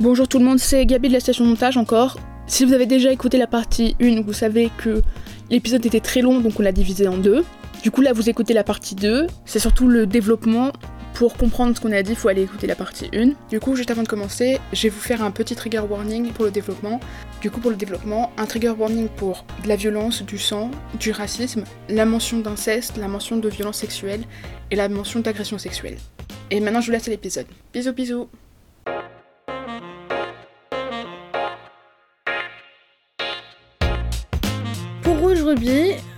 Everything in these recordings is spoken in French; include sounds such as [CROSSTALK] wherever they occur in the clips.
Bonjour tout le monde, c'est Gabi de la station montage encore. Si vous avez déjà écouté la partie 1, vous savez que l'épisode était très long donc on l'a divisé en deux. Du coup là vous écoutez la partie 2, c'est surtout le développement. Pour comprendre ce qu'on a dit, il faut aller écouter la partie 1. Du coup, juste avant de commencer, je vais vous faire un petit trigger warning pour le développement. Du coup, pour le développement, un trigger warning pour de la violence, du sang, du racisme, la mention d'inceste, la mention de violence sexuelle et la mention d'agression sexuelle. Et maintenant, je vous laisse à l'épisode. Bisous, bisous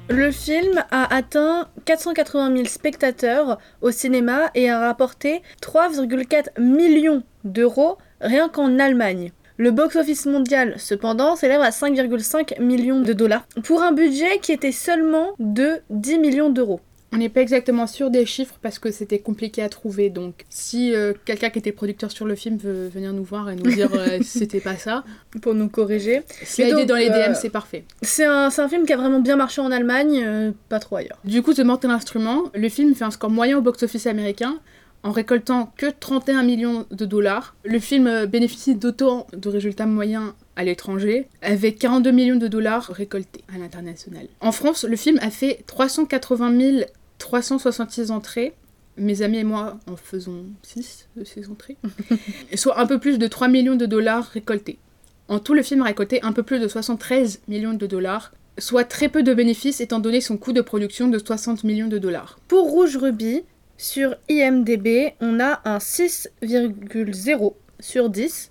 Le film a atteint 480 000 spectateurs au cinéma et a rapporté 3,4 millions d'euros rien qu'en Allemagne. Le box-office mondial, cependant, s'élève à 5,5 millions de dollars, pour un budget qui était seulement de 10 millions d'euros. On n'est pas exactement sûr des chiffres parce que c'était compliqué à trouver. Donc, si euh, quelqu'un qui était producteur sur le film veut venir nous voir et nous dire euh, [LAUGHS] c'était pas ça, Pour nous corriger. si Mais elle est donc, dans les euh, DM, c'est parfait. C'est un, un film qui a vraiment bien marché en Allemagne, euh, pas trop ailleurs. Du coup, The Mortal Instrument, le film fait un score moyen au box-office américain en récoltant que 31 millions de dollars. Le film euh, bénéficie d'autant de résultats moyens à l'étranger, avec 42 millions de dollars récoltés à l'international. En France, le film a fait 380 366 entrées. Mes amis et moi en faisons 6 de ces entrées, [LAUGHS] soit un peu plus de 3 millions de dollars récoltés. En tout, le film a récolté un peu plus de 73 millions de dollars, soit très peu de bénéfices étant donné son coût de production de 60 millions de dollars. Pour Rouge Ruby, sur IMDB, on a un 6,0 sur 10,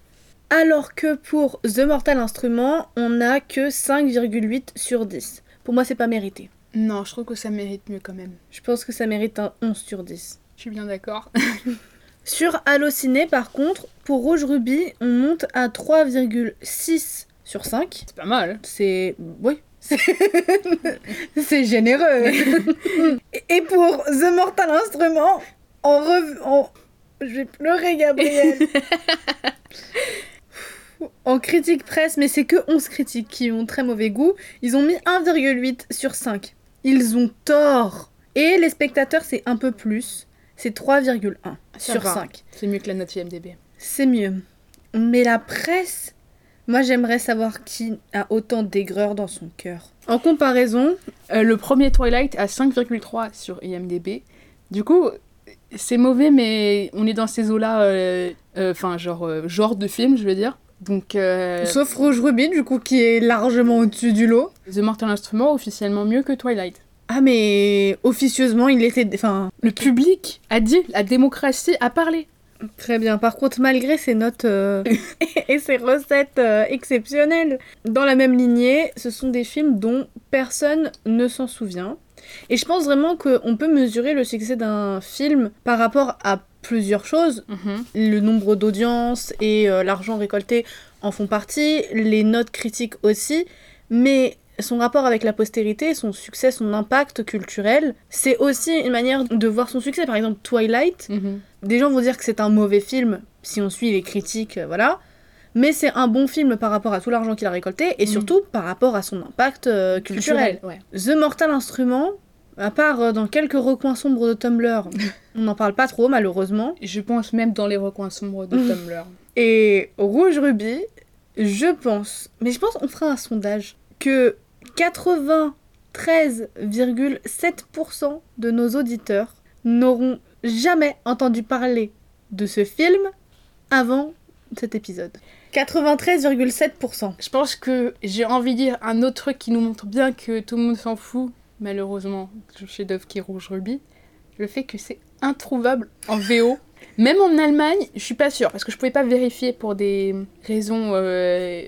alors que pour The Mortal Instrument, on n'a que 5,8 sur 10. Pour moi, c'est pas mérité. Non, je trouve que ça mérite mieux quand même. Je pense que ça mérite un 11 sur 10. Je suis bien d'accord. [LAUGHS] Sur Allociné, par contre, pour Rouge Ruby, on monte à 3,6 sur 5. C'est pas mal. C'est. Oui. [LAUGHS] C'est généreux. [LAUGHS] Et pour The Mortal Instrument, en rev... Je vais pleurer, Gabriel. en critique presse, mais c'est que 11 critiques qui ont très mauvais goût, ils ont mis 1,8 sur 5. Ils ont tort. Et les spectateurs, c'est un peu plus. C'est 3,1 Ça sur va. 5. C'est mieux que la note IMDB. C'est mieux. Mais la presse, moi j'aimerais savoir qui a autant d'aigreur dans son cœur. En comparaison, Euh, le premier Twilight a 5,3 sur IMDB. Du coup, c'est mauvais, mais on est dans ces eaux-là, euh, euh, enfin, genre, euh, genre de film, je veux dire. Donc, euh, sauf Rouge Ruby, du coup, qui est largement au-dessus du lot. The Mortal Instrument officiellement mieux que Twilight. Ah, mais officieusement, il était. Enfin, Le public a dit, la démocratie a parlé. très bien. Par contre, malgré ses notes euh, [LAUGHS] et ses recettes euh, exceptionnelles, dans la même lignée, ce sont des films dont personne ne s'en souvient. Et je pense vraiment qu'on peut mesurer le succès d'un film par rapport à plusieurs choses. Le nombre d'audiences et euh, l'argent récolté en font partie, les notes critiques aussi, mais son rapport avec la postérité, son succès, son impact culturel, c'est aussi une manière de voir son succès. Par exemple, Twilight, Mhm. des gens vont dire que c'est un mauvais film si on suit les critiques, euh, voilà. Mais c'est un bon film par rapport à tout l'argent qu'il a récolté et Mhm. surtout par rapport à son impact euh, culturel. ouais. The Mortal Instrument, à part euh, dans quelques recoins sombres de Tumblr, [LAUGHS] on n'en parle pas trop malheureusement. Je pense même dans les recoins sombres de. [LAUGHS] Tumblr. Et Rouge Ruby, je pense, mais je pense qu'on fera un sondage, que 93,7% de nos auditeurs n'auront jamais entendu parler de ce film avant cet épisode. 93,7%. Je pense que j'ai envie de dire un autre truc qui nous montre bien que tout le monde s'en fout, malheureusement, le chef-d'œuvre qui est Rouge Ruby, le fait que c'est introuvable en VO. Même en Allemagne, je suis pas sûre, parce que je pouvais pas vérifier pour des raisons euh,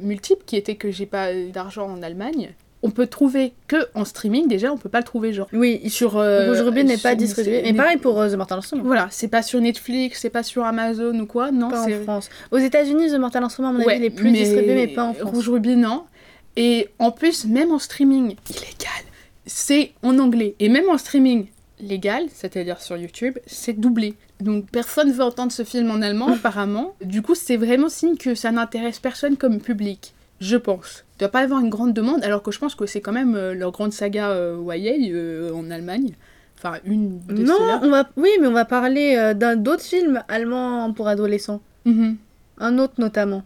multiples, qui étaient que j'ai pas d'argent en Allemagne. On peut trouver que en streaming, déjà, on peut pas le trouver genre Oui, sur. euh, Rouge Ruby n'est pas distribué. Mais pareil pour euh, The Mortal Instrument. Voilà, c'est pas sur Netflix, c'est pas sur Amazon ou quoi, non, Pas en France. Aux États-Unis, The Mortal Instrument, à mon avis, il est plus mais distribué, mais pas en France. Rouge Ruby, non. Et en plus, même en streaming illégal, c'est en anglais. Et même en streaming légal, c'est-à-dire sur YouTube, c'est doublé. Donc personne veut entendre ce film en allemand, apparemment. Du coup, c'est vraiment signe que ça n'intéresse personne comme public. Je pense. Il doit pas y avoir une grande demande, alors que je pense que c'est quand même euh, leur grande saga euh, YA euh, en Allemagne. Enfin, une de Non, ceux-là. on va... oui, mais on va parler euh, d'un d'autres films allemands pour adolescents. Mhm. Un autre notamment.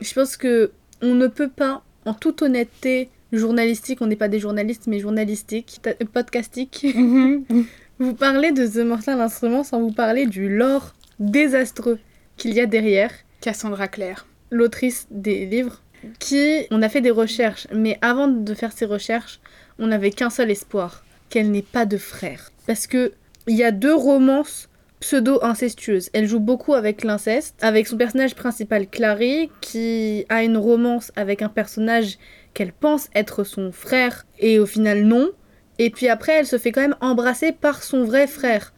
Je pense que on ne peut pas, en toute honnêteté journalistique, on n'est pas des journalistes, mais journalistique, ta- podcastique, [LAUGHS] vous parler de The Mortal Instrument sans vous parler du lore désastreux qu'il y a derrière, Cassandra Clare. l'autrice des livres, qui, on a fait des recherches, mais avant de faire ces recherches, on n'avait qu'un seul espoir, qu'elle n'ait pas de frère. Parce que il y a deux romances pseudo-incestueuses. Elle joue beaucoup avec l'inceste, avec son personnage principal Clary, qui a une romance avec un personnage qu'elle pense être son frère, et au final non. Et puis après, elle se fait quand même embrasser par son vrai frère.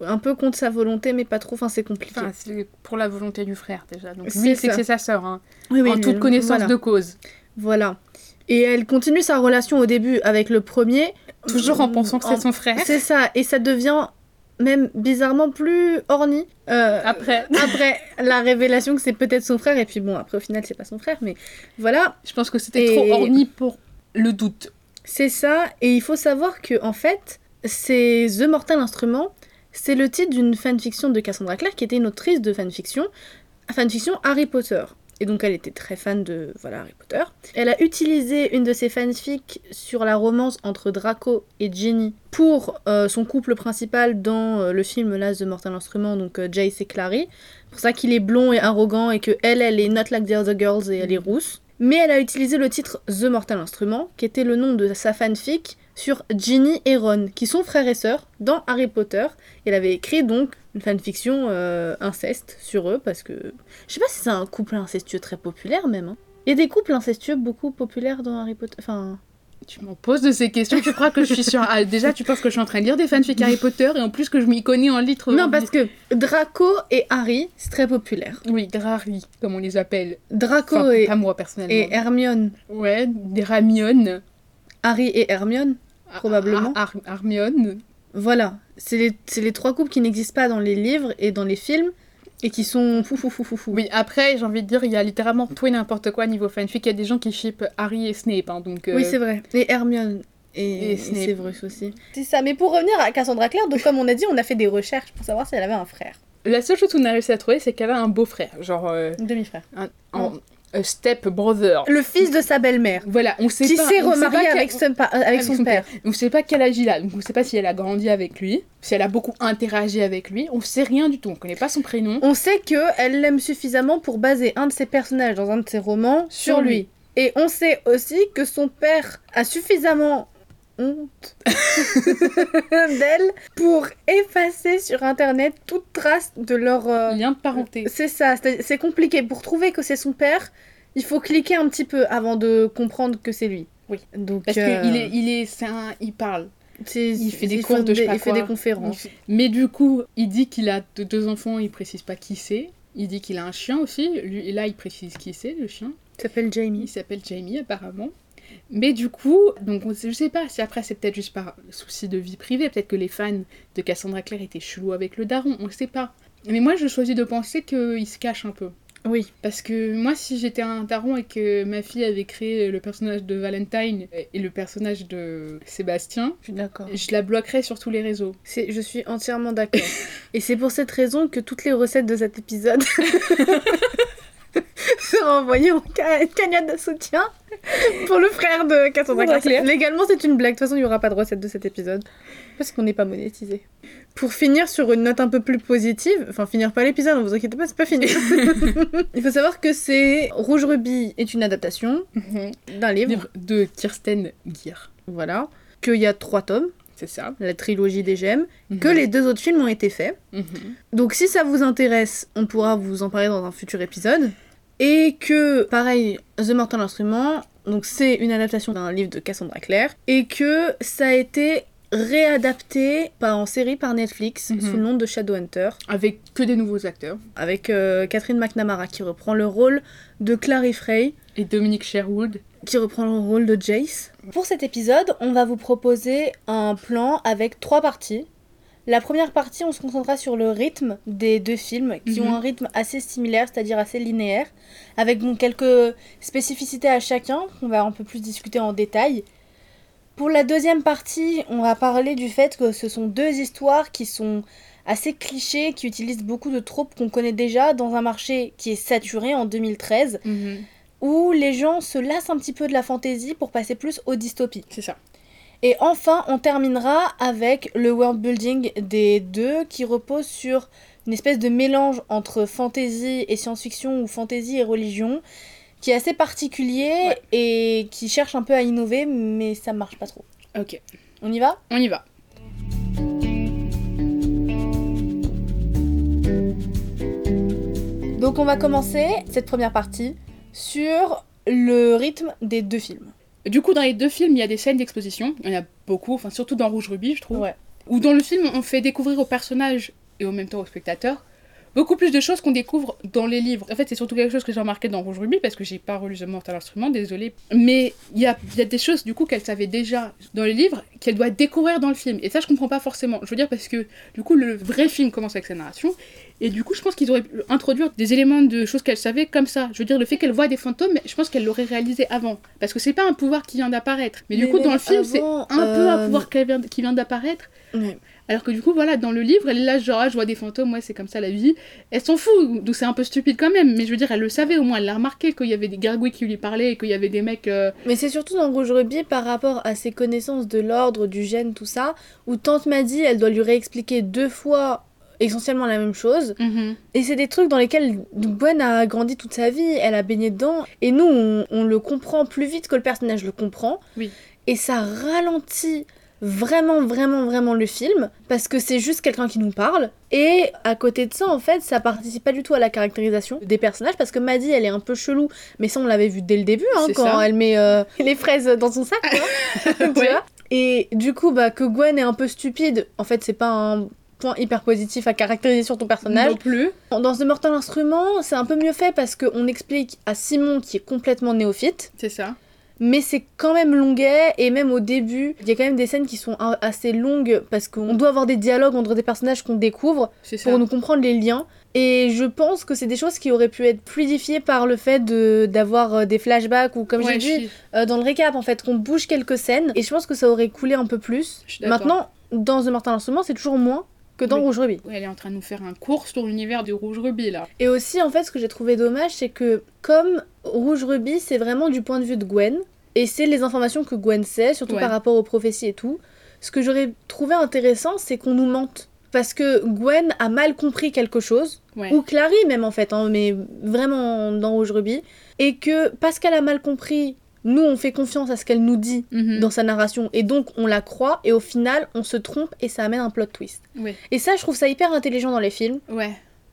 Un peu contre sa volonté, mais pas trop, enfin c'est compliqué. Enfin, c'est pour la volonté du frère déjà. Donc C'est lui, c'est que c'est sa sœur. Hein. oui, oui, en toute connaissance voilà. de cause. Voilà. Et elle continue sa relation au début avec le premier. Toujours en pensant que c'est son frère. C'est ça, et ça devient même bizarrement plus orni. euh, Après, [LAUGHS] après la révélation que c'est peut-être son frère, et puis bon, après au final c'est pas son frère, mais voilà, je pense que c'était Et- trop orni pour le doute. c'est ça. Et il faut savoir que en fait, c'est The Mortal Instrument, c'est le titre d'une fanfiction de Cassandra Clare qui était une autrice de fanfiction, fanfiction Harry Potter. Et donc elle était très fan de voilà Harry Potter. Elle a utilisé une de ses fanfics sur la romance entre Draco et Ginny pour euh, son couple principal dans euh, le film là The Mortal Instrument, donc euh, Jace et Clary. C'est pour ça qu'il est blond et arrogant et que elle, elle est not like the other girls et elle est rousse. Mais elle a utilisé le titre The Mortal Instrument, qui était le nom de sa fanfic sur Ginny et Ron, qui sont frères et sœurs dans Harry Potter. Elle avait écrit donc une fanfiction euh, inceste sur eux, parce que je sais pas si c'est un couple incestueux très populaire même. hein. Il y a des couples incestueux beaucoup populaires dans Harry Potter. Enfin, Tu m'en poses de ces questions, tu crois que je suis sur... Ah, déjà, tu penses que je suis en train de lire des fanfics Harry Potter et en plus que je m'y connais en litre. non, parce que Draco et Harry, c'est très populaire. Oui, Drari, comme on les appelle. Draco Enfin, et, pas moi personnellement. et Hermione. Ouais, des Ramionnes. Harry et Hermione, Probablement. Ar- Ar- Hermione. voilà. C'est les, c'est les trois couples qui n'existent pas dans les livres et dans les films, et qui sont fou fou fou fou fou. Oui, après, j'ai envie de dire, il y a littéralement tout et n'importe quoi niveau fanfic. Il y a des gens qui shippent Harry et Snape, hein, donc... euh, Oui, c'est vrai. Et Hermione. Et, Et aussi. C'est ça, mais pour revenir à Cassandra Clare, donc comme on a dit, on a fait des recherches pour savoir si elle avait un frère. La seule chose qu'on a réussi à trouver, c'est qu'elle a un beau-frère, genre euh, Un demi-frère. un, en- step brother. Le fils de sa belle-mère. Voilà, on sait Qui pas... s'est sait pas remarié avec, son, pa- avec son père. On sait pas quel âge il a, donc on sait pas si elle a grandi avec lui, si elle a beaucoup interagi avec lui, on sait rien du tout, on connaît pas son prénom. On sait que elle l'aime suffisamment pour baser un de ses personnages dans un de ses romans sur, Sur lui. lui. Et on sait aussi que son père a suffisamment honte [LAUGHS] d'elle pour effacer sur internet toute trace de leur euh, Lien de parenté. C'est ça, c'est compliqué. Pour trouver que c'est son père, il faut cliquer un petit peu avant de comprendre que c'est lui. Oui. Donc, Parce euh, qu'il est, il est, un, il parle. il fait des il cours de je sais pas il fait des conférences. Mais du coup, il dit qu'il a de- deux enfants, il précise pas qui c'est. Il dit qu'il a un chien aussi, lui, et là il précise qui c'est, le chien. Il s'appelle Il Jamie. s'appelle Jamie apparemment. Mais du coup, donc je sais pas si après c'est peut-être juste par souci de vie privée, peut-être que les fans de Cassandra Clare étaient chelous avec le daron, on sait pas. Mais moi je choisis de penser qu'il se cache un peu. Oui. Parce que moi si j'étais un daron et que ma fille avait créé le personnage de Valentine et le personnage de Sébastien, Je suis d'accord. je la bloquerais sur tous les réseaux. C'est- Je suis entièrement d'accord. [LAUGHS] Et c'est pour cette raison que toutes les recettes de cet épisode [LAUGHS] [LAUGHS] seront envoyées en ca- cagnotte de soutien pour le frère de Cassandra Clare. Légalement, c'est une blague. De toute façon, il n'y aura pas de recette de cet épisode. Parce qu'on n'est pas monétisé. Pour finir sur une note un peu plus positive, enfin finir pas l'épisode, ne vous inquiétez pas, c'est pas fini. [LAUGHS] il faut savoir que c'est Rouge Ruby est une adaptation d'un livre, Livre de Kirsten Gear, voilà, qu'il y a trois tomes, c'est ça. la trilogie des gemmes, que Mhm. les deux autres films ont été faits. Mhm. Donc si ça vous intéresse, on pourra vous en parler dans un futur épisode. Et que, pareil, The Mortal Instrument, donc c'est une adaptation d'un livre de Cassandra Clare, et que ça a été réadapté pas en série par Netflix Mhm. sous le nom de Shadowhunter, Avec que des nouveaux acteurs. avec euh, Catherine McNamara qui reprend le rôle de Clary Frey, Et Dominique Sherwood. qui reprend le rôle de Jace. Pour cet épisode, on va vous proposer un plan avec trois parties. La première partie, on se concentrera sur le rythme des deux films, qui Mhm. ont un rythme assez similaire, c'est-à-dire assez linéaire, avec quelques spécificités à chacun, qu'on va un peu plus discuter en détail. Pour la deuxième partie, on va parler du fait que ce sont deux histoires qui sont assez cliché, qui utilise beaucoup de tropes qu'on connaît déjà dans un marché qui est saturé en 2013, Mhm. où les gens se lassent un petit peu de la fantaisie pour passer plus aux dystopies. C'est ça. Et enfin, on terminera avec le world building des deux qui repose sur une espèce de mélange entre fantasy et science-fiction ou fantasy et religion qui est assez particulier Ouais. et qui cherche un peu à innover mais ça marche pas trop. Ok, On y va? On y va. Donc on va commencer cette première partie sur le rythme des deux films. Du coup, dans les deux films, il y a des scènes d'exposition. Il y en a beaucoup, enfin surtout dans Rouge Ruby, je trouve. Ouais. Où dans le film, on fait découvrir aux personnages et en même temps aux spectateurs beaucoup plus de choses qu'on découvre dans les livres. En fait, c'est surtout quelque chose que j'ai remarqué dans Rouge Ruby parce que j'ai pas relu The Mortal Instrument, désolé. Mais il y a, il y a des choses du coup qu'elle savait déjà dans les livres qu'elle doit découvrir dans le film. Et ça, je comprends pas forcément. Je veux dire parce que du coup, le vrai film commence avec sa narration. Et du coup, je pense qu'ils auraient pu introduire des éléments de choses qu'elle savait comme ça. Je veux dire, le fait qu'elle voit des fantômes, je pense qu'elle l'aurait réalisé avant. Parce que c'est pas un pouvoir qui vient d'apparaître. Mais, du Mais coup, dans le film, c'est un peu un euh, pouvoir qui vient, qui vient d'apparaître. Alors que du coup, voilà, dans le livre, elle est là, genre, ah, je vois des fantômes, ouais, c'est comme ça la vie. Elle s'en fout, donc c'est un peu stupide quand même. Mais je veux dire, elle le savait au moins, elle l'a remarqué qu'il y avait des gargouilles qui lui parlaient et qu'il y avait des mecs. euh, Mais c'est surtout dans Rouge Rubis par rapport à ses connaissances de l'ordre, du gène, tout ça, où Tante m'a dit elle doit lui réexpliquer deux fois essentiellement la même chose. Et c'est des trucs dans lesquels Gwen a grandi toute sa vie, elle a baigné dedans, et nous on, on le comprend plus vite que le personnage le comprend. Oui. Et ça ralentit vraiment vraiment vraiment le film parce que c'est juste quelqu'un qui nous parle et à côté de ça en fait ça participe pas du tout à la caractérisation des personnages parce que Maddie elle est un peu chelou mais ça on l'avait vu dès le début hein, quand ça. elle met euh, [LAUGHS] les fraises dans son sac quoi. [LAUGHS] Tu Ouais. vois et du coup bah que Gwen est un peu stupide en fait c'est pas un point hyper positif à caractériser sur ton personnage Non plus. dans The Mortal Instrument, c'est un peu mieux fait parce qu'on explique à Simon qui est complètement néophyte, C'est ça. Mais c'est quand même longuet et même au début, il y a quand même des scènes qui sont assez longues parce qu'on doit avoir des dialogues entre des personnages qu'on découvre pour nous comprendre les liens. Et je pense que c'est des choses qui auraient pu être fluidifiées par le fait d'avoir euh, des flashbacks ou comme Ouais, j'ai dit euh, dans le récap en fait qu'on bouge quelques scènes et je pense que ça aurait coulé un peu plus. Maintenant, dans The Mortal Instrument, c'est toujours moins que dans Oui. Rouge Ruby. Ouais, elle est en train de nous faire un cours sur l'univers de Rouge Ruby là. Et aussi, en fait, ce que j'ai trouvé dommage, c'est que comme Rouge Ruby, c'est vraiment du point de vue de Gwen, et c'est les informations que Gwen sait, surtout Ouais. par rapport aux prophéties et tout, ce que j'aurais trouvé intéressant, c'est qu'on nous mente. Parce que Gwen a mal compris quelque chose, Ouais. ou Clary même en fait, hein, mais vraiment dans Rouge Ruby, et que parce qu'elle a mal compris, nous on fait confiance à ce qu'elle nous dit Mhm. dans sa narration, et donc on la croit, et au final on se trompe et ça amène un plot twist. Et ça, je trouve ça hyper intelligent dans les films. Ouais.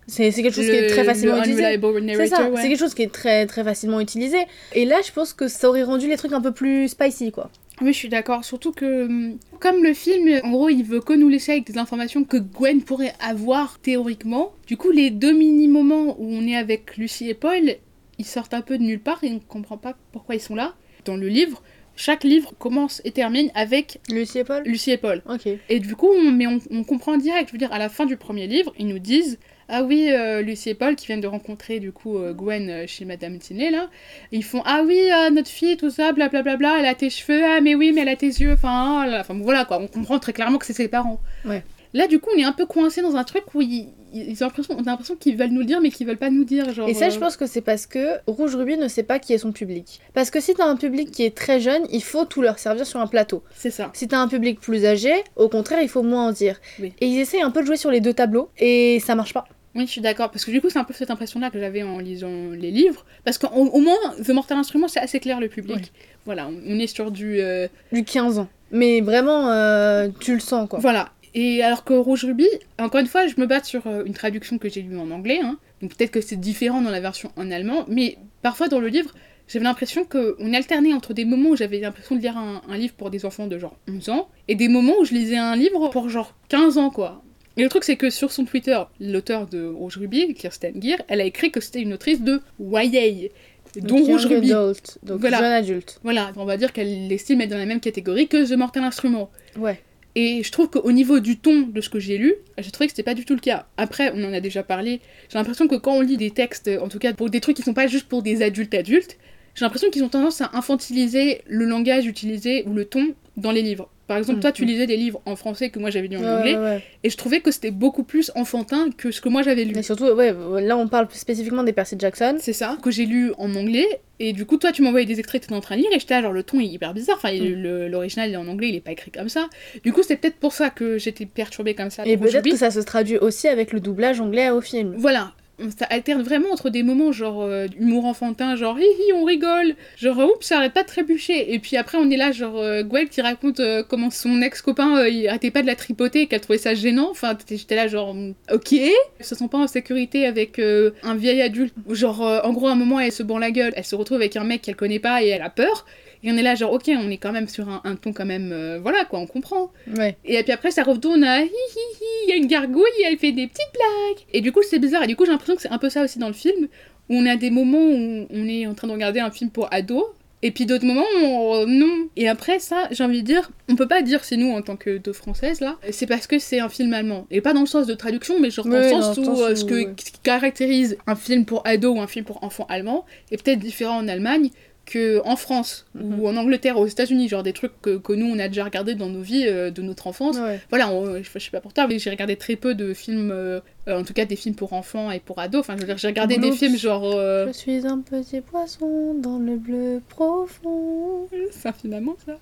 C'est quelque chose qui est très facilement le utilisé. C'est narrator, ça, ouais. c'est quelque chose qui est très très facilement utilisé. Et là, je pense que ça aurait rendu les trucs un peu plus spicy, quoi. Oui, je suis d'accord. Surtout que, hum, comme le film, en gros, il veut que nous laisser avec des informations que Gwen pourrait avoir théoriquement. Du coup, les deux mini-moments où on est avec Lucie et Paul, ils sortent un peu de nulle part et on comprend pas pourquoi ils sont là. Dans le livre, chaque livre commence et termine avec Lucie et Paul Lucie et Paul. Ok. Et du coup, on, mais on, on comprend direct. Je veux dire, à la fin du premier livre, ils nous disent Ah oui, euh, Lucie et Paul qui viennent de rencontrer du coup euh, Gwen euh, chez Madame Tinney là. Ils font Ah oui, notre fille, tout ça, blablabla, elle a tes cheveux, ah mais oui, mais elle a tes yeux. Enfin, là. enfin voilà quoi, on comprend très clairement que c'est ses parents. Ouais. Là, du coup, on est un peu coincé dans un truc où ils, ils ont l'impression, on a l'impression qu'ils veulent nous le dire, mais qu'ils veulent pas nous dire. Genre, Et ça, je euh, pense que c'est parce que Rouge Ruby ne sait pas qui est son public. Parce que si t'as un public qui est très jeune, il faut tout leur servir sur un plateau. C'est ça. Si t'as un public plus âgé, au contraire, il faut moins en dire. Oui. Et ils essayent un peu de jouer sur les deux tableaux, et ça marche pas. Oui, je suis d'accord. Parce que du coup, c'est un peu cette impression-là que j'avais en lisant les livres. Parce qu'au au moins, The Mortal Instrument, c'est assez clair le public. Voilà, on, on est sur du. euh, Du 15 ans. Mais vraiment, euh, tu le sens, quoi. Voilà. Et alors que Rouge Ruby, encore une fois, je me base sur euh, une traduction que j'ai lue en anglais. hein. Donc peut-être que c'est différent dans la version en allemand. Mais parfois dans le livre, j'avais l'impression qu'on alternait entre des moments où j'avais l'impression de lire un, un livre pour des enfants de genre 11 ans et des moments où je lisais un livre pour genre 15 ans, quoi. Et le truc, c'est que sur son Twitter, l'auteur de Rouge Ruby, Kirsten Gear, elle a écrit que c'était une autrice de YA, dont Donc, Rouge Ruby. adult, donc Voilà. jeune adulte. Voilà, on va dire qu'elle l'estime être dans la même catégorie que The Mortal Instrument. Ouais. Et je trouve qu'au niveau du ton de ce que j'ai lu, j'ai trouvé que c'était pas du tout le cas. Après, on en a déjà parlé, j'ai l'impression que quand on lit des textes, en tout cas pour des trucs qui sont pas juste pour des adultes adultes, j'ai l'impression qu'ils ont tendance à infantiliser le langage utilisé ou le ton dans les livres. Par exemple, toi, tu Mhm. lisais des livres en français que moi j'avais lu en Ouais, anglais, ouais, et je trouvais que c'était beaucoup plus enfantin que ce que moi j'avais lu. Mais surtout, ouais, là on parle spécifiquement des Percy Jackson. C'est ça, que j'ai lu en anglais, et du coup, toi, tu m'envoyais des extraits que t'étais en train de lire, et j'étais genre, le ton est hyper bizarre, enfin, Mm. l'original il est en anglais, il est pas écrit comme ça. Du coup, c'est peut-être pour ça que j'étais perturbée comme ça. Et peut-être que ça se traduit aussi avec le doublage anglais au film. Voilà. Ça alterne vraiment entre des moments genre euh, humour enfantin, genre hi hi on rigole, genre oups ça arrête pas de trébucher, et puis après on est là genre euh, Gwen qui raconte euh, comment son ex-copain euh, il arrêtait pas de la tripoter qu'elle trouvait ça gênant, enfin j'étais là genre mm, ok, ils se sent pas en sécurité avec euh, un vieil adulte, genre euh, en gros à un moment elle se band la gueule, elle se retrouve avec un mec qu'elle connaît pas et elle a peur, et on est là genre ok on est quand même sur un, un ton quand même, euh, voilà quoi on comprend. Ouais. Et puis après, ça retourne à hi hi hi, il y a une gargouille, elle fait des petites blagues. Et du coup, c'est bizarre. Et du coup, j'ai l'impression que c'est un peu ça aussi dans le film, où on a des moments où on est en train de regarder un film pour ados. Et puis d'autres moments, on- non. Et après, ça, j'ai envie de dire, on peut pas dire c'est nous en tant que deux françaises là, c'est parce que c'est un film allemand. Et pas dans le sens de traduction, mais genre dans Oui, le sens où euh, où, ce, que, ouais. qui caractérise un film pour ados ou un film pour enfants allemand est peut-être différent en Allemagne que en France Mhm. ou en Angleterre ou aux États-Unis, genre des trucs que, que nous on a déjà regardé dans nos vies euh, de notre enfance Ouais. voilà, on- je, je sais pas pour toi, mais j'ai regardé très peu de films, euh, euh, en tout cas des films pour enfants et pour ados. Enfin, je veux dire, j'ai regardé des films genre. euh, Je suis un petit poisson dans le bleu profond. C'est un film allemand, ça?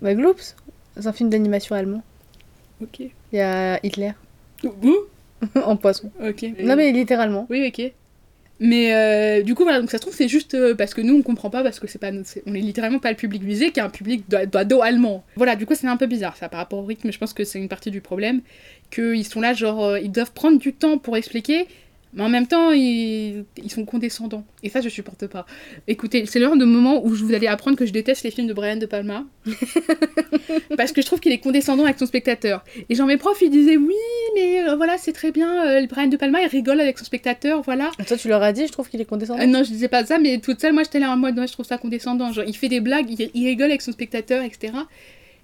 Bah, Gloops, c'est un film d'animation allemand. Ok. Il y a Hitler Ouh, [LAUGHS] en poisson. ok. Non, mais littéralement. Oui, ok. Mais euh, du coup, voilà, donc ça se trouve, c'est juste euh, parce que nous, on comprend pas, parce que c'est pas, on est littéralement pas le public visé, qui est un public d'a- d'ados allemands. Voilà, du coup, c'est un peu bizarre, ça, par rapport au rythme, je pense que c'est une partie du problème, qu'ils sont là, genre, euh, ils doivent prendre du temps pour expliquer, mais en même temps, ils, ils sont condescendants. Et ça, je supporte pas. Écoutez, c'est l'heure de moment où je vous allez apprendre que je déteste les films de Brian De Palma, [LAUGHS] parce que je trouve qu'il est condescendant avec son spectateur. Et genre, mes profs, ils disaient, oui, mais euh, voilà, c'est très bien, euh, Brian De Palma, il rigole avec son spectateur, voilà. Toi, tu leur as dit, je trouve qu'il est condescendant? Euh, non, je disais pas ça, mais toute seule, moi j'étais là en mode, moi je trouve ça condescendant. Genre, il fait des blagues, il, il rigole avec son spectateur, etc.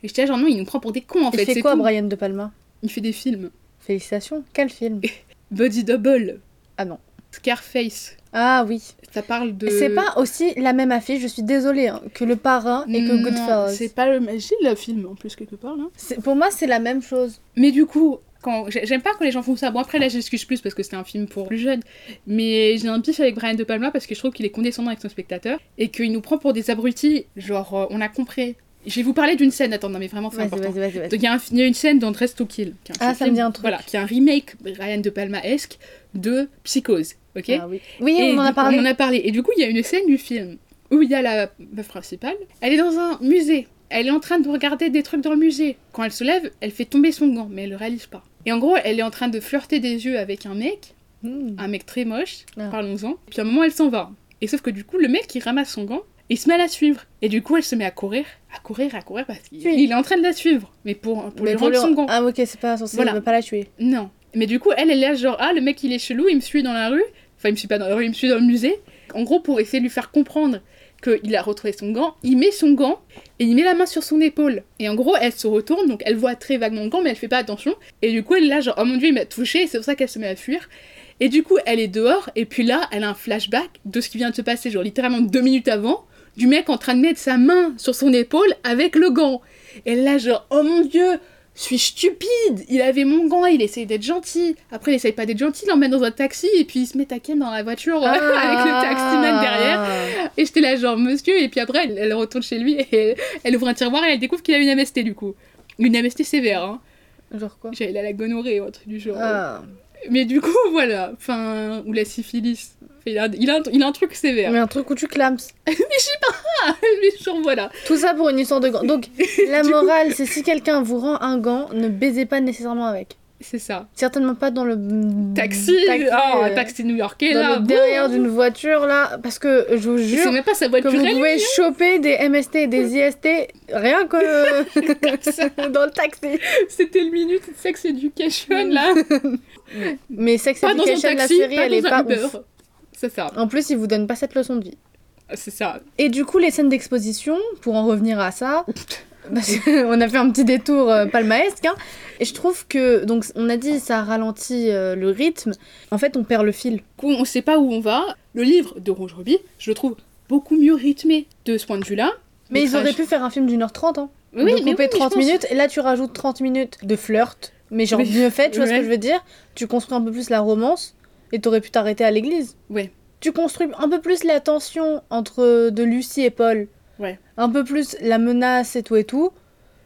Et j'étais là, genre, non, il nous prend pour des cons en Il fait. fait c'est quoi, tout. Brian De Palma? Il fait des films. Félicitations. Quel film? [LAUGHS] Body Double. Ah non. Scarface. Ah oui. Ça parle de. C'est pas aussi la même affiche, je suis désolée, hein, que Le Parrain et que Goodfellas. C'est pas le. J'ai le film en plus quelque part Pour moi, c'est la même chose. Mais du coup, quand j'ai- j'aime pas quand les gens font ça. Bon, après là, j'excuse plus parce que c'était un film pour plus jeunes. Mais j'ai un pif avec Brian De Palma parce que je trouve qu'il est condescendant avec son spectateur et qu'il nous prend pour des abrutis. Genre, euh, on a compris. Je vais vous parler d'une scène, attends, non mais vraiment c'est important. vas-y, vas-y. vas-y. Donc il y, a un- il y a une scène dans Dress to Kill. qui est Ah, ce ça me dit un truc. Voilà, qui est un remake Ryan De Palma-esque de Psychose. Ok? Ah oui, on en a parlé. On en a parlé. Et du coup, il y a une scène du film où il y a la meuf principale. Elle est dans un musée. Elle est en train de regarder des trucs dans le musée. Quand elle se lève, elle fait tomber son gant, mais elle le réalise pas. Et en gros, elle est en train de flirter des yeux avec un mec, Hmm. un mec très moche, Ah. parlons-en. Puis à un moment, elle s'en va. Et sauf que du coup, le mec, il ramasse son gant, il se met à la suivre. Et du coup, elle se met à courir, à courir, à courir, parce qu'il Oui. est en train de la suivre. Mais pour, pour Mais lui pour rendre le- son gant. Ah ok, c'est pas censé Voilà. ne pas la tuer. Non. Mais du coup, elle, elle est là, genre, ah, le mec, il est chelou, il me suit dans la rue. Enfin, il me suit pas dans la rue, il me suit dans le musée. En gros, pour essayer de lui faire comprendre qu'il a retrouvé son gant, il met son gant et il met la main sur son épaule. Et en gros, elle se retourne, donc elle voit très vaguement le gant, mais elle fait pas attention. Et du coup, elle est là, genre, oh mon dieu, il m'a touché, c'est pour ça qu'elle se met à fuir. Et du coup, elle est dehors, et puis là, elle a un flashback de ce qui vient de se passer, genre littéralement deux minutes avant, du mec en train de mettre sa main sur son épaule avec le gant. Et là, genre, oh mon dieu, suis stupide Il avait mon gant, il essaye d'être gentil. Après, il essaye pas d'être gentil, il l'emmène dans un taxi et puis il se met à ken dans la voiture euh, [LAUGHS] avec le taximan derrière. Et j'étais là, genre, monsieur, et puis après, elle, elle retourne chez lui et elle, elle ouvre un tiroir et elle découvre qu'il a une MST du coup. Une MST sévère, hein. Genre quoi? J'avais la gonorrhée ou un truc du genre. Ah. Mais du coup, voilà. Enfin, ou la syphilis. Il a, il a, un, il a un truc sévère. Mais un truc où tu clames. [LAUGHS] Mais je sais pas [LAUGHS] Mais genre, voilà. Tout ça pour une histoire de gants. Donc [LAUGHS] la coup- morale, c'est si quelqu'un vous rend un gant, ne baisez pas nécessairement avec. C'est ça. Certainement pas dans le Taxi, oh, euh, taxi new-yorkais, dans là. le derrière d'une voiture là, parce que je vous jure même pas sa que voiture, vous elle, pouvez choper des MST et des IST rien que dans le taxi. C'était le minute sex education, là. Mais Sex pas dans un Education, la taxi, série, pas elle est pas un Uber. ouf. C'est ça. En plus, ils vous donnent pas cette leçon de vie. C'est ça. Et du coup, les scènes d'exposition, pour en revenir à ça, [LAUGHS] parce qu'on [LAUGHS] a fait un petit détour euh, palmaesque, hein, et je trouve que, donc on a dit, ça ralentit euh, le rythme. En fait, on perd le fil. Coup, on sait pas où on va. Le livre de Rouge Ruby, je le trouve beaucoup mieux rythmé de ce point de vue-là. Mais ils auraient pu faire un film d'une heure trente, hein. Oui, de mais couper oui, mais je 30 pense- minutes, et là tu rajoutes 30 minutes de flirt, mais genre Oui. mieux fait, tu vois ce que je veux dire? Tu construis un peu plus la romance, et t'aurais pu t'arrêter à l'église. Ouais. Tu construis un peu plus la tension entre de Lucie et Paul. Ouais. Un peu plus la menace et tout et tout.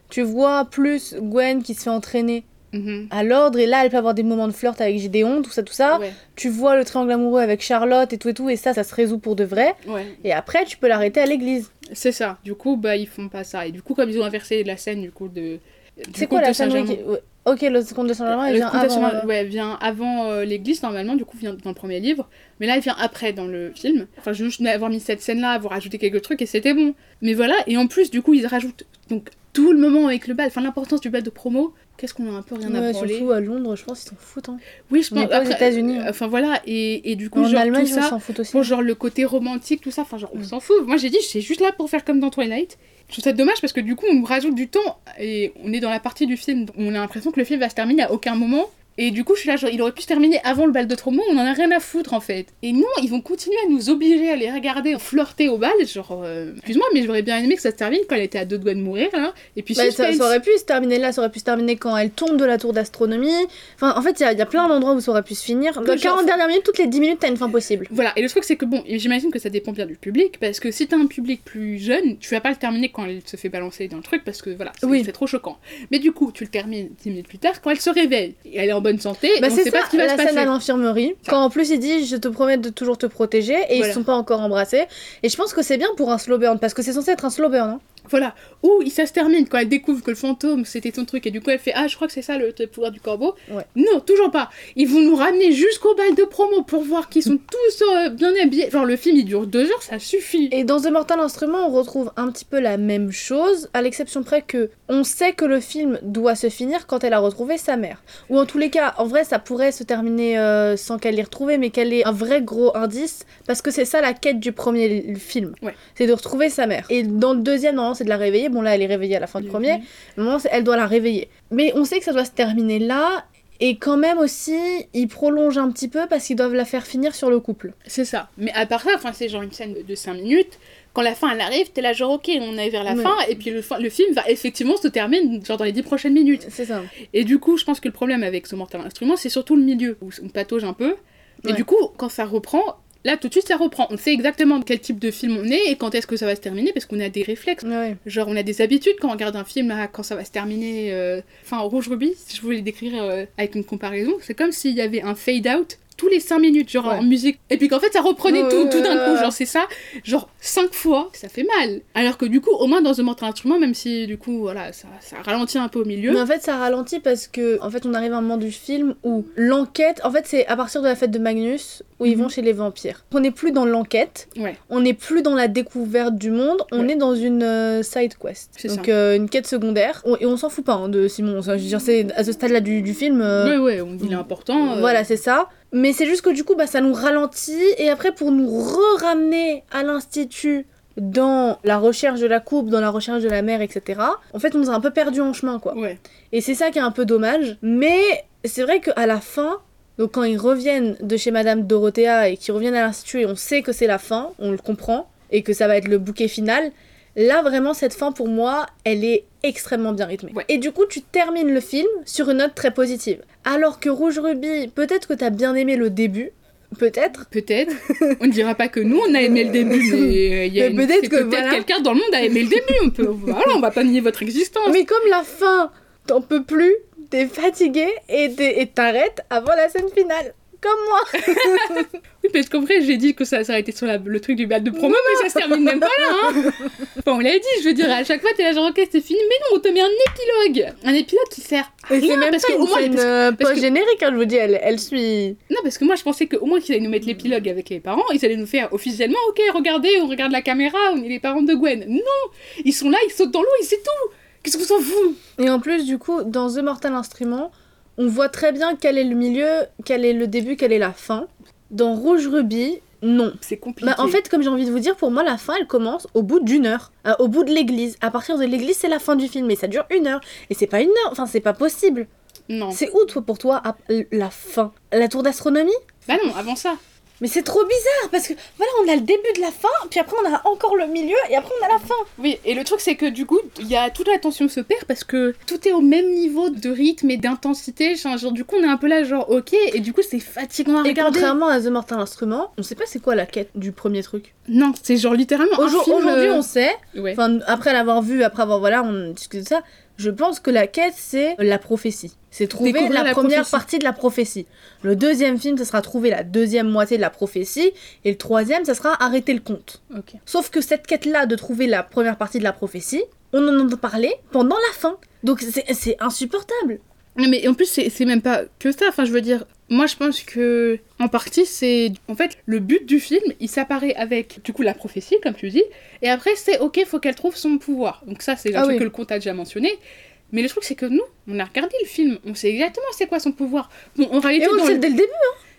Tu vois plus Gwen qui se fait entraîner Mhm. à l'ordre, et là elle peut avoir des moments de flirt avec Gédéon, tout ça, tout ça. Ouais, Tu vois le triangle amoureux avec Charlotte et tout et tout, et ça, ça se résout pour de vrai. ouais. Et après, tu peux l'arrêter à l'église. C'est ça. Du coup, bah, ils font pas ça. Et du coup, comme ils ont inversé la scène, du coup, de. C'est quoi de la scène. Ok, le seconde de Saint-Germain, vient avant. Saint-Germain, euh, ouais, vient avant euh, l'église, normalement, du coup, vient dans le premier livre. Mais là, elle vient après dans le film. Enfin, je juste avoir mis cette scène-là, avoir rajouté quelques trucs, et c'était bon. Mais voilà, et en plus, du coup, ils rajoutent donc tout le moment avec le bal, enfin, l'importance du bal de promo. Qu'est-ce qu'on a un peu rien à Ouais, branler. surtout à Londres, je pense qu'ils s'en foutent. Hein. Oui, je pense. aux États-Unis, hein. Enfin, voilà, et, et du coup, En genre, Allemagne, tout ils ça. s'en foutent aussi. Pour genre le côté romantique, tout ça, enfin genre on Mm. s'en fout. Moi j'ai dit, c'est juste là pour faire comme dans Twilight. Je trouve ça dommage parce que du coup on rajoute du temps et on est dans la partie du film. où On a l'impression que le film va se terminer à aucun moment. Et du coup, je suis là, genre, il aurait pu se terminer avant le bal de Tromo, on en a rien à foutre en fait. Et non, ils vont continuer à nous obliger à les regarder flirter au bal, genre, euh, excuse-moi, mais j'aurais bien aimé que ça se termine quand elle était à deux doigts de mourir, là. Et puis Bah, ça, aurait pu se terminer là, ça aurait pu se terminer quand elle tombe de la tour d'astronomie. Enfin, en fait, il y, a- il y a plein d'endroits où ça aurait pu se finir. Dans les genre- 40 dernières minutes, toutes les 10 minutes, t'as une fin possible. Voilà, et le truc c'est que bon, j'imagine que ça dépend bien du public, parce que si t'as un public plus jeune, tu vas pas le terminer quand elle se fait balancer dans le truc, parce que voilà, c'est Oui. c'est trop choquant. Mais du coup, tu le termines 10 minutes plus tard quand elle se réveille, et elle est en bonne santé, et Bah, on c'est sait ça, pas ce qui va la se scène passer. à l'infirmerie. Quand en plus il dit Je te promets de toujours te protéger, et ils Voilà. se sont pas encore embrassés. Et je pense que c'est bien pour un slow burn, parce que c'est censé être un slow burn. Hein. Voilà, ou ça se termine quand elle découvre que le fantôme c'était son truc, et du coup elle fait Ah, je crois que c'est ça le, le pouvoir du corbeau. Ouais. Non, toujours pas. Ils vont nous ramener jusqu'au bal de promo pour voir qu'ils sont [LAUGHS] tous euh, bien habillés. Genre, le film il dure deux heures, ça suffit. Et dans The Mortal Instrument, on retrouve un petit peu la même chose, à l'exception près que on sait que le film doit se finir quand elle a retrouvé sa mère. Ou en tous les cas, en vrai, ça pourrait se terminer euh, sans qu'elle l'ait retrouvée, mais qu'elle ait un vrai gros indice, parce que c'est ça la quête du premier film. Ouais. C'est de retrouver sa mère. Et dans le deuxième, normalement, c'est de la réveiller. Bon, là, elle est réveillée à la fin du premier. C'est- elle doit la réveiller. Mais on sait que ça doit se terminer là. Et quand même aussi, ils prolongent un petit peu parce qu'ils doivent la faire finir sur le couple. C'est ça. Mais à part ça, enfin, c'est genre une scène de 5 minutes. Quand la fin elle arrive, t'es là genre ok, on est vers la Ouais. fin, et puis le, film va effectivement se terminer genre dans les 10 prochaines minutes. C'est ça. Et du coup, je pense que le problème avec ce Mortal Instrument, c'est surtout le milieu, où on patauge un peu. Et Ouais. du coup, quand ça reprend, là tout de suite ça reprend. On sait exactement quel type de film on est et quand est-ce que ça va se terminer, parce qu'on a des réflexes. Ouais. Genre, on a des habitudes quand on regarde un film, là, quand ça va se terminer. euh, Enfin, Rouge Ruby, si je voulais le décrire euh, avec une comparaison, c'est comme s'il y avait un fade-out tous les 5 minutes, genre Ouais. en musique. Et puis qu'en fait, ça reprenait Ouais, tout, tout d'un coup. Genre, c'est ça, genre 5 fois, ça fait mal. Alors que du coup, au moins dans The Mortal Instrument, même si du coup, voilà, ça, ça ralentit un peu au milieu. Mais en fait, ça ralentit parce que, en fait, on arrive à un moment du film où l'enquête, en fait, c'est à partir de la fête de Magnus où ils Mhm. vont chez les vampires. On n'est plus dans l'enquête, Ouais. on n'est plus dans la découverte du monde, on Ouais. est dans une euh, side quest. Donc euh, une quête secondaire. On- et on s'en fout pas hein, de Simon. Je veux dire, c'est à ce stade-là du, du film. euh, Ouais, ouais, on dit l'important. euh, Voilà, c'est ça. Mais c'est juste que du coup, bah, ça nous ralentit. Et après, pour nous re-ramener à l'institut dans la recherche de la coupe, dans la recherche de la mère, etc. En fait, on nous a un peu perdu en chemin, quoi. Ouais. Et c'est ça qui est un peu dommage. Mais c'est vrai qu'à la fin, donc quand ils reviennent de chez Madame Dorothea et qu'ils reviennent à l'institut et on sait que c'est la fin, on le comprend, et que ça va être le bouquet final, là vraiment cette fin pour moi, elle est extrêmement bien rythmée. Ouais. Et du coup, tu termines le film sur une note très positive. Alors que Rouge Ruby, peut-être que t'as bien aimé le début, peut-être. Peut-être. on ne dira pas que nous, on a aimé le début, mais euh, il y a Mais une- peut-être que voilà. quelqu'un dans le monde a aimé le début. On peut, [LAUGHS] voilà, on va pas nier votre existence. Mais comme la fin, t'en peux plus, t'es fatigué et t'arrêtes avant la scène finale. Comme moi. [LAUGHS] Oui, parce qu'en vrai, j'ai dit que ça s'arrêtait sur la- le truc du bal de promo, mais ça se termine même pas là, hein. [LAUGHS] Enfin, on l'a dit, je veux dire, à chaque fois, t'es là genre, ok, c'est fini, mais non, on te met un épilogue. Un épilogue qui sert à rien, même parce pas que au une moins, parce- euh, parce que- post-générique, hein, je vous dis, elle, elle suit... Non, parce que moi, je pensais qu'au moins qu'ils allaient nous mettre l'épilogue avec les parents, ils allaient nous faire officiellement, ok, regardez, on regarde la caméra, on est les parents de Gwen. Non Ils sont là, ils sautent dans l'eau et c'est tout. Qu'est-ce qu'on s'en fout? Et en plus, du coup, dans The Mortal Instrument, on voit très bien quel est le milieu, quel est le début, quelle est la fin. Dans Rouge Ruby, non. C'est compliqué. Bah, en fait, comme j'ai envie de vous dire, pour moi, la fin, elle commence au bout d'une heure. Euh, au bout de l'église. À partir de l'église, c'est la fin du film. Et ça dure une heure. Et c'est pas une heure. Enfin, c'est pas possible. Non. C'est où, toi, pour toi, la fin La tour d'astronomie? Bah non, avant ça. Mais c'est trop bizarre parce que voilà, on a le début de la fin, puis après on a encore le milieu et après on a la fin. Oui, et le truc c'est que du coup, il y a toute l'attention se perd parce que tout est au même niveau de rythme et d'intensité. Genre, genre, du coup, on est un peu là, genre, ok, et du coup, c'est fatigant à Et regarder. contrairement à The Mortal Instrument, on sait pas c'est quoi la quête du premier truc. Non, c'est genre littéralement Aujourd- Aujourd'hui, euh, on sait, Ouais. enfin après l'avoir vu, après avoir voilà, on discute de ça. Je pense que la quête c'est la prophétie. C'est trouver la, la première prophétie. partie de la prophétie. Le deuxième film, ça sera trouver la deuxième moitié de la prophétie. Et le troisième, ça sera arrêter le compte. Sauf que cette quête-là de trouver la première partie de la prophétie, on en entend parler pendant la fin. Donc c'est insupportable. Non, mais en plus, c'est même pas que ça. Enfin, je veux dire, moi, je pense que, en partie, c'est. En fait, le but du film, il s'apparaît avec, du coup, la prophétie, comme tu dis. Et après, c'est OK, faut qu'elle trouve son pouvoir. Donc, ça, c'est un Ah truc oui. que le conte a déjà mentionné. Mais le truc, c'est que nous, on a regardé le film, on sait exactement c'est quoi son pouvoir. Bon, en réalité, Et on le sait dès le début.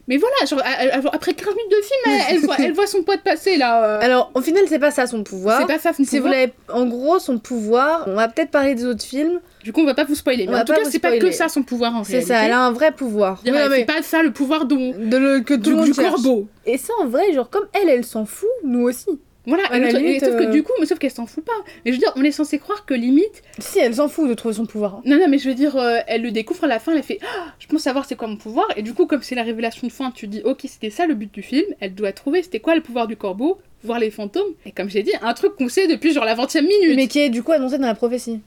Mais voilà, genre, elle- après 15 minutes de film, elle, elle voit, elle voit son pote passer là. euh, Alors, au final, c'est pas ça son pouvoir. c'est pas ça, son Si vous pouvoir. en gros, son pouvoir, on va peut-être parler des autres films. Du coup, on va pas vous spoiler. Mais en tout cas, c'est pas que ça son pouvoir en C'est réalité. ça, elle a un vrai pouvoir. Ouais, Oui, non, c'est mais pas ça le pouvoir dont. de le, que tout Du, le monde du corbeau. Et ça, en vrai, genre, comme elle, elle s'en fout, nous aussi. Voilà, et truc- et limite, sauf que euh, du coup, mais sauf qu'elle s'en fout pas. Mais je veux dire, on est censé croire que limite. Si, elle s'en fout de trouver son pouvoir. hein. Non, non, mais je veux dire, euh, elle le découvre à la fin, elle fait Ah, Je pense savoir c'est quoi mon pouvoir. Et du coup, comme c'est la révélation de fin, tu dis Ok, c'était ça le but du film. Elle doit trouver c'était quoi le pouvoir du corbeau, voir les fantômes. Et comme j'ai dit, un truc qu'on sait depuis genre la 20 e minute. Mais qui est du coup annoncé dans la prophétie.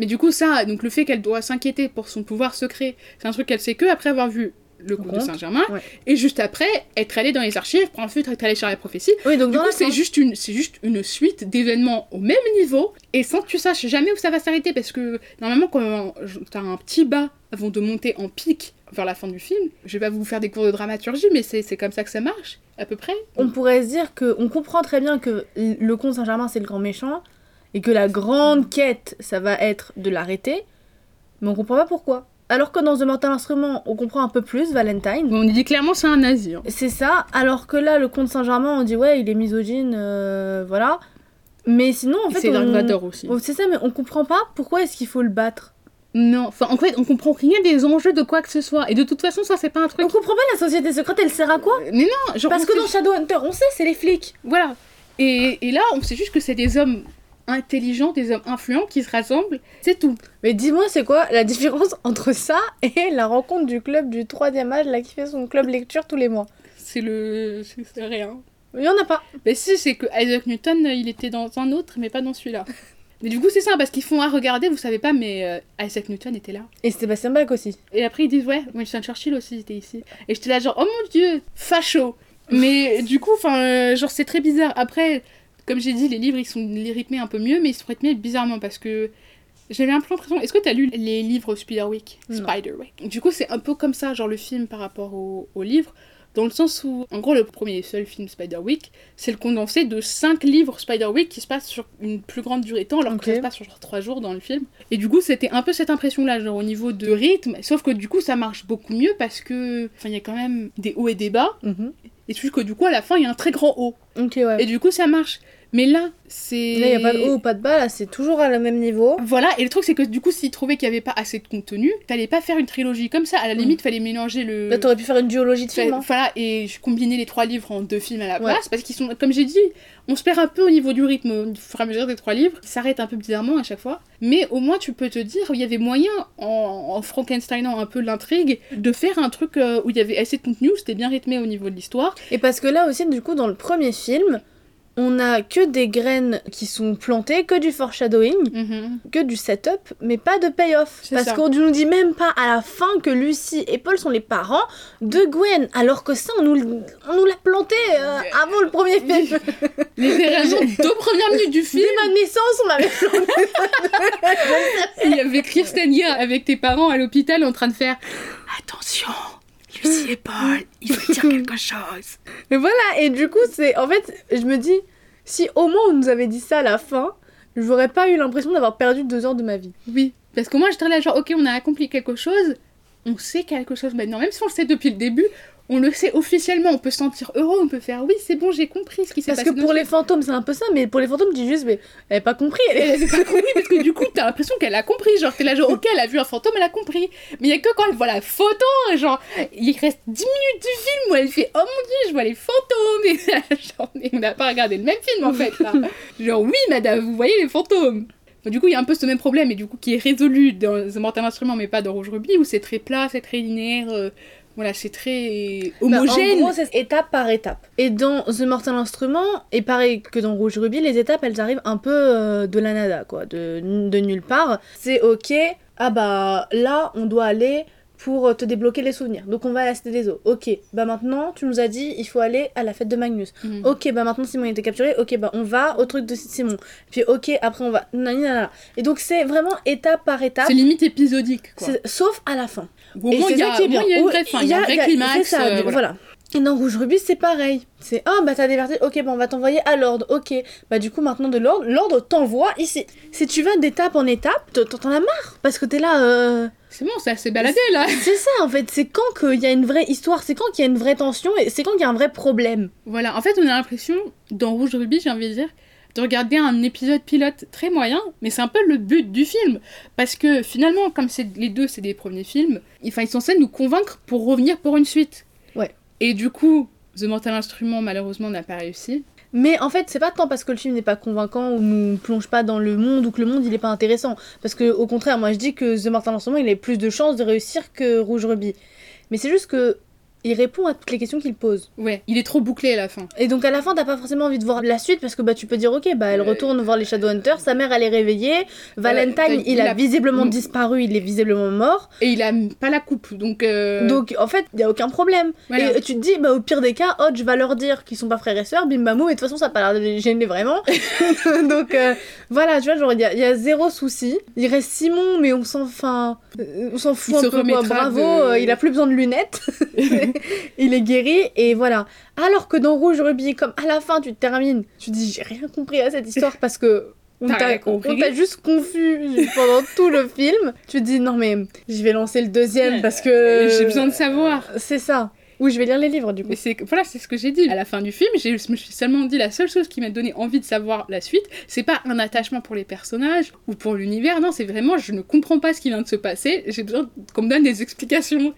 Mais du coup, ça, donc le fait qu'elle doit s'inquiéter pour son pouvoir secret, c'est un truc qu'elle sait que après avoir vu le conte de Saint-Germain. ouais. Et juste après, être allée dans les archives pour ensuite être allée chercher la prophétie. Oui, donc Du coup, c'est juste, une, c'est juste une suite d'événements au même niveau et sans que tu saches jamais où ça va s'arrêter parce que normalement, quand t'as un petit bas avant de monter en pic vers la fin du film, je vais pas vous faire des cours de dramaturgie, mais c'est, c'est comme ça que ça marche, à peu près. on pourrait se dire que on comprend très bien que le comte Saint-Germain c'est le grand méchant et que la grande quête ça va être de l'arrêter, mais on comprend pas pourquoi. Alors que dans The Mortal Instrument on comprend un peu plus Valentine. On dit clairement c'est un nazi. hein. C'est ça, alors que là le comte Saint-Germain on dit ouais il est misogyne, euh, voilà. Mais sinon en fait c'est Dark on... Vador aussi. Oh, C'est ça, mais on comprend pas pourquoi est-ce qu'il faut le battre. Non, enfin en fait, on comprend rien des enjeux de quoi que ce soit. Et de toute façon, ça c'est pas un truc. On comprend pas la société secrète, elle sert à quoi Mais non, genre Parce que sait- dans Shadowhunter, on sait, c'est les flics. Voilà. Et, et là, on sait juste que c'est des hommes intelligents, des hommes influents qui se rassemblent, c'est tout. Mais dis-moi, c'est quoi la différence [LAUGHS] entre ça et la rencontre du club du troisième âge, là, qui fait son club lecture tous les mois? C'est le. c'est rien. Il y en a pas. Mais si, c'est que Isaac Newton, euh, il était dans un autre, mais pas dans celui-là. [LAUGHS] Mais du coup, c'est ça, parce qu'ils font à regarder, vous savez pas, mais euh, Isaac Newton était là. Et Sébastien Bach aussi. Et après, ils disent, ouais, Winston Churchill aussi était ici. Et j'étais là, genre, oh mon dieu, facho Mais du coup, enfin, euh, genre, c'est très bizarre. Après, comme j'ai dit, les livres, ils sont rythmés un peu mieux, mais ils sont rythmés bizarrement, parce que j'avais un peu l'impression. Est-ce que t'as lu les livres Spiderwick? Spiderwick. Du coup, c'est un peu comme ça, genre, le film par rapport au, au livre. Dans le sens où, en gros, le premier et seul film Spiderwick, c'est le condensé de 5 livres Spiderwick qui se passent sur une plus grande durée de temps, alors que ça se passe sur genre 3 jours dans le film. Et du coup, c'était un peu cette impression-là, genre au niveau de rythme, sauf que du coup, ça marche beaucoup mieux parce que, enfin, il y a quand même des hauts et des bas, et tu que du coup, à la fin, il y a un très grand haut. Ok, ouais. Et du coup, ça marche. Mais là, c'est. Là, il y a pas de haut ou pas de bas, là, c'est toujours à le même niveau. Voilà, et le truc c'est que du coup, s'ils trouvaient qu'il n'y avait pas assez de contenu, fallait pas faire une trilogie comme ça. À la Mm. limite, fallait mélanger le. Là, t'aurais pu faire une duologie de films. hein. Voilà, et je combinais les trois livres en deux films à la Ouais. place, parce qu'ils sont, comme j'ai dit, on se perd un peu au niveau du rythme au fur et à mesure des trois livres, ça s'arrête un peu bizarrement à chaque fois, mais au moins tu peux te dire, il y avait moyen, en, en Frankensteinant un peu l'intrigue, de faire un truc euh, où il y avait assez de contenu, où c'était bien rythmé au niveau de l'histoire. Et parce que là aussi, du coup, dans le premier film, on a que des graines qui sont plantées, que du foreshadowing, que du setup, mais pas de payoff. Parce qu'on nous dit même pas à la fin que Lucie et Paul sont les parents de Gwen, alors que ça, on nous, l- on nous l'a planté euh, avant le premier film. [LAUGHS] Les [LAUGHS] raisons deux premières minutes du film, Dès ma naissance, on m'avait planté. [LAUGHS] il y avait Kristen Year avec tes parents à l'hôpital en train de faire Attention, Lucie et Paul, il faut dire quelque chose. [LAUGHS] Mais voilà, et du coup, c'est. En fait, je me dis, si au moins on nous avait dit ça à la fin, j'aurais pas eu l'impression d'avoir perdu deux heures de ma vie. Oui, parce que moi j'étais là genre ok on a accompli quelque chose, on sait quelque chose maintenant, même si on le sait depuis le début, on le sait officiellement, on peut se sentir heureux, on peut faire oui, c'est bon, j'ai compris ce qui s'est Parce passé. que pour les fantômes, c'est un peu ça, mais pour les fantômes, tu dis juste, mais elle a pas compris. Elle est- Elle a pas compris parce que du coup, t'as l'impression qu'elle a compris. Genre, t'es là, genre, ok, elle a vu un fantôme, elle a compris. Mais il y a que quand elle voit la photo, genre, il reste 10 minutes du film où elle fait Oh mon dieu, je vois les fantômes. Et genre, on n'a pas regardé le même film en fait là. Genre, oui, madame, vous voyez les fantômes. Du coup, il y a un peu ce même problème, et du coup, qui est résolu dans The Mortal Instrument, mais pas dans Rouge Ruby, où c'est très plat, c'est très linéaire. euh, voilà, c'est très Bah, homogène. en gros, c'est étape par étape. Et dans The Mortal Instrument, et pareil que dans Rouge Ruby, les étapes, elles arrivent un peu euh, de la nada, quoi, de, de nulle part. C'est ok, ah bah là, on doit aller pour te débloquer les souvenirs. Donc on va à la Cité des Eaux. Ok, bah maintenant, tu nous as dit, il faut aller à la fête de Magnus. Mhm. Ok, bah maintenant Simon a été capturé. Ok, bah on va au truc de Simon. Puis ok, après on va. Et donc c'est vraiment étape par étape. C'est limite épisodique, quoi. Sauf à la fin. Au moins, c'est il y a, une Où vraie fin, il y a un vrai c'est climax. ça, euh, voilà. Et dans Rouge Ruby, c'est pareil. C'est ah bah t'as diverti, ok, bah on va t'envoyer à l'ordre, ok. Bah du coup, maintenant de l'ordre, l'ordre t'envoie ici. Si tu vas d'étape en étape, t'en as marre. Parce que t'es là, euh... C'est bon, ça s'est baladé là. c'est ça en fait, c'est quand qu'il y a une vraie histoire, c'est quand qu'il y a une vraie tension et c'est quand qu'il y a un vrai problème. Voilà, en fait, on a l'impression, dans Rouge Ruby, j'ai envie de dire, de regarder un épisode pilote très moyen, mais c'est un peu le but du film. Parce que finalement, comme c'est les deux, c'est des premiers films, il enfin, ils sont censés nous convaincre pour revenir pour une suite. Ouais. Et du coup, The Mortal Instrument, malheureusement, n'a pas réussi. Mais en fait, c'est pas tant parce que le film n'est pas convaincant ou nous plonge pas dans le monde ou que le monde il est pas intéressant. Parce que au contraire, moi je dis que The Mortal Instrument il a plus de chances de réussir que Rouge Ruby. Mais c'est juste que il répond à toutes les questions qu'il pose. Ouais, il est trop bouclé à la fin. Et donc à la fin, t'as pas forcément envie de voir la suite parce que bah tu peux dire ok, bah elle Euh, retourne voir les Shadowhunters, sa mère elle est réveillée, Valentine il, il a, a- visiblement Mm. disparu, il est visiblement mort. Et il a pas la coupe, donc. euh, Donc en fait, il y a aucun problème. voilà. Et tu te dis, bah, au pire des cas, Hodge va leur dire qu'ils sont pas frères et sœurs, bim bam boum, et de toute façon, ça a pas l'air de les gêner vraiment. [LAUGHS] Donc euh, voilà, tu vois, genre, il y, y a zéro souci. Il reste Simon, mais on s'en enfin, euh, on s'en fout Il un se peu, quoi. Bravo, de- euh, il a plus besoin de lunettes. [LAUGHS] [LAUGHS] il est guéri, et voilà. Alors que dans Rouge Ruby, comme à la fin, tu te termines, tu te dis, j'ai rien compris à cette histoire parce que. [LAUGHS] On t'a juste confus pendant [LAUGHS] tout le film. Tu te dis non mais je vais lancer le deuxième parce que J'ai besoin de savoir. c'est ça. Oui, je vais lire les livres du coup. Mais c'est voilà, c'est ce que j'ai dit. À la fin du film, je me suis seulement dit la seule chose qui m'a donné envie de savoir la suite, c'est pas un attachement pour les personnages ou pour l'univers, non, c'est vraiment je ne comprends pas ce qui vient de se passer, j'ai besoin qu'on me donne des explications.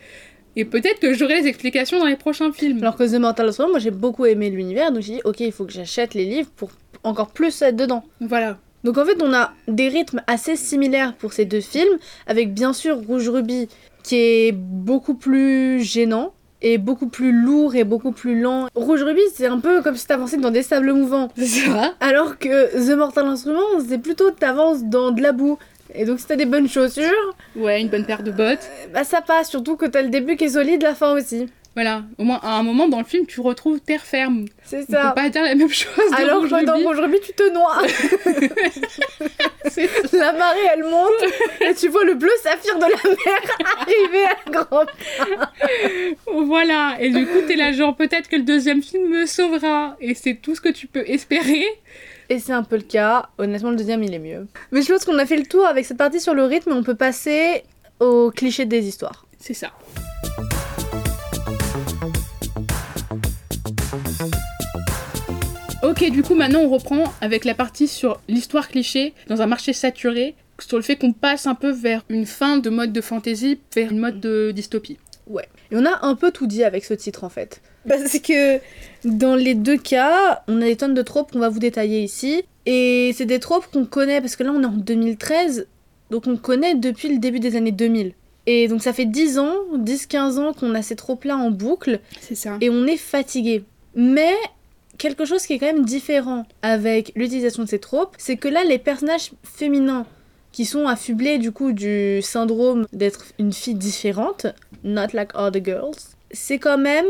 Et peut-être que j'aurai les explications dans les prochains films. Alors que The Mortal Instrument, moi j'ai beaucoup aimé l'univers, donc j'ai dit ok, il faut que j'achète les livres pour encore plus être dedans. Voilà. Donc en fait, on a des rythmes assez similaires pour ces deux films, avec bien sûr Rouge Ruby qui est beaucoup plus gênant et beaucoup plus lourd et beaucoup plus lent. Rouge Ruby, c'est un peu comme si t'avançais dans des sables mouvants. C'est ça. Alors que The Mortal Instrument, c'est plutôt t'avances dans de la boue. Et donc si t'as des bonnes chaussures, Ouais, une bonne paire de bottes. bah ça passe, surtout que t'as le début qui est solide, la fin aussi. Voilà. Au moins, à un moment dans le film, tu retrouves terre ferme. C'est On peut ça. pas dire la même chose. Alors que dans. Rouge Ruby, tu te noies. La marée, elle monte et tu vois le bleu saphir de la mer [LAUGHS] arriver à grand. Voilà. Et du coup, t'es là, genre, peut-être que le deuxième film me sauvera. Et c'est tout ce que tu peux espérer. Et c'est un peu le cas. Honnêtement, le deuxième, il est mieux. Mais je pense qu'on a fait le tour avec cette partie sur le rythme et on peut passer au cliché des histoires. C'est ça. Ok, du coup, maintenant on reprend avec la partie sur l'histoire cliché dans un marché saturé, sur le fait qu'on passe un peu vers une fin de mode de fantasy, vers une mode de dystopie. Et on a un peu tout dit avec ce titre en fait. Parce que dans les deux cas, on a des tonnes de tropes qu'on va vous détailler ici. Et c'est des tropes qu'on connaît parce que là on est en 2013, donc on connaît depuis le début des années 2000. Et donc ça fait 10 ans, 10-15 ans qu'on a ces tropes-là en boucle C'est ça. et on est fatigué. Mais quelque chose qui est quand même différent avec l'utilisation de ces tropes, c'est que là les personnages féminins qui sont affublés du coup du syndrome d'être une fille différente, not like other girls, c'est quand même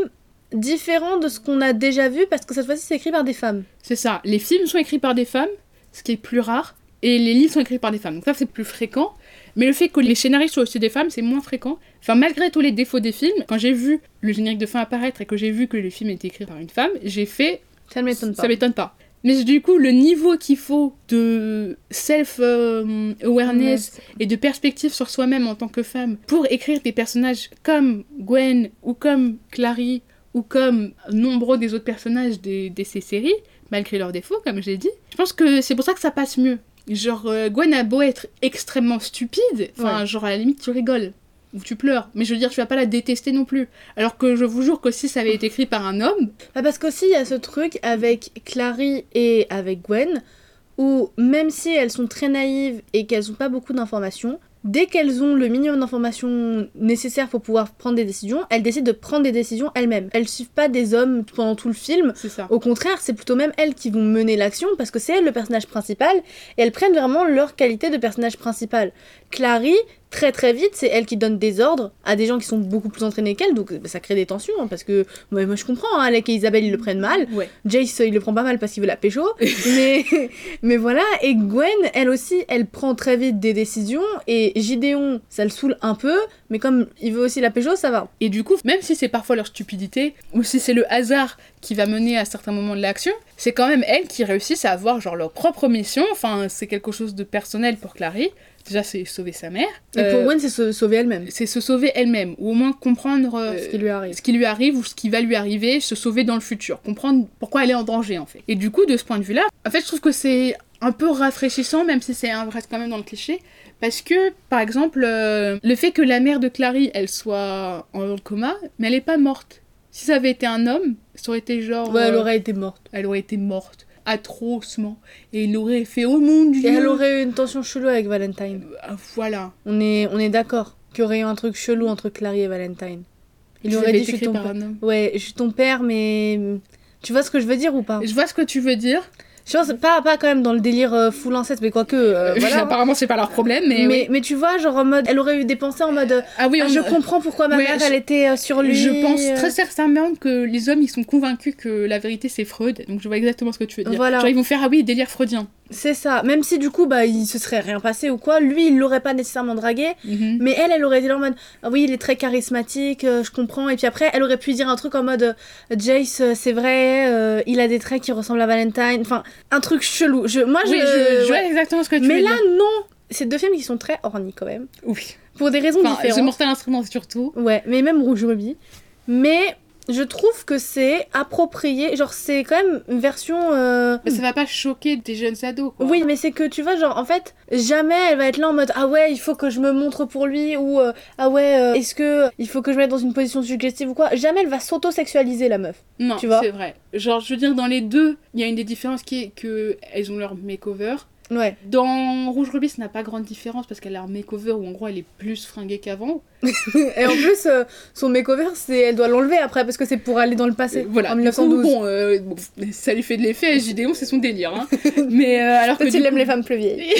différent de ce qu'on a déjà vu parce que cette fois-ci c'est écrit par des femmes. C'est ça. Les films sont écrits par des femmes, ce qui est plus rare, et les livres sont écrits par des femmes. Donc ça, c'est plus fréquent. Mais le fait que les scénaristes soient aussi des femmes, c'est moins fréquent. Enfin, malgré tous les défauts des films, quand j'ai vu le générique de fin apparaître et que j'ai vu que le film était écrit par une femme, j'ai fait Ça ne m'étonne pas. Ça m'étonne pas. Mais du coup, le niveau qu'il faut de self-awareness et de perspective sur soi-même en tant que femme pour écrire des personnages comme Gwen ou comme Clary ou comme nombreux des autres personnages de ces séries, malgré leurs défauts, comme j'ai dit. Je pense que c'est pour ça que ça passe mieux. Genre, euh, Gwen a beau être extrêmement stupide, enfin, Ouais. genre, à la limite, tu rigoles. Ou tu pleures. Mais je veux dire, tu vas pas la détester non plus. Alors que je vous jure que si ça avait été écrit par un homme, Bah parce qu'aussi il y a ce truc avec Clary et avec Gwen où même si elles sont très naïves et qu'elles n'ont pas beaucoup d'informations, dès qu'elles ont le minimum d'informations nécessaires pour pouvoir prendre des décisions, elles décident de prendre des décisions elles-mêmes. Elles suivent pas des hommes pendant tout le film. c'est ça. Au contraire, c'est plutôt même elles qui vont mener l'action parce que c'est elles le personnage principal et elles prennent vraiment leur qualité de personnage principal. Clary, très très vite, c'est elle qui donne des ordres à des gens qui sont beaucoup plus entraînés qu'elle, donc bah, ça crée des tensions hein, parce que moi, moi je comprends, hein, Alec et Isabelle ils le prennent mal. Ouais. Jace, il le prend pas mal parce qu'il veut la pécho. [LAUGHS] mais, mais voilà, et Gwen, elle aussi, elle prend très vite des décisions. Et Gideon, ça le saoule un peu. Mais comme il veut aussi la pécho, ça va. Et du coup, même si c'est parfois leur stupidité, ou si c'est le hasard qui va mener à certains moments de l'action, c'est quand même elles qui réussissent à avoir genre leur propre mission. Enfin, c'est quelque chose de personnel pour Clary. Déjà, c'est sauver sa mère. Et Euh, pour Gwen, c'est se sauver elle-même. c'est se sauver elle-même, ou au moins comprendre euh, Ce qui lui arrive. ce qui lui arrive ou ce qui va lui arriver, se sauver dans le futur, comprendre pourquoi elle est en danger en fait. Et du coup, de ce point de vue-là, en fait, je trouve que c'est un peu rafraîchissant, même si c'est un reste quand même dans le cliché, parce que, par exemple, euh, le fait que la mère de Clary, elle soit en coma, mais elle est pas morte. Si ça avait été un homme, ça aurait été genre... Ouais, elle euh, aurait été morte. elle aurait été morte, atrocement, et il aurait fait « Oh mon dieu !» Et elle aurait eu une tension chelou avec Valentine. Ah, Voilà. On est, on est d'accord qu'il y aurait eu un truc chelou entre Clary et Valentine. Il aurait dit je suis ton. Ouais, je suis ton père, mais. Tu vois ce que je veux dire ou pas? Je vois ce que tu veux dire. Je pense pas, pas quand même dans le délire euh, full inceste, mais quoique. euh, voilà. Apparemment, c'est pas leur problème, mais... mais, oui. mais tu vois, genre en mode. Elle aurait eu des pensées en mode. euh, Ah oui, ah, on- je comprends pourquoi ma Ouais, mère je- elle était euh, sur lui. Je pense euh. très sincèrement que les hommes ils sont convaincus que la vérité c'est Freud, donc je vois exactement ce que tu veux dire. Voilà. Genre ils vont faire ah oui délire freudien. C'est ça. Même si du coup, bah, il se serait rien passé ou quoi, lui, il l'aurait pas nécessairement dragué. Mais elle, elle aurait dit en mode ah oui, il est très charismatique, euh, je comprends. Et puis après, elle aurait pu dire un truc en mode euh, Jace, euh, c'est vrai, euh, il a des traits qui ressemblent à Valentine. Enfin, un truc chelou. Je, moi, oui, je. je, vois ouais. exactement ce que tu Mais veux là, dire. non. C'est deux films qui sont très horny quand même. Oui. Pour des raisons Enfin, différentes. Mortal Instrument surtout. Ouais, mais même Rouge Ruby. Mais je trouve que c'est approprié. Genre, c'est quand même une version. euh, Mais ça va pas choquer des jeunes ados quoi. Oui, mais c'est que tu vois, genre, en fait, jamais elle va être là en mode Ah ouais, il faut que je me montre pour lui, ou euh, Ah ouais, euh, est-ce que il faut que je me mette dans une position suggestive ou quoi. Jamais elle va s'auto-sexualiser, la meuf. Non, c'est vrai. Genre je veux dire dans les deux, il y a une des différences qui est que elles ont leur makeover. Ouais. Dans Rouge Ruby, ça n'a pas grande différence parce qu'elle a un makeover où en gros elle est plus fringuée qu'avant. [LAUGHS] Et en plus, euh, son makeover, c'est elle doit l'enlever après parce que c'est pour aller dans le passé. Euh, Voilà. En Du coup, 1912. bon, euh, bon, [LAUGHS] ça lui fait de l'effet. [LAUGHS] Gideon, c'est son délire. Hein. mais alors que il aime coup- les femmes plus vieilles.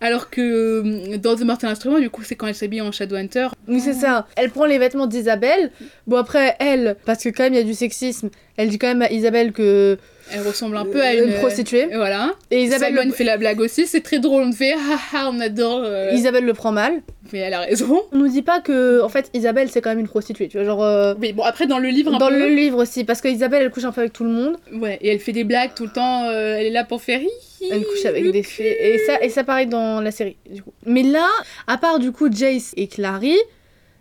Alors que dans The Mortal Instrument, du coup, c'est quand elle s'habille en Shadowhunter. Oui, c'est ça. Elle prend les vêtements d'Isabelle. Bon, après, elle, parce que quand même il y a du sexisme, elle dit quand même à Isabelle que. Elle ressemble un peu à une, Une prostituée. euh, Voilà. Et Isabelle, le... fait la blague aussi. C'est très drôle. On fait ah ah, on adore. euh, Isabelle le prend mal. Mais elle a raison. On nous dit pas que, en fait, Isabelle c'est quand même une prostituée, tu vois, genre. euh, Mais bon, après, dans le livre, un Dans peu. le livre aussi, parce que Isabelle elle couche un peu avec tout le monde, Ouais, et elle fait des blagues tout le temps. euh, elle est là pour faire. elle couche avec des fées, et ça, et ça pareil dans la série, du coup. Mais là, à part du coup Jace et Clary,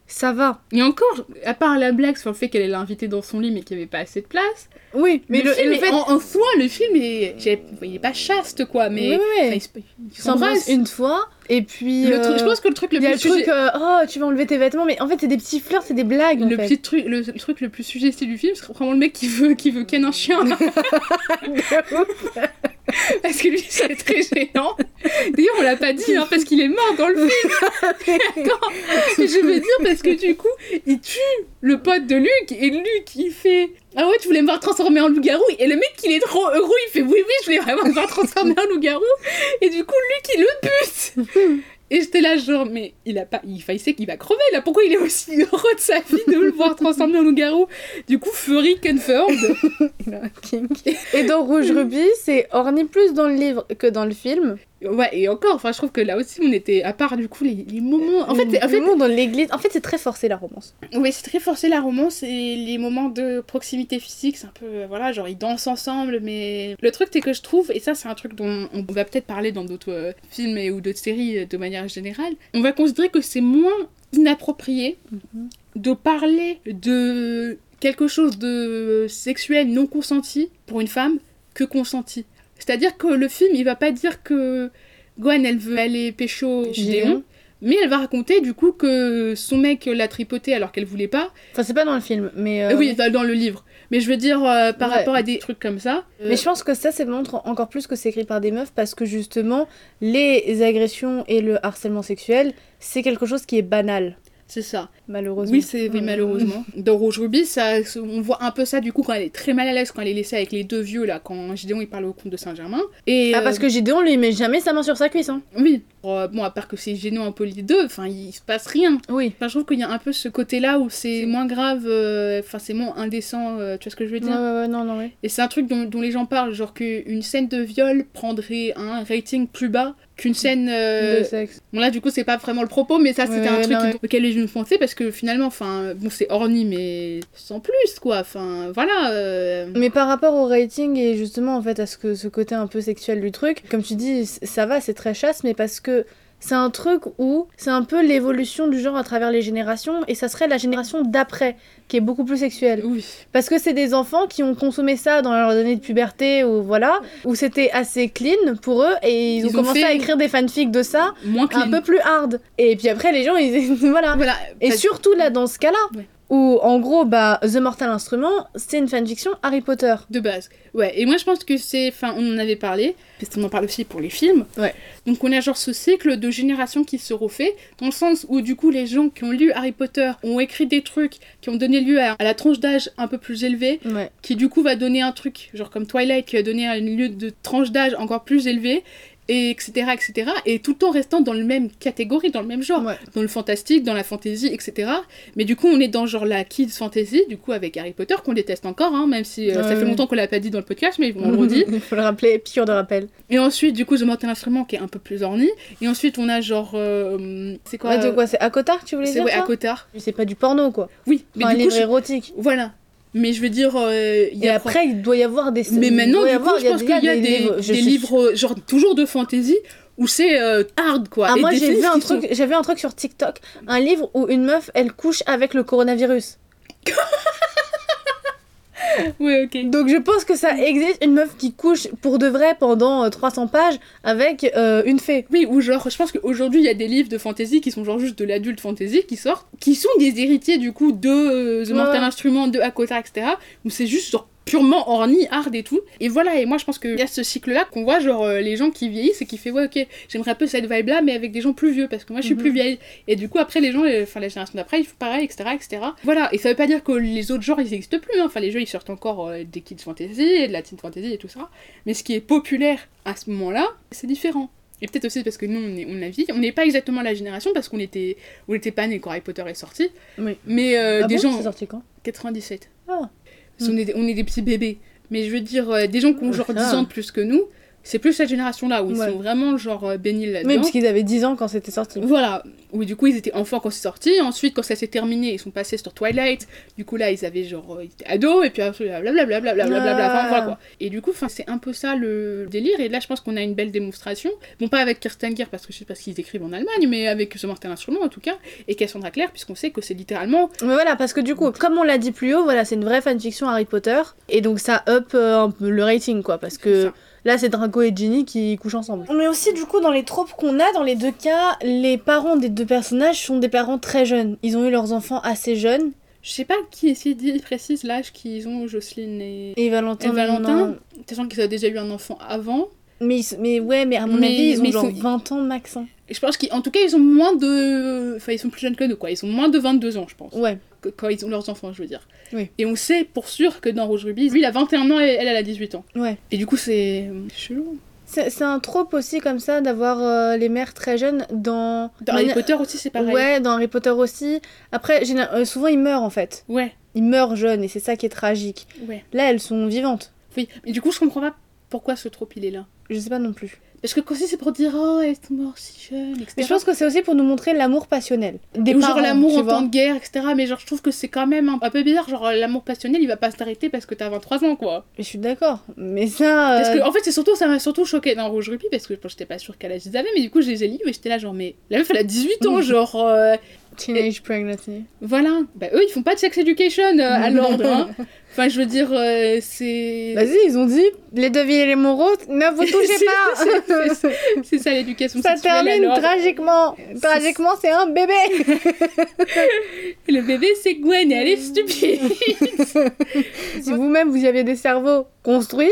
ça va. Et encore, à part la blague sur le fait qu'elle est l'invitée dans son lit mais qu'il n'y avait pas assez de place. Oui, mais le, le, film le est- fait. en, en soi, le film est. Il est pas chaste quoi, mais. Oui, oui, enfin, il il s'embrasse. une fois, et puis. Le truc- euh, je pense que le truc le Il y a le truc, sujet- euh, oh, tu vas enlever tes vêtements, mais en fait, c'est des petits flirts, c'est des blagues. en le fait. petit truc, le, le truc le plus suggestif du film, c'est vraiment le mec qui veut, qui veut ken un chien. [LAUGHS] [LAUGHS] parce que lui, c'est très gênant. D'ailleurs, on l'a pas dit, hein, parce qu'il est mort dans le film. [LAUGHS] Attends, je veux dire parce que du coup, il tue le pote de Luc et Luc, il fait. Ah ouais, tu voulais me voir transformer en loup-garou? Et le mec, il est trop heureux, il fait oui, oui, je voulais vraiment me voir transformer en loup-garou. Et du coup, Luc, il le bute. Et j'étais là, genre, mais il a pas. Il, il sait qu'il va crever là. Pourquoi il est aussi heureux de sa vie de le voir transformer en loup-garou? Du coup, Fury confirmed. [LAUGHS] Et dans Rouge Ruby, c'est orni plus dans le livre que dans le film. Ouais, et encore, enfin, je trouve que là aussi, on était. À part du coup, les, les moments. En fait, en fait dans l'église. En fait, c'est très forcé la romance. Oui, c'est très forcé la romance et les moments de proximité physique, c'est un peu, euh, voilà, genre ils dansent ensemble, mais le truc c'est que je trouve, et ça c'est un truc dont on va peut-être parler dans d'autres euh, films et, ou d'autres séries euh, de manière générale, on va considérer que c'est moins inapproprié de parler de quelque chose de sexuel non consenti pour une femme que consenti. C'est-à-dire que le film, il va pas dire que Gwen, elle veut aller pécho. Gédéon, mais elle va raconter du coup que son mec l'a tripoté alors qu'elle voulait pas. Enfin, c'est pas dans le film, mais. euh, oui, dans- dans le livre. Mais je veux dire, euh, par Ouais. rapport à des trucs comme ça. euh, Mais je pense que ça, ça montre encore plus que c'est écrit par des meufs parce que justement, les agressions et le harcèlement sexuel, c'est quelque chose qui est banal, c'est ça. malheureusement. Oui, c'est oui, malheureusement. [LAUGHS] Dans Rouge Ruby, ça, on voit un peu ça du coup quand elle est très mal à l'aise, quand elle est laissée avec les deux vieux là, quand Gideon il parle au comte de Saint-Germain. Et Ah, euh, parce que Gideon, lui, met jamais sa main sur sa cuisse, hein. oui, Euh, bon à part que c'est gênant un peu les deux, enfin il se passe rien. Oui. Enfin, je trouve qu'il y a un peu ce côté-là où c'est moins grave, euh, enfin c'est moins indécent, euh, tu vois ce que je veux Ouais, dire ouais, ouais, non, non, ouais. Et c'est un truc dont, dont les gens parlent, genre qu'une scène de viol prendrait un rating plus bas qu'une scène... euh, De sexe. Bon là du coup c'est pas vraiment le propos, mais ça c'était Ouais, un truc non, ouais. auquel les gens pensaient parce que finalement, enfin bon c'est orni mais sans plus quoi, enfin voilà. euh, Mais par rapport au rating et justement en fait à ce, que, ce côté un peu sexuel du truc, comme tu dis, ça va, c'est très chasse, mais parce que c'est un truc où c'est un peu l'évolution du genre à travers les générations et ça serait la génération d'après qui est beaucoup plus sexuelle. Oui. Parce que c'est des enfants qui ont consommé ça dans leur année de puberté ou voilà, où c'était assez clean pour eux et ils, Ils ont, ont commencé à écrire des fanfics de ça Moins un peu plus hard. Et puis après les gens ils [LAUGHS] voilà. Voilà. Et surtout là dans ce cas-là Ouais. Où en gros bah The Mortal Instrument c'est une fanfiction Harry Potter. De base. Ouais, et moi je pense que c'est. Enfin, on en avait parlé, parce qu'on en parle aussi pour les films. Ouais. Donc on a genre ce cycle de générations qui se refait, dans le sens où du coup les gens qui ont lu Harry Potter ont écrit des trucs qui ont donné lieu à, à la tranche d'âge un peu plus élevée, Ouais. qui du coup va donner un truc, genre comme Twilight, qui a donné un lieu de tranche d'âge encore plus élevée, et etc., etc. Et tout temps restant dans le même catégorie, dans le même genre Ouais. dans le fantastique, dans la fantasy, etc. Mais du coup, on est dans genre la kids fantasy, du coup, avec Harry Potter, qu'on déteste encore, hein, même si euh, ça Ouais, fait ouais. longtemps qu'on l'a pas dit dans le podcast, mais on le redit. Il [LAUGHS] faut le rappeler, piqûre de rappel. Et ensuite, du coup, The Mortal Instrument, qui est un peu plus orni. Et ensuite, on a genre. euh, c'est quoi Ouais, quoi C'est Akotar tu voulais C'est dire ouais, toi? Akotar. C'est pas du porno quoi. Oui, mais Enfin, un coup, livre je- érotique. voilà. Mais je veux dire, euh, y Et a après, il doit y avoir des. Mais il maintenant, doit y du avoir- coup, je pense qu'il y a des, livres. Je des livres, euh, genre, toujours de fantasy, où c'est euh, hard, quoi. Ah, Et moi des j'ai vu un sont- truc, j'ai vu un truc sur TikTok, un livre où une meuf elle couche avec le coronavirus. [LAUGHS] [LAUGHS] Ouais, ok. Donc je pense que ça existe une meuf qui couche pour de vrai pendant euh, 300 pages avec euh, une fée. Oui, ou genre, je pense qu'aujourd'hui, il y a des livres de fantasy qui sont genre juste de l'adulte fantasy qui sortent, qui sont des héritiers du coup de euh, The Mortal ouais. Instrument, de Akotar, etc. Où c'est juste genre purement orni, hard et tout. Et voilà, et moi je pense qu'il y a ce cycle-là qu'on voit, genre euh, les gens qui vieillissent et qui fait, ouais, ok, j'aimerais un peu cette vibe-là, mais avec des gens plus vieux, parce que moi je suis Mhm. plus vieille. Et du coup, après, les gens, euh, enfin la génération d'après, ils font pareil, etc., etc. Voilà, et ça veut pas dire que les autres genres ils n'existent plus, hein. enfin les jeux ils sortent encore euh, des kids fantasy, et de la teen fantasy et tout ça. Mais ce qui est populaire à ce moment-là, c'est différent. Et peut-être aussi parce que nous, on, est, on a vie. On n'est pas exactement la génération parce qu'on était, on était pas nés quand Harry Potter est sorti. Oui. Mais euh, Ah des bon, gens. c'est sorti quand? 97. Ah. Parce qu'on est, des- on est des petits bébés. Mais je veux dire, euh, des gens qui ont genre Ah. 10 ans de plus que nous, c'est plus cette génération-là où ils Ouais. sont vraiment genre euh, bénis là-dedans. Oui, parce qu'ils avaient 10 ans quand c'était sorti. Voilà, oui, du coup ils étaient enfants quand c'est sorti, ensuite quand ça s'est terminé, ils sont passés sur Twilight, du coup là ils avaient genre, euh, ils étaient ados, et puis après blablabla, blablabla, Ah. enfin voilà quoi. Et du coup, c'est un peu ça le délire, et là je pense qu'on a une belle démonstration, bon pas avec Kirsten Gier parce que je sais pas ce qu'ils écrivent en Allemagne, mais avec The Mortal Instrument en tout cas, et Cassandra Clare, puisqu'on sait que c'est littéralement, Mais voilà, parce que du coup, comme on l'a dit plus haut, voilà, c'est une vraie fanfiction Harry Potter. Et donc ça up euh, un peu le rating, quoi. Parce que ça. Là, c'est Draco et Ginny qui couchent ensemble. Mais aussi, du coup, dans les tropes qu'on a, dans les deux cas, les parents des deux personnages sont des parents très jeunes. Ils ont eu leurs enfants assez jeunes. je sais pas qui dit précise l'âge qu'ils ont, Jocelyne et... Et Valentin. Et Valentin, sachant qu'ils ont déjà eu un enfant avant, Mais, mais ouais, mais à mon Mais- avis, ils ont genre ils sont- 20 ans max. hein. je pense qu'en tout cas ils ont moins de... Enfin ils sont plus jeunes que nous quoi, ils ont moins de 22 ans je pense. Ouais. Que- quand ils ont leurs enfants, je veux dire. Oui. Et on sait pour sûr que dans Rouge Ruby, lui il a 21 ans et elle, elle a 18 ans. Ouais. Et du coup, c'est chelou. C'est un trope aussi comme ça d'avoir euh, les mères très jeunes dans. Dans Harry Potter aussi, c'est pareil. Ouais, dans Harry Potter aussi. Après, euh, souvent ils meurent en fait. Ouais, Ils meurent jeunes et c'est ça qui est tragique. ouais. Là, elles sont vivantes. Oui. Et du coup, je comprends pas pourquoi ce trope il est là. Je sais pas non plus. Parce que aussi c'est pour dire oh elle est morte si jeune, etc. Mais je pense que c'est aussi pour nous montrer l'amour passionnel. Des Ou genre l'amour en temps de guerre, etc. Mais genre je trouve que c'est quand même un, peu bizarre. Genre l'amour passionnel il va pas s'arrêter parce que t'as 23 ans quoi. Je suis d'accord. Mais ça. Parce euh, que en fait c'est surtout ça m'a surtout choqué dans Rouge Rupee parce que bon, j'étais pas sûre quel âge ils avaient mais du coup je les ai lus et j'étais là genre mais la meuf elle a 18 ans [LAUGHS] genre euh, Teenage pregnancy. voilà. Bah eux ils font pas de sex education euh, à l'ordre hein. [LAUGHS] Enfin je veux dire euh, c'est Vas-y, ils ont dit les devis et les moraux, ne vous [LAUGHS] touchez pas. [LAUGHS] C'est- ça l'éducation Ça sexuelle à termine tragiquement. Tragiquement, c'est un bébé. Le bébé c'est Gwen et elle est stupide. si vous-même vous y aviez des cerveaux construits,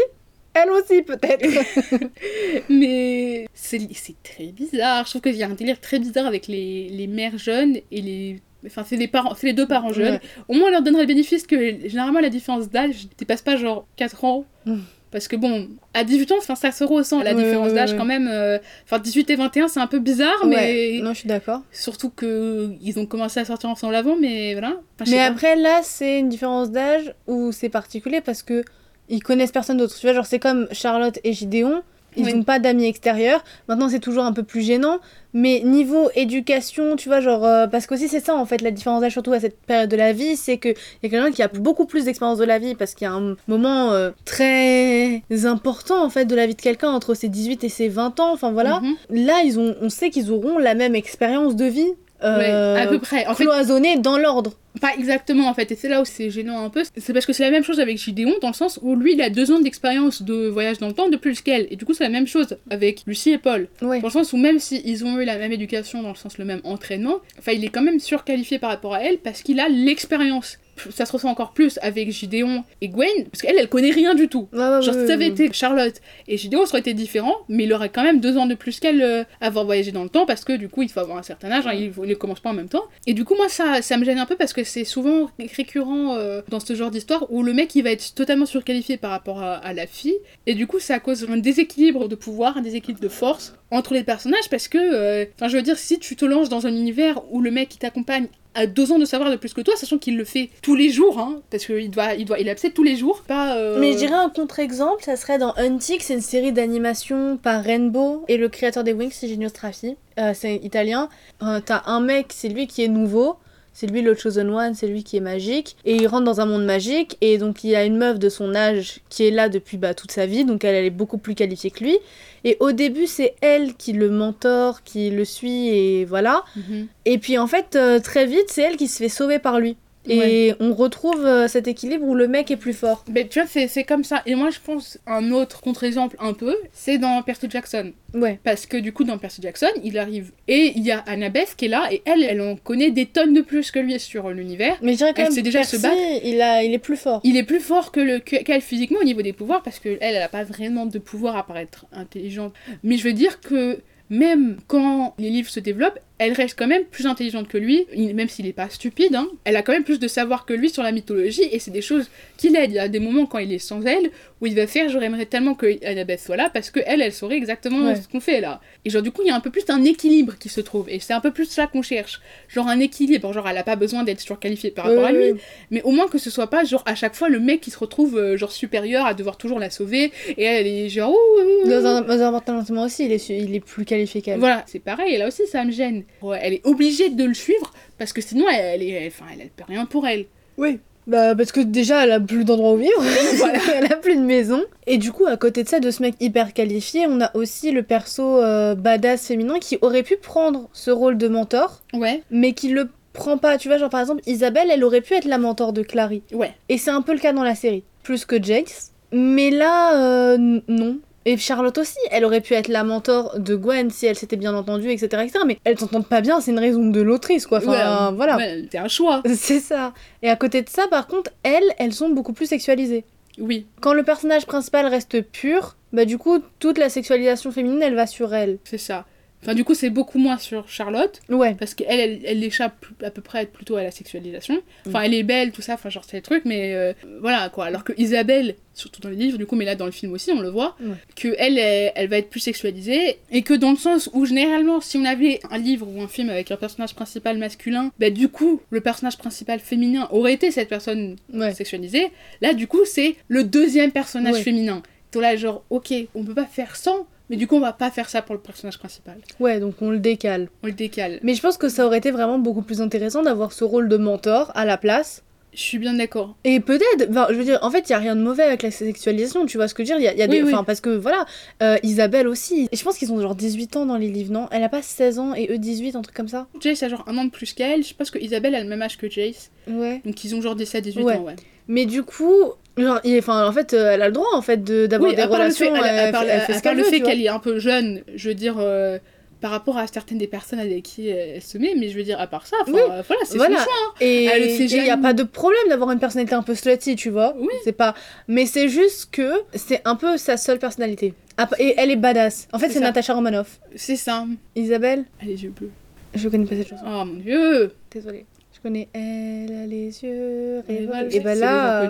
elle aussi peut-être. [LAUGHS] Mais c'est très bizarre. Je trouve qu'il y a un délire très bizarre avec les, les mères jeunes et les. Enfin, c'est les, parents, les deux parents jeunes. Ouais. Au moins, on leur donnerait le bénéfice que généralement, la différence d'âge dépasse pas genre 4 ans. Mm. Parce que bon, à 18 ans, ça se ressent la Ouais, différence ouais, d'âge quand même. euh, Enfin, 18 et 21, c'est un peu bizarre, mais. Non, je suis d'accord. surtout que ils ont commencé à sortir ensemble avant, mais voilà. Enfin, Mais pas. après, là, c'est une différence d'âge où c'est particulier parce que ils connaissent personne d'autre. Tu vois, genre, c'est comme Charlotte et Gideon. Ils Oui. n'ont pas d'amis extérieurs. Maintenant, c'est toujours un peu plus gênant. Mais niveau éducation, tu vois, genre. euh, parce qu'aussi, c'est ça, en fait, la différence d'âge, surtout à cette période de la vie, c'est qu'il y a quelqu'un qui a beaucoup plus d'expérience de la vie parce qu'il y a un moment euh, très important, en fait, de la vie de quelqu'un entre ses 18 et ses 20 ans. Enfin, voilà. Mhm. Là, ils ont, on sait qu'ils auront la même expérience de vie. Euh, Ouais, à peu près. En fait, cloisonnée dans l'ordre. Pas exactement en fait, et c'est là où c'est gênant un peu. C'est parce que c'est la même chose avec Gideon, dans le sens où lui il a deux ans d'expérience de voyage dans le temps de plus qu'elle. Et du coup, c'est la même chose avec Lucie et Paul. Ouais. Dans le sens où même s'ils ont eu la même éducation, dans le sens le même entraînement, enfin il est quand même surqualifié par rapport à elle parce qu'il a l'expérience. Ça se ressent encore plus avec Gideon et Gwen, parce qu'elle, elle connaît rien du tout. Ouais, Genre, ouais, si ça avait été Charlotte et Gideon, ça aurait été différent, mais il aurait quand même deux ans de plus qu'elle euh, à avoir voyagé dans le temps, parce que du coup, il faut avoir un certain âge, hein, il ne commence pas en même temps. Et du coup, moi, ça, ça me gêne un peu parce que c'est souvent récurrent euh, dans ce genre d'histoire où le mec, il va être totalement surqualifié par rapport à, à la fille, et du coup, ça cause un déséquilibre de pouvoir, un déséquilibre de force entre les personnages, parce que, euh, enfin, je veux dire, si tu te lances dans un univers où le mec qui t'accompagne a deux ans de savoir de plus que toi, sachant qu'il le fait tous les jours, hein, parce qu'il doit, il doit, il tous les jours, euh, Mais je dirais un contre-exemple, ça serait dans Hunting, c'est une série d'animation par Rainbow et le créateur des Wings, c'est Genio Straffi, euh, c'est italien. Euh, T'as un mec, c'est lui qui est nouveau, c'est lui le Chosen One, c'est lui qui est magique, et il rentre dans un monde magique, et donc il y a une meuf de son âge qui est là depuis bah, toute sa vie, donc elle, elle est beaucoup plus qualifiée que lui. Et au début, c'est elle qui le mentor, qui le suit, et voilà. mhm. Et puis en fait, euh, très vite, c'est elle qui se fait sauver par lui. Et on retrouve euh, cet équilibre où le mec est plus fort. Ben, tu vois, c'est comme ça. Et moi, je pense un autre contre-exemple un peu, c'est dans Percy Jackson. Ouais. Parce que du coup, dans Percy Jackson, il arrive et il y a Annabeth qui est là, et elle, elle en connaît des tonnes de plus que lui sur l'univers. Mais je dirais quand Elle sait déjà Percy, se battre. Il, a, il est plus fort. Il est plus fort que le que- qu'elle physiquement au niveau des pouvoirs, parce qu'elle, elle a pas vraiment de pouvoir à part être intelligente. Mais je veux dire que même quand les livres se développent, elle reste quand même plus intelligente que lui, même s'il est pas stupide. hein. Elle a quand même plus de savoir que lui sur la mythologie, et c'est des choses qui l'aident. Il y a des moments quand il est sans elle, où il va faire J'aurais aimé tellement que Annabeth soit là, parce que elle, elle saurait exactement Ouais. ce qu'on fait là. Et genre, du coup, il y a un peu plus d'un équilibre qui se trouve, et c'est un peu plus ça qu'on cherche. Genre, un équilibre. Genre, elle a pas besoin d'être surqualifiée par rapport à lui, mais au moins que ce soit pas genre à chaque fois le mec qui se retrouve euh, genre supérieur à devoir toujours la sauver et elle est genre ouh, ouh, ouh. Dans un, dans un aussi, il est, il est plus qualifié qu'elle. voilà c'est pareil et là aussi ça me gêne elle est obligée de le suivre parce que sinon elle est elle, enfin elle, elle peut rien pour elle Oui. Bah, parce que déjà, elle a plus d'endroit où vivre. Voilà. [LAUGHS] elle a plus de maison. Et du coup, à côté de ça, de ce mec hyper qualifié, on a aussi le perso euh, badass féminin qui aurait pu prendre ce rôle de mentor, ouais mais qui le prend pas. Tu vois, genre par exemple, Isabelle, elle aurait pu être la mentor de Clary. ouais Et c'est un peu le cas dans la série. Plus que Jax. Mais là, euh, non. Et Charlotte aussi, elle aurait pu être la mentor de Gwen si elle s'était bien entendue, etc. etc. mais elles s'entendent pas bien, c'est une raison de l'autrice, quoi. Enfin, Ouais, voilà. ouais, c'est un choix [LAUGHS] C'est ça. Et à côté de ça, par contre, elles, elles sont beaucoup plus sexualisées. oui Quand le personnage principal reste pur, bah du coup, toute la sexualisation féminine, elle va sur elle. c'est ça enfin du coup c'est beaucoup moins sur Charlotte Ouais. parce qu'elle elle, elle échappe à peu près plutôt à la sexualisation enfin elle est belle tout ça enfin genre c'est le truc mais euh, voilà quoi alors que Isabelle surtout dans les livres du coup mais là dans le film aussi on le voit Ouais. que elle, elle elle va être plus sexualisée et que dans le sens où généralement si on avait un livre ou un film avec un personnage principal masculin bah du coup le personnage principal féminin aurait été cette personne Ouais. sexualisée là du coup c'est le deuxième personnage Ouais. féminin donc là genre ok on peut pas faire sans Mais du coup, on va pas faire ça pour le personnage principal. Ouais, donc on le décale. On le décale. Mais je pense que ça aurait été vraiment beaucoup plus intéressant d'avoir ce rôle de mentor à la place. Je suis bien d'accord. Et peut-être, enfin, je veux dire, en fait, il y a rien de mauvais avec la sexualisation, tu vois ce que je veux dire. Il y y a des, oui. enfin, parce que voilà, euh, Isabelle aussi. Et je pense qu'ils ont genre 18 ans dans les livres, non? Elle a pas 16 ans et eux 18, un truc comme ça? Jace a genre un an de plus qu'elle. Je pense que Isabelle a le même âge que Jace. Ouais. Donc ils ont genre 17-18 Ouais. ans, ouais. Mais du coup, genre, il- enfin, en fait, euh, elle a le droit en fait de- d'avoir Oui, des part le fait, relations. elle- à elle, part, fait- elle fait ce le fait qu'elle est un peu jeune, je veux dire, euh, par rapport à certaines des personnes avec qui elle se met, mais je veux dire, à part ça, Oui. euh, voilà, c'est Voilà. son choix. hein. Et Elle il n'y a pas de problème d'avoir une personnalité un peu slutty, tu vois. Oui. C'est pas. Mais c'est juste que c'est un peu sa seule personnalité. Ah, Et elle est badass. En fait, C'est. Natasha Romanoff. C'est ça. Isabelle, Elle a les yeux bleus. je connais pas cette chanson. Oh mon dieu Désolée. Je connais. Elle a les yeux Et Et bah les là, euh.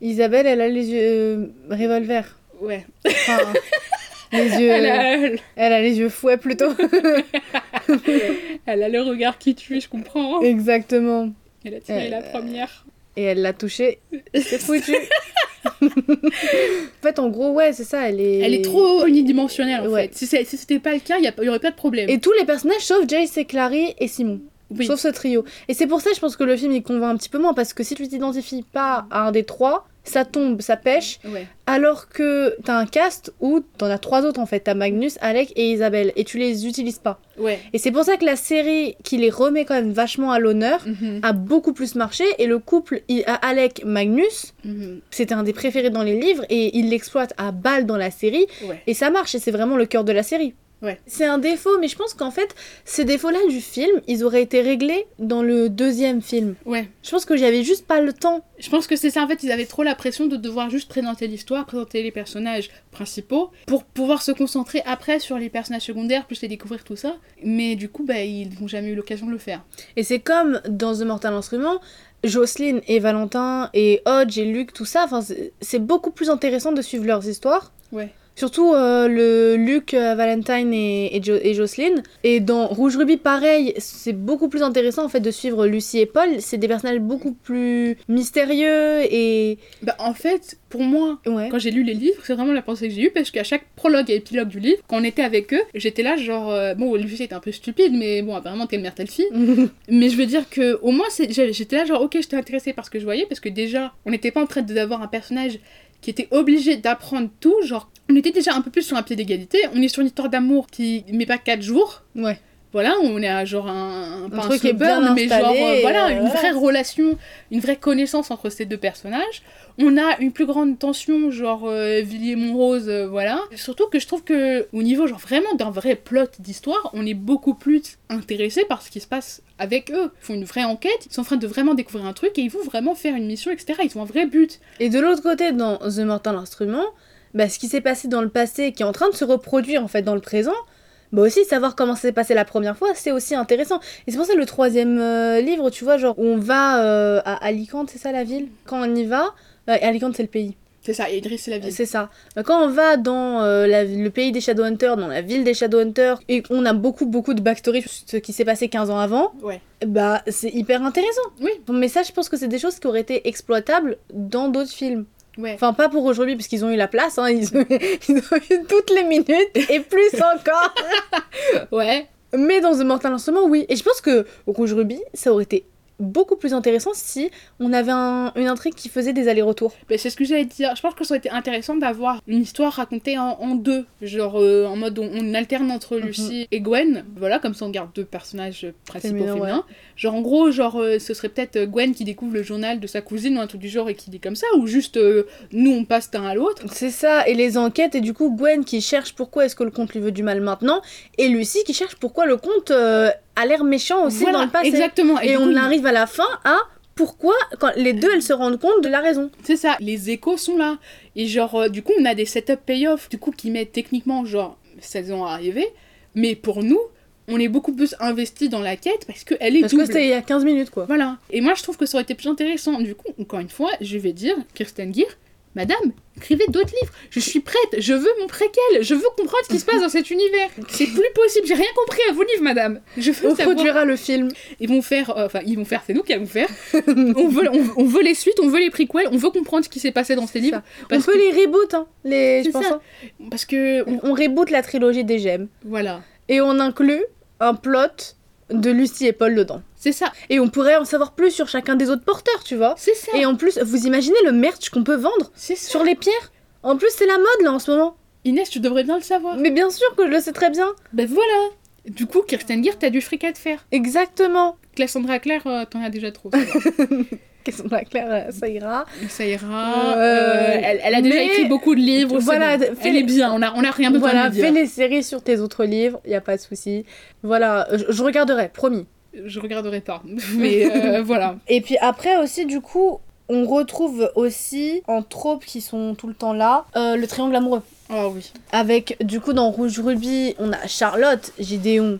Isabelle, elle a les yeux euh, revolver. Ouais. Enfin, les yeux. [LAUGHS] Elle a, elle, Elle a les yeux fouets plutôt. [LAUGHS] elle a le regard qui tue, je comprends. Exactement. Elle a tiré Euh, la première. Et elle l'a touché. C'est foutu. [LAUGHS] en fait, en gros, ouais, c'est ça. Elle est. Elle est trop unidimensionnelle en Ouais. fait. Si, c'était pas le cas, il y, a- il y aurait pas de problème. Et tous les personnages sauf Jace et Clary et Simon. Oui. Sauf ce trio. Et c'est pour ça, je pense que le film il convainc un petit peu moins parce que si tu t'identifies pas à un des trois, ça tombe, ça pêche. Ouais. Alors que t'as un cast où t'en as trois autres en fait. T'as Magnus, Alec et Isabelle. Et tu les utilises pas. Ouais. Et c'est pour ça que la série qui les remet quand même vachement à l'honneur Mhm. a beaucoup plus marché. Et le couple Alec-Magnus, Mhm. c'était un des préférés dans les livres et il l'exploite à balle dans la série. Ouais. Et ça marche et c'est vraiment le cœur de la série. Ouais. C'est un défaut, mais je pense qu'en fait, ces défauts-là du film, ils auraient été réglés dans le deuxième film. Ouais. Je pense que j'avais juste pas le temps. Je pense que c'est ça, en fait, ils avaient trop la pression de devoir juste présenter l'histoire, présenter les personnages principaux, pour pouvoir se concentrer après sur les personnages secondaires, plus les découvrir tout ça. Mais du coup, bah, ils n'ont jamais eu l'occasion de le faire. Et c'est comme dans The Mortal Instrument, Jocelyne et Valentin et Hodge et Luc, tout ça, c'est beaucoup plus intéressant de suivre leurs histoires. Ouais. Surtout euh, le Luc, euh, Valentine et, et, Jo- et Jocelyne. Et dans Rouge Ruby, pareil, c'est beaucoup plus intéressant en fait de suivre Lucie et Paul. C'est des personnages beaucoup plus mystérieux et. Bah, en fait, pour moi, Ouais. quand j'ai lu les livres, c'est vraiment la pensée que j'ai eue, parce qu'à chaque prologue et épilogue du livre, quand on était avec eux, j'étais là, genre, euh, bon, Lucie était un peu stupide, mais bon, apparemment, telle mère, telle fille. [LAUGHS] Mais je veux dire que au moins j'étais là genre ok j'étais intéressée par ce que je voyais parce que déjà on n'était pas en train d'avoir un personnage qui était obligé d'apprendre tout genre on était déjà un peu plus sur un pied d'égalité. On est sur une histoire d'amour qui met pas 4 jours. Ouais. voilà on est à genre un, un, pas truc qui est slow bien burn, mais genre euh, voilà euh, une vraie relation une vraie connaissance entre ces deux personnages. On a une plus grande tension genre euh, Villiers-Montrose euh, voilà. Surtout que je trouve que au niveau genre vraiment d'un vrai plot d'histoire on est beaucoup plus intéressé par ce qui se passe avec eux. Ils font une vraie enquête ils sont en train de vraiment découvrir un truc et ils vont vraiment faire une mission etc ils ont un vrai but. Et de l'autre côté, dans The Mortal Instrument, bah, ce qui s'est passé dans le passé qui est en train de se reproduire en fait dans le présent, bah aussi savoir comment s'est passé la première fois, c'est aussi intéressant. Et c'est pour ça le troisième euh, livre, tu vois, genre on va euh, à Alicante, c'est ça la ville? Quand on y va, euh, Alicante c'est le pays. c'est ça et Idriss c'est la vie C'est ça. Bah, Quand on va dans la- le pays des Shadowhunters, dans la ville des Shadowhunters, et qu'on a beaucoup beaucoup de backstory sur ce qui s'est passé 15 ans avant, ouais bah c'est hyper intéressant. oui Mais ça, je pense que c'est des choses qui auraient été exploitables dans d'autres films. Ouais Enfin, pas pour aujourd'hui, parce qu'ils ont eu la place, hein, ils, ont, [LAUGHS] ils ont eu toutes les minutes, et plus encore. [LAUGHS] ouais Mais dans The Mortal Instrument, oui. Et je pense que Rouge Ruby, ça aurait été beaucoup plus intéressant si on avait un- une intrigue qui faisait des allers-retours. Ben, c'est ce que j'allais dire. Je pense que ça aurait été intéressant d'avoir une histoire racontée en, en deux. Genre euh, en mode on, on alterne entre Mhm. Lucie et Gwen. Voilà, comme ça on garde deux personnages principaux Féminins, féminins. ouais. Genre en gros, genre euh, ce serait peut-être Gwen qui découvre le journal de sa cousine ou un truc du genre et qui dit comme ça. Ou juste euh, nous on passe d'un à l'autre. C'est ça, et les enquêtes, et du coup Gwen qui cherche pourquoi est-ce que le comte lui veut du mal maintenant, et Lucie qui cherche pourquoi le comte euh, a l'air méchant aussi Voilà, dans le passé. Exactement. Et, on coup, arrive à la fin à pourquoi, quand les deux elles se rendent compte de la raison. C'est ça, les échos sont là. Et genre, euh, du coup, on a des setup payoff, du coup, qui mettent techniquement, genre, 16 ans à arriver. Mais pour nous, on est beaucoup plus investi dans la quête parce qu'elle est Parce que double. c'était il y a 15 minutes quoi. Voilà. Et moi, je trouve que ça aurait été plus intéressant. Du coup, encore une fois, je vais dire, Kirsten Gear, Madame, écrivez d'autres livres. Je suis prête, je veux mon préquel, je veux comprendre ce qui se passe dans cet univers. C'est plus possible, j'ai rien compris à vos livres, madame. Je veux On savoir. produira le film. Ils vont faire, euh, enfin, ils vont faire, c'est nous qui allons faire. on, veut, on, on veut les suites, on veut les prequels, on veut comprendre ce qui s'est passé dans ces livres. On peut que, les reboot, hein, les... je C'est pense. ça. hein. parce que, on- On reboot la trilogie des gemmes. voilà, Et on inclut un plot de Lucie et Paul dedans. c'est ça, Et on pourrait en savoir plus sur chacun des autres porteurs, tu vois. c'est ça, Et en plus, vous imaginez le merch qu'on peut vendre ça. sur les pierres En plus, c'est la mode là en ce moment. Inès, tu devrais bien le savoir. Mais bien sûr que je le sais très bien. Ben voilà. Du coup, Kirsten Gear, t'as du fric à te faire. Exactement. Cassandra Claire, euh, t'en as déjà trop. [LAUGHS] Qu'est-ce Claire, euh, ça ira. Ça ira. Euh, euh, elle, elle a déjà mais- écrit beaucoup de livres. Voilà, bon. Elle est bien, on a, on a rien besoin Voilà, de lui fais dire. les séries sur tes autres livres, y a pas de souci. Voilà, je, je regarderai, promis. Je regarderai pas. [LAUGHS] Mais [LAUGHS] euh, voilà. Et puis après aussi, du coup, on retrouve aussi en tropes qui sont tout le temps là, euh, le triangle amoureux. Oh oui. Avec, du coup, dans Rouge Ruby, on a Charlotte, Gideon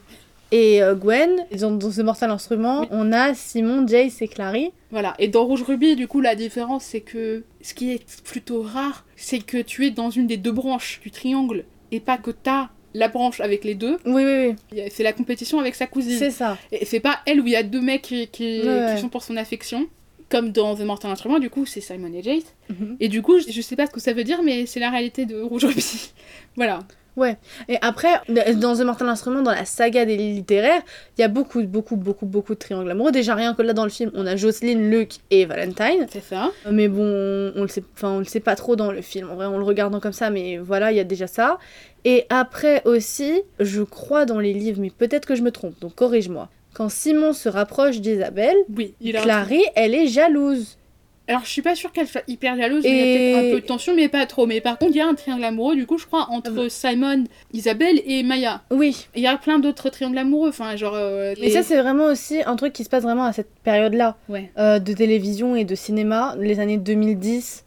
et euh, Gwen. Dans, dans ce Mortal Instrument, Oui. on a Simon, Jace et Clary. Voilà. Et dans Rouge Ruby, du coup, la différence, c'est que ce qui est plutôt rare, c'est que tu es dans une des deux branches du triangle et pas que t'as la branche avec les deux. Oui, oui, a- C'est la compétition avec sa oui. cousine. C'est ça. Et c'est pas elle où il y a deux mecs qui, qui, Ouais, ouais. qui sont pour son affection. Comme dans The Mortal Instrument, du coup, c'est Simon et Jace. Mhm. Et du coup, je, je sais pas ce que ça veut dire, mais c'est la réalité de Rouge Ruby. [LAUGHS] voilà. Et après, dans The Mortal Instrument, dans la saga des littéraires, il y a beaucoup, beaucoup, beaucoup, beaucoup de triangles amoureux. Déjà, rien que là dans le film, on a Jocelyn, Luke et Valentine. C'est ça. Mais bon, on le sait, enfin, on le sait pas trop dans le film. En vrai, on le regardant comme ça, mais voilà, il y a déjà ça. Et après aussi, je crois dans les livres, mais peut-être que je me trompe, donc corrige-moi. Quand Simon se rapproche d'Isabelle, Oui, il a. Clary, elle est jalouse. Alors, je suis pas sûre qu'elle soit hyper jalouse, mais il y a peut-être un peu de tension, mais pas trop. Mais par contre, il y a un triangle amoureux, du coup, je crois, entre Simon, Isabelle et Maya. Oui. Il y a plein d'autres triangles amoureux, enfin, genre. euh, Mais ça, c'est vraiment aussi un truc qui se passe vraiment à cette période-là. Ouais. euh, de télévision et de cinéma, les années 2010,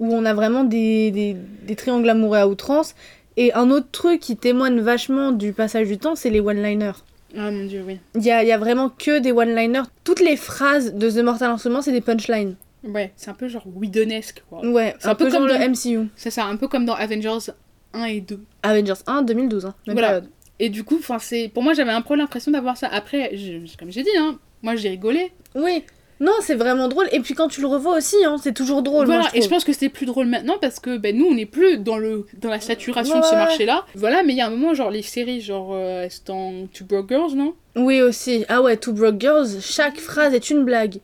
où on a vraiment des, des, des triangles amoureux à outrance. Et un autre truc qui témoigne vachement du passage du temps, c'est les one-liners. Ah mon dieu, oui. Il y a, y a vraiment que des one-liners. Toutes les phrases de The Mortal Instrument, c'est des punchlines. Ouais, c'est un peu genre Whedоnesque, quoi. Ouais, C'est un, un peu peu, genre comme le dans- MCU. C'est ça, un peu comme dans Avengers 1 et 2. Avengers 1, 2012, hein, même Voilà. période. Et du coup, c'est pour moi, j'avais un peu l'impression d'avoir ça. Après, je- comme j'ai dit, hein, moi j'ai rigolé. Oui. Non, c'est vraiment drôle. Et puis quand tu le revois aussi, hein, c'est toujours drôle. voilà, moi, je et je pense que c'est plus drôle maintenant parce que ben, nous, on n'est plus dans, le, dans la saturation de ce marché-là. Voilà, mais il y a un moment, genre les séries, genre, euh, c'est en Two Broke Girls, non? Oui, aussi. Ah ouais, Two Broke Girls, chaque phrase est une blague.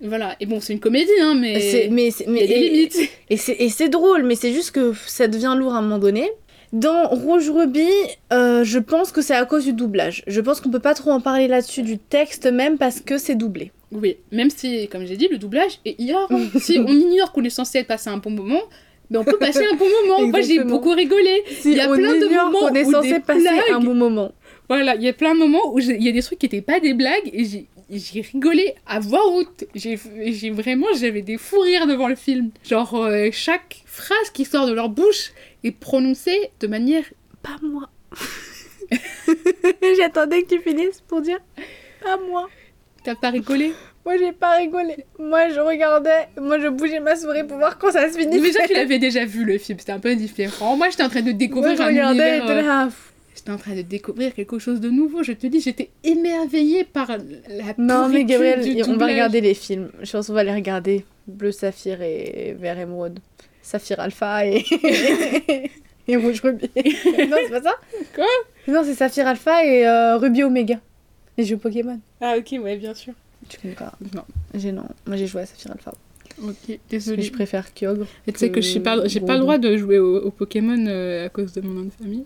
Voilà, et bon, c'est une comédie, hein, mais. C'est- mais, c'est- Il mais y a des et- limites. Et c'est, et c'est drôle, mais c'est juste que ça devient lourd à un moment donné. Dans Rouge Ruby, euh, je pense que c'est à cause du doublage. Je pense qu'on peut pas trop en parler là-dessus du texte même parce que c'est doublé. Oui, même si, comme j'ai dit, le doublage est hilarant. [LAUGHS] si on ignore qu'on est censé passer un bon moment, ben on peut passer un bon moment. Moi, j'ai beaucoup rigolé. Si Il y a on plein de moments qu'on est où censé passer un bon moment. Voilà, il y a plein de moments où il y a des trucs qui étaient pas des blagues et j'ai rigolé à voix haute. J'ai j'ai vraiment, j'avais des fous rires devant le film. Genre, euh, chaque phrase qui sort de leur bouche est prononcée de manière. Pas moi. [LAUGHS] J'attendais que tu finisses pour dire pas moi. T'as pas rigolé? Moi j'ai pas rigolé. Moi je regardais, moi je bougeais ma souris pour voir quand ça se finissait. Déjà, tu l'avais déjà vu le film, c'était un peu différent. Moi, j'étais en train de Moi découvrir je un regardais, univers. euh, là. J'étais en train de découvrir quelque chose de nouveau. Je te dis, j'étais émerveillée par la Non mais Gabriel, du on va regarder les films. Je pense qu'on va les regarder. Bleu Saphir et Vert Émeraude. Saphir Alpha et... [LAUGHS] et Rouge Ruby. [LAUGHS] non, c'est pas ça? Quoi? Non, c'est Saphir Alpha et euh, Ruby Omega. Les jeux Pokémon. Ah, ok, ouais, bien sûr. Tu connais pas? Non, J'ai non. Moi j'ai joué à Saphir Alpha. ok, Mais désolée. je préfère Kyogre. Et tu sais que je suis pas, j'ai pas le droit de jouer au, au Pokémon euh, à cause de mon nom de famille.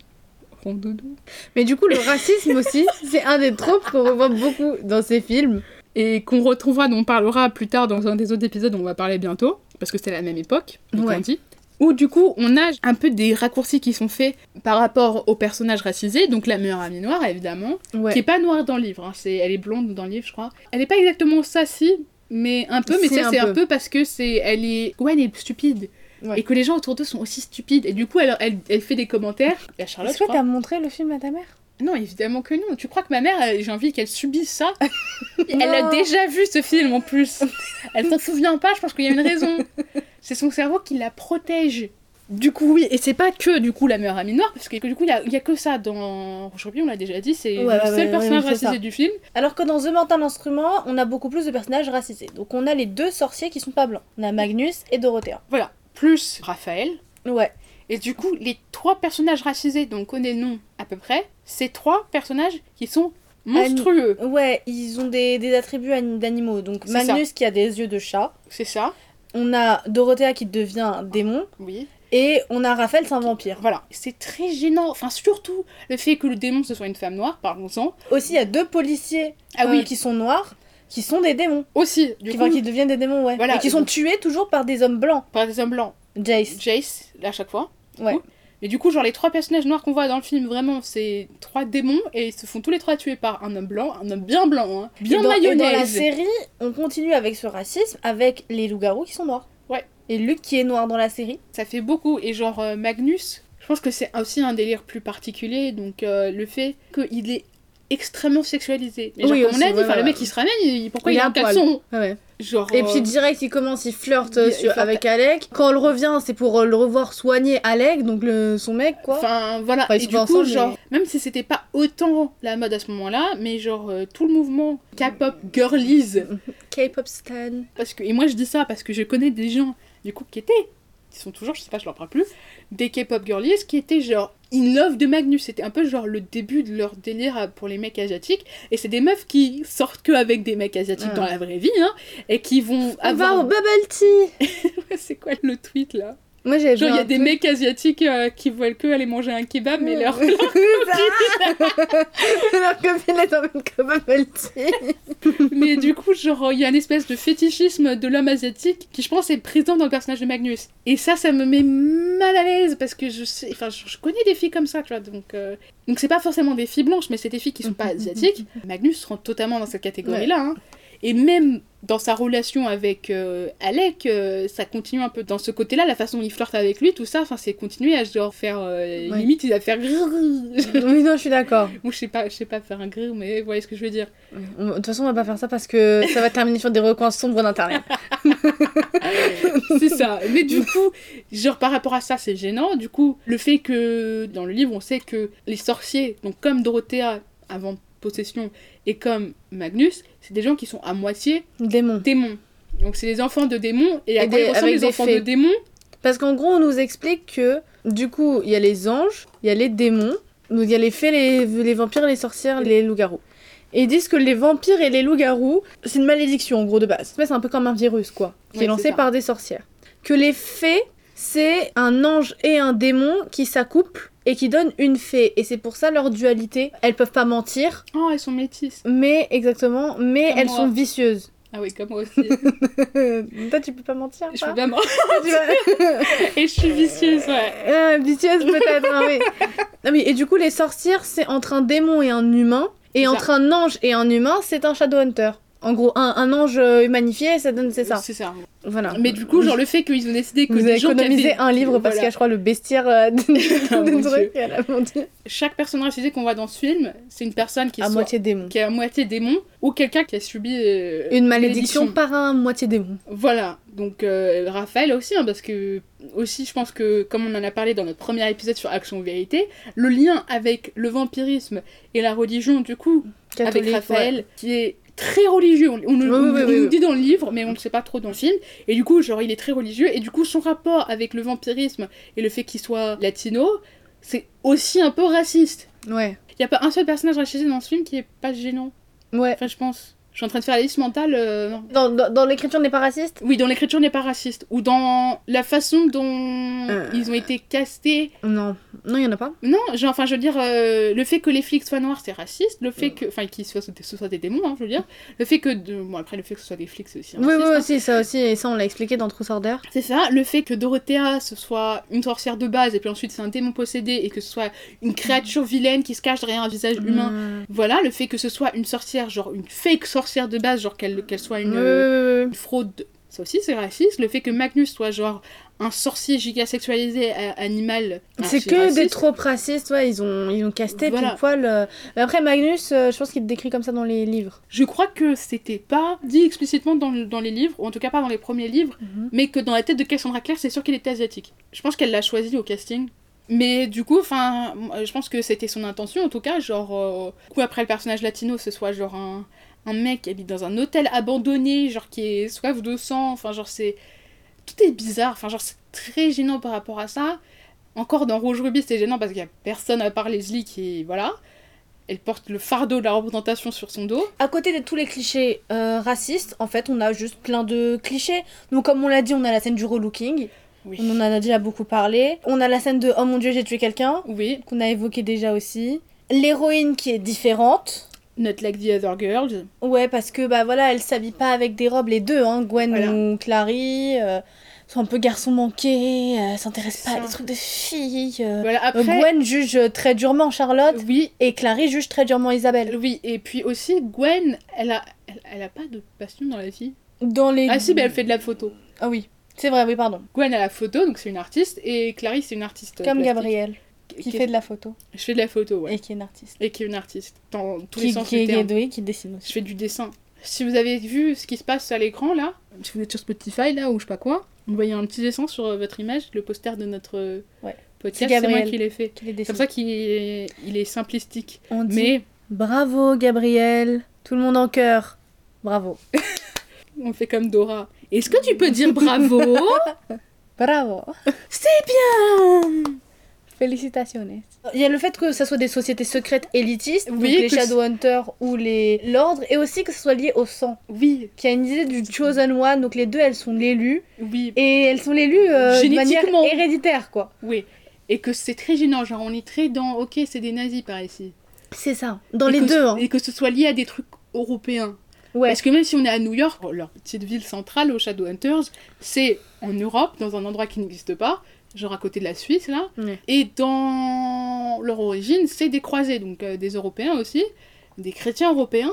Rondoudou. Mais du coup, le racisme aussi, [LAUGHS] c'est un des tropes qu'on revoit beaucoup dans ces films. Et qu'on retrouvera, dont on parlera plus tard dans un des autres épisodes dont on va parler bientôt, parce que c'était la même époque, donc Ouais. on dit. Où du coup, on a un peu des raccourcis qui sont faits par rapport au personnage racisé, donc la meilleure amie noire évidemment, Ouais. qui est pas noire dans le livre, hein, c'est, elle est blonde dans le livre je crois. Elle est pas exactement sassy, mais un peu, mais ça c'est un peu. parce que c'est, elle est, Gwen est stupide. Ouais. Et que les gens autour d'eux sont aussi stupides. Et du coup, elle, elle, elle fait des commentaires. Et à Charlotte, Est-ce que t'as montré le film à ta mère? Non, évidemment que non. Tu crois que ma mère, elle- j'ai envie qu'elle subisse ça? [LAUGHS] Elle a déjà vu ce film en plus. [LAUGHS] Elle s'en souvient pas, je pense qu'il y a une raison. [LAUGHS] c'est son cerveau qui la protège. Du coup, oui, et c'est pas que du coup la meilleure amie noire, parce que du coup, il y y a que ça dans Rouge on l'a déjà dit, c'est Ouais, le seul ouais, personnage racisé du film. Alors que dans The Mental Instrument, on a beaucoup plus de personnages racisés. Donc on a les deux sorciers qui sont pas blancs. On a Magnus et Dorothea. Voilà, plus Raphaël. Ouais. Et du coup, les trois personnages racisés dont on connaît le nom à peu près, c'est trois personnages qui sont monstrueux. Ouais, ils ont des, des attributs anim- d'animaux. Donc Magnus qui a des yeux de chat. C'est ça, On a Dorothea qui devient un démon. oui. Et on a Raphaël, c'est un vampire. Voilà, c'est très gênant. Enfin, surtout le fait que le démon ce soit une femme noire, parlons-en. Aussi, il y a deux policiers Ah euh, oui. qui sont noirs, qui sont des démons. Aussi, du Qui, coup, qui deviennent des démons, ouais. Voilà, et qui sont donc- tués toujours par des hommes blancs. par des hommes blancs, Jace. Jace, à chaque fois. Ouais. Mais du coup, genre, les trois personnages noirs qu'on voit dans le film, vraiment, c'est trois démons et ils se font tous les trois tuer par un homme blanc, un homme bien blanc, hein, bien et dans, et dans la mayonnaise. série, on continue avec ce racisme avec les loups-garous qui sont noirs. Ouais. Et Luc qui est noir dans la série. Ça fait beaucoup. Et genre, euh, Magnus, je pense que c'est aussi un délire plus particulier. Donc, euh, le fait qu'il est extrêmement sexualisé. Mais genre, Oui, comme on a dit, ouais, enfin, le ouais. mec il se ramène, il- pourquoi Il il, est a un poil. caleçon Ouais. Genre. Et euh, puis direct, il commence, il flirte, il- euh, il sur- flirte. avec Alec. Quand elle revient, c'est pour euh, le revoir soigner Alec, donc le, son mec, quoi. Enfin voilà, Enfin, et du coup, ensemble, genre, même si c'était pas autant la mode à ce moment-là, mais genre euh, tout le mouvement K-pop girlies, [LAUGHS] K-pop stan. parce que, et moi je dis ça parce que je connais des gens, du coup, qui étaient, qui sont toujours, je sais pas, je leur parle plus, des K-pop girlies qui étaient genre in love de Magnus, c'était un peu genre le début de leur délire pour les mecs asiatiques, et c'est des meufs qui sortent que avec des mecs asiatiques Ah. dans la vraie vie, hein, et qui vont On va au avoir... bubble tea. [LAUGHS] C'est quoi le tweet là? Moi j'ai Genre, il y a des mecs asiatiques euh, qui veulent que aller manger un kebab, mais leur. [LAUGHS] [LAUGHS] Leur copine est en que bubble tea. Mais du coup, genre, il y a une espèce de fétichisme de l'homme asiatique qui, je pense, est présent dans le personnage de Magnus. Et ça, ça me met mal à l'aise parce que je sais, enfin, je connais des filles comme ça, tu vois. Donc, euh, donc c'est pas forcément des filles blanches, mais c'est des filles qui sont pas [LAUGHS] asiatiques. Magnus rentre totalement dans cette catégorie-là. hein. Et même dans sa relation avec euh, Alec, euh, ça continue un peu dans ce côté-là, la façon dont il flirte avec lui, tout ça, enfin, c'est continuer à genre faire. euh, Ouais. Limite, il va faire. [LAUGHS] oui, non, je suis d'accord. Moi, je sais pas, je sais pas faire un grrr, mais vous voyez ce que je veux dire. De toute façon, on va pas faire ça parce que ça va terminer sur des recoins sombres d'internet. [LAUGHS] c'est ça. Mais du coup, genre par rapport à ça, c'est gênant. Du coup, le fait que dans le livre, on sait que les sorciers, donc comme Dorothea avant possession et comme Magnus, c'est des gens qui sont à moitié Démon. démons. Donc c'est des enfants de démons et à des- avec les des enfants fées. de démons Parce qu'en gros, on nous explique que du coup, il y a les anges, il y a les démons, donc il y a les fées, les, les vampires, les sorcières, les loups-garous. Et ils disent que les vampires et les loups-garous, c'est une malédiction en gros de base. C'est un peu comme un virus quoi, qui Ouais, est lancé par des sorcières. Que les fées, c'est un ange et un démon qui s'accouplent et qui donnent une fée. Et c'est pour ça leur dualité. Elles peuvent pas mentir, Oh, elles sont métisses. mais exactement, mais Comme elles moi. sont vicieuses. Ah oui, comme moi aussi. [LAUGHS] Toi, tu peux pas mentir. je pas [LAUGHS] vraiment... Tu vas- [LAUGHS] Et je suis vicieuse, ouais. Euh, vicieuse peut-être, hein, oui. Non, mais, et du coup, les sorcières, c'est entre un démon et un humain. Et entre un ange et un humain, c'est un Shadowhunter. En gros, un, un ange euh, magnifié, ça donne, c'est ça. C'est ça. Voilà. Mais du coup, genre le fait qu'ils ont décidé que vous avez économisé avaient- un livre parce Voilà. qu'il y a, je crois, le bestiaire euh, de, [LAUGHS] mon trucs à chaque personne racisée qu'on voit dans ce film, c'est une personne qui À soit moitié démon. qui est à moitié démon ou quelqu'un qui a subi euh, Une malédiction par un moitié démon. Voilà, donc euh, Raphaël aussi, hein, parce que aussi je pense que comme on en a parlé dans notre premier épisode sur Action ou Vérité, le lien avec le vampirisme et la religion du coup avec Raphaël qui est très religieux, on, on, Oui, on- oui, on oui, nous dit dans le livre mais on ne sait pas trop dans le film, et du coup genre il est très religieux, et du coup son rapport avec le vampirisme et le fait qu'il soit latino, c'est aussi un peu raciste. ouais. Ouais. Il n'y a pas un seul personnage racisé dans ce film qui est pas gênant, Ouais. enfin je pense. Je suis en train de faire la liste mentale, euh. Dans, dans, dans l'écriture n'est pas raciste? Oui, dans l'écriture n'est pas raciste. Ou dans la façon dont Euh. ils ont été castés. Non. Non, il y en a pas? Non, genre, enfin, je veux dire, euh, le fait que les flics soient noirs, c'est raciste. Le fait que. Enfin, qu'ils soient, ce soient des démons, hein, je veux dire. Le fait que. De... Bon, après, le fait que ce soit des flics, c'est aussi Oui, raciste. oui, hein. aussi, ça aussi, et ça on l'a expliqué dans Truth Order. C'est ça. Le fait que Dorothea, ce soit une sorcière de base, et puis ensuite c'est un démon possédé, et que ce soit une créature vilaine qui se cache derrière un visage humain. Mm. Voilà, le fait que ce soit une sorcière, genre une fake sorcière de base, genre qu'elle qu'elle soit une, fraude ça aussi c'est raciste. Le fait que Magnus soit genre un sorcier giga sexualisé euh, animal. C'est que des tropes racistes, ouais, ils ont, ils ont casté Voilà. pile poil. euh. Mais Après, Magnus, euh, je pense qu'il décrit comme ça dans les livres. Je crois que c'était pas dit explicitement dans, dans les livres, ou en tout cas pas dans les premiers livres, Mhm. mais que dans la tête de Cassandra Clare, c'est sûr qu'il était asiatique. Je pense qu'elle l'a choisi au casting. Mais du coup, enfin, je pense que c'était son intention en tout cas, genre, euh, du coup après le personnage latino, ce soit genre un, un mec qui habite dans un hôtel abandonné, genre qui est soif de sang, enfin genre c'est... Tout est bizarre, enfin genre c'est très gênant par rapport à ça. Encore dans Rouge Ruby, c'est gênant parce qu'il y a personne à part Leslie qui... Voilà. Elle porte le fardeau de la représentation sur son dos. À côté de tous les clichés euh, racistes, en fait, on a juste plein de clichés. Donc, comme on l'a dit, on a la scène du relooking. Oui. On en a déjà beaucoup parlé. On a la scène de Oh mon dieu, j'ai tué quelqu'un, Oui, qu'on a évoqué déjà aussi. L'héroïne qui est différente. Not like the other girls. Ouais, parce que bah voilà, elle s'habille pas avec des robes, les deux, hein, Gwen Voilà. ou Clary. euh, sont un peu garçons manqués, euh, s'intéressent pas à des trucs de filles. euh. Voilà, Euh, après. Gwen juge très durement Charlotte Oui, et Clary juge très durement Isabelle. oui, et puis aussi, Gwen, elle a, elle, elle a pas de passion dans la vie. Dans les... Ah si, mais elle fait de la photo. Ah oui, c'est vrai, oui, pardon. Gwen a la photo, donc c'est une artiste, et Clarisse, c'est une artiste. Comme plastique. Gabrielle, qui Qui- fait de la photo Je fais de la photo, ouais. et qui est une artiste. Et qui est une artiste, dans tous les Qui, sens qui du est terme. qui dessine Je aussi. fais du dessin. Si vous avez vu ce qui se passe à l'écran, là, si vous êtes sur Spotify, là, ou je sais pas quoi, vous voyez un petit dessin sur euh, votre image, le poster de notre euh, Ouais. podcast, C'est moi Gabriel. qui l'ai fait. Les C'est comme ça qu'il est, il est simplistique. On dit Mais bravo Gabrielle, tout le monde en cœur. Bravo. [LAUGHS] on fait comme Dora. Est-ce que tu peux dire bravo [LAUGHS] Bravo. C'est bien Félicitations. Il y a le fait que ça soit des sociétés secrètes élitistes, donc les Shadowhunters ou les l'ordre, et aussi que ce soit lié au sang. Oui, Qu'il y a une idée du Chosen One, donc les deux elles sont l'élu, oui, et elles sont l'élu euh, de manière héréditaire quoi. oui. Et que c'est très gênant, genre on est très dans ok, c'est des nazis par ici. C'est ça. Dans Et les deux. Hein. Et que ce soit lié à des trucs européens. Ouais. Parce que même si on est à New York, leur petite ville centrale aux Shadowhunters, c'est en Europe, dans un endroit qui n'existe pas, genre à côté de la Suisse là. Ouais. Et dans leur origine, c'est des croisés, donc euh, des Européens aussi, des chrétiens européens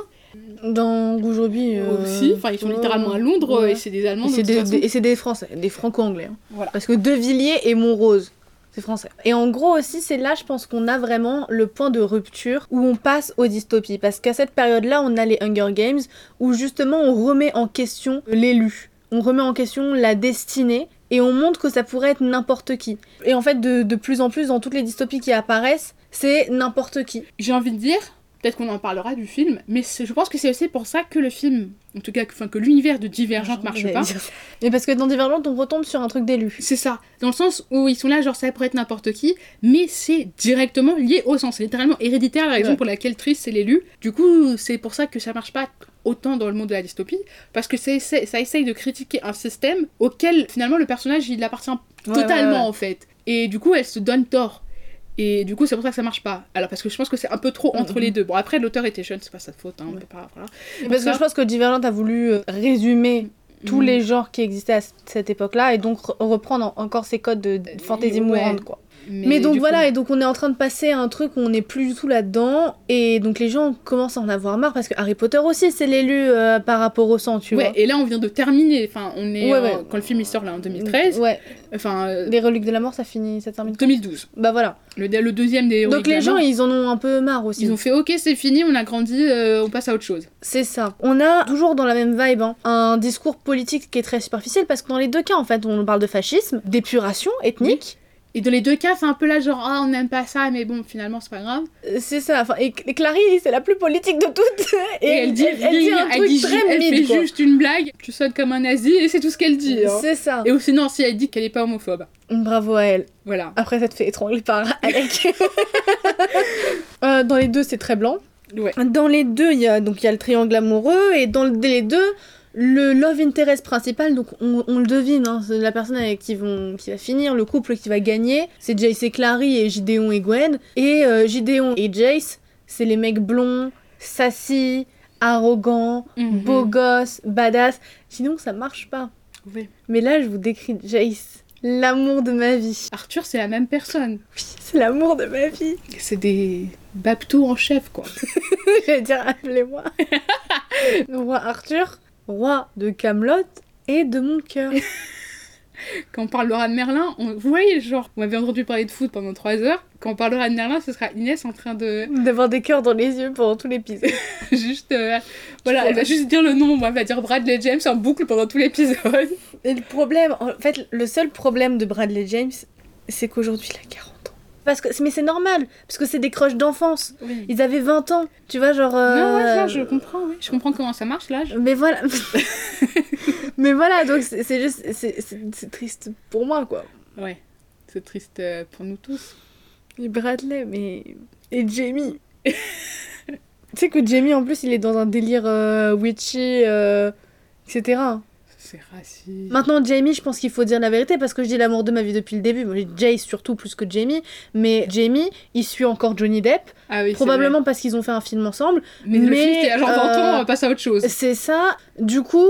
Dans Ruby, euh, aussi. Enfin, ils sont littéralement à Londres ouais. et c'est des Allemands. Et c'est des, des- Français, des Franco-Anglais. hein. Voilà. Parce que De Villiers et Montrose, c'est français. Et en gros aussi, c'est là, je pense qu'on a vraiment le point de rupture où on passe aux dystopies. Parce qu'à cette période-là, on a les Hunger Games où justement on remet en question l'élu. On remet en question la destinée et on montre que ça pourrait être n'importe qui. Et en fait, de, de plus en plus, dans toutes les dystopies qui apparaissent, c'est n'importe qui. J'ai envie de dire, peut-être qu'on en parlera du film, mais je pense que c'est aussi pour ça que le film, en tout cas que, que l'univers de Divergente marche pas. Mais parce que dans Divergente, on retombe sur un truc d'élu. C'est ça, dans le sens où ils sont là, genre ça pourrait être n'importe qui, mais c'est directement lié au sens, c'est littéralement héréditaire, la raison Ouais. pour laquelle Triss c'est l'élu. Du coup, c'est pour ça que ça marche pas autant dans le monde de la dystopie, parce que ça essaye de critiquer un système auquel finalement le personnage il appartient totalement en fait. Et du coup, elle se donne tort. Et du coup, c'est pour ça que ça marche pas. Alors, parce que je pense que c'est un peu trop entre les deux. Bon, après, l'auteur était jeune, c'est pas sa faute, hein, on Ouais. peut pas. Voilà. Parce que je pense que Divergente a voulu euh, résumer tous Mhm. les genres qui existaient à cette époque-là et donc re- reprendre en- encore ces codes de, de fantasy mourante quoi. Mais, donc voilà, coup- et donc on est en train de passer à un truc où on n'est plus du tout là-dedans et donc les gens commencent à en avoir marre parce que Harry Potter aussi c'est l'élu euh, par rapport au sang, tu Ouais, vois. et là on vient de terminer. Enfin, on est Ouais, en- ouais. quand le film il sort là en 2013. Ouais, Enfin, euh, les reliques de la mort ça finit, ça termine. quand 2012. Bah voilà. Le, le deuxième des. donc Reliques de les la gens Mort. ils en ont un peu marre aussi. Ils ont fait ok, c'est fini, on a grandi, euh, on passe à autre chose. C'est ça. On a toujours dans la même vibe hein, un discours politique qui est très superficiel parce que dans les deux cas en fait on parle de fascisme, d'épuration ethnique. Et dans les deux cas, c'est un peu là genre ah on n'aime pas ça, mais bon finalement c'est pas grave. Euh, C'est ça, enfin, et, Clary, c'est la plus politique de toutes. [LAUGHS] Et, Et, elle dit elle, elle dit rien, un elle truc dit très ju- elle mid, fait quoi. juste une blague. Tu sonnes comme un nazi et c'est tout ce qu'elle dit. hein. C'est ça. Et sinon si elle dit qu'elle est pas homophobe. Bravo à elle. Voilà. Après, ça te fait étrangler par [LAUGHS] Alec. Euh, dans les deux, c'est très blanc. Ouais. Dans les deux, il y a donc il y a le triangle amoureux et dans le- les deux, le love interest principal, donc on, on le devine, hein, c'est la personne avec qui vont qui va finir, le couple qui va gagner, c'est Jace et Clary et Gideon et Gwen. Et euh, Gideon et Jace, c'est les mecs blonds, sassy, arrogants, Mhm. beaux gosses, badass. Sinon, ça marche pas. Oui. Mais là, je vous décris Jace, l'amour de ma vie. Arthur c'est la même personne. Oui, c'est l'amour de ma vie. C'est des Bapto en chef quoi. [LAUGHS] J'allais dire, appelez-moi. [LAUGHS] Le roi Arthur, roi de Camelot et de mon cœur. [LAUGHS] Quand on parlera de Merlin, on... vous voyez, genre, on m'avait entendu parler de foot pendant 3 heures. Quand on parlera de Merlin, ce sera Inès en train de. D'avoir des cœurs dans les yeux pendant tout l'épisode. [LAUGHS] juste. euh, Voilà, elle va juste dire le nom, moi, elle va dire Bradley James en boucle pendant tout l'épisode. Et le problème, en fait, le seul problème de Bradley James, c'est qu'aujourd'hui il a 40 ans. Parce que, mais c'est normal, parce que c'est des crushs d'enfance. Oui. Ils avaient 20 ans, tu vois, genre. euh, Non, ouais, ça, je comprends, oui. Je comprends comment ça marche, l'âge. Mais voilà. [LAUGHS] [LAUGHS] mais voilà, donc c'est juste. c'est- triste pour moi, quoi. Ouais. C'est triste euh, pour nous tous. Et Bradley, mais. Et Jamie. [LAUGHS] tu sais que Jamie, en plus, il est dans un délire euh, witchy, euh, etc. C'est raciste. Maintenant, Jamie, je pense qu'il faut dire la vérité parce que je dis l'amour de ma vie depuis le début. Moi, Jay surtout plus que Jamie. Mais Jamie, il suit encore Johnny Depp. Ah oui, probablement parce qu'ils ont fait un film ensemble. vrai. Mais, le mais, film, c'était à genre 20 ans, euh, on va passer à autre chose. C'est ça. Du coup,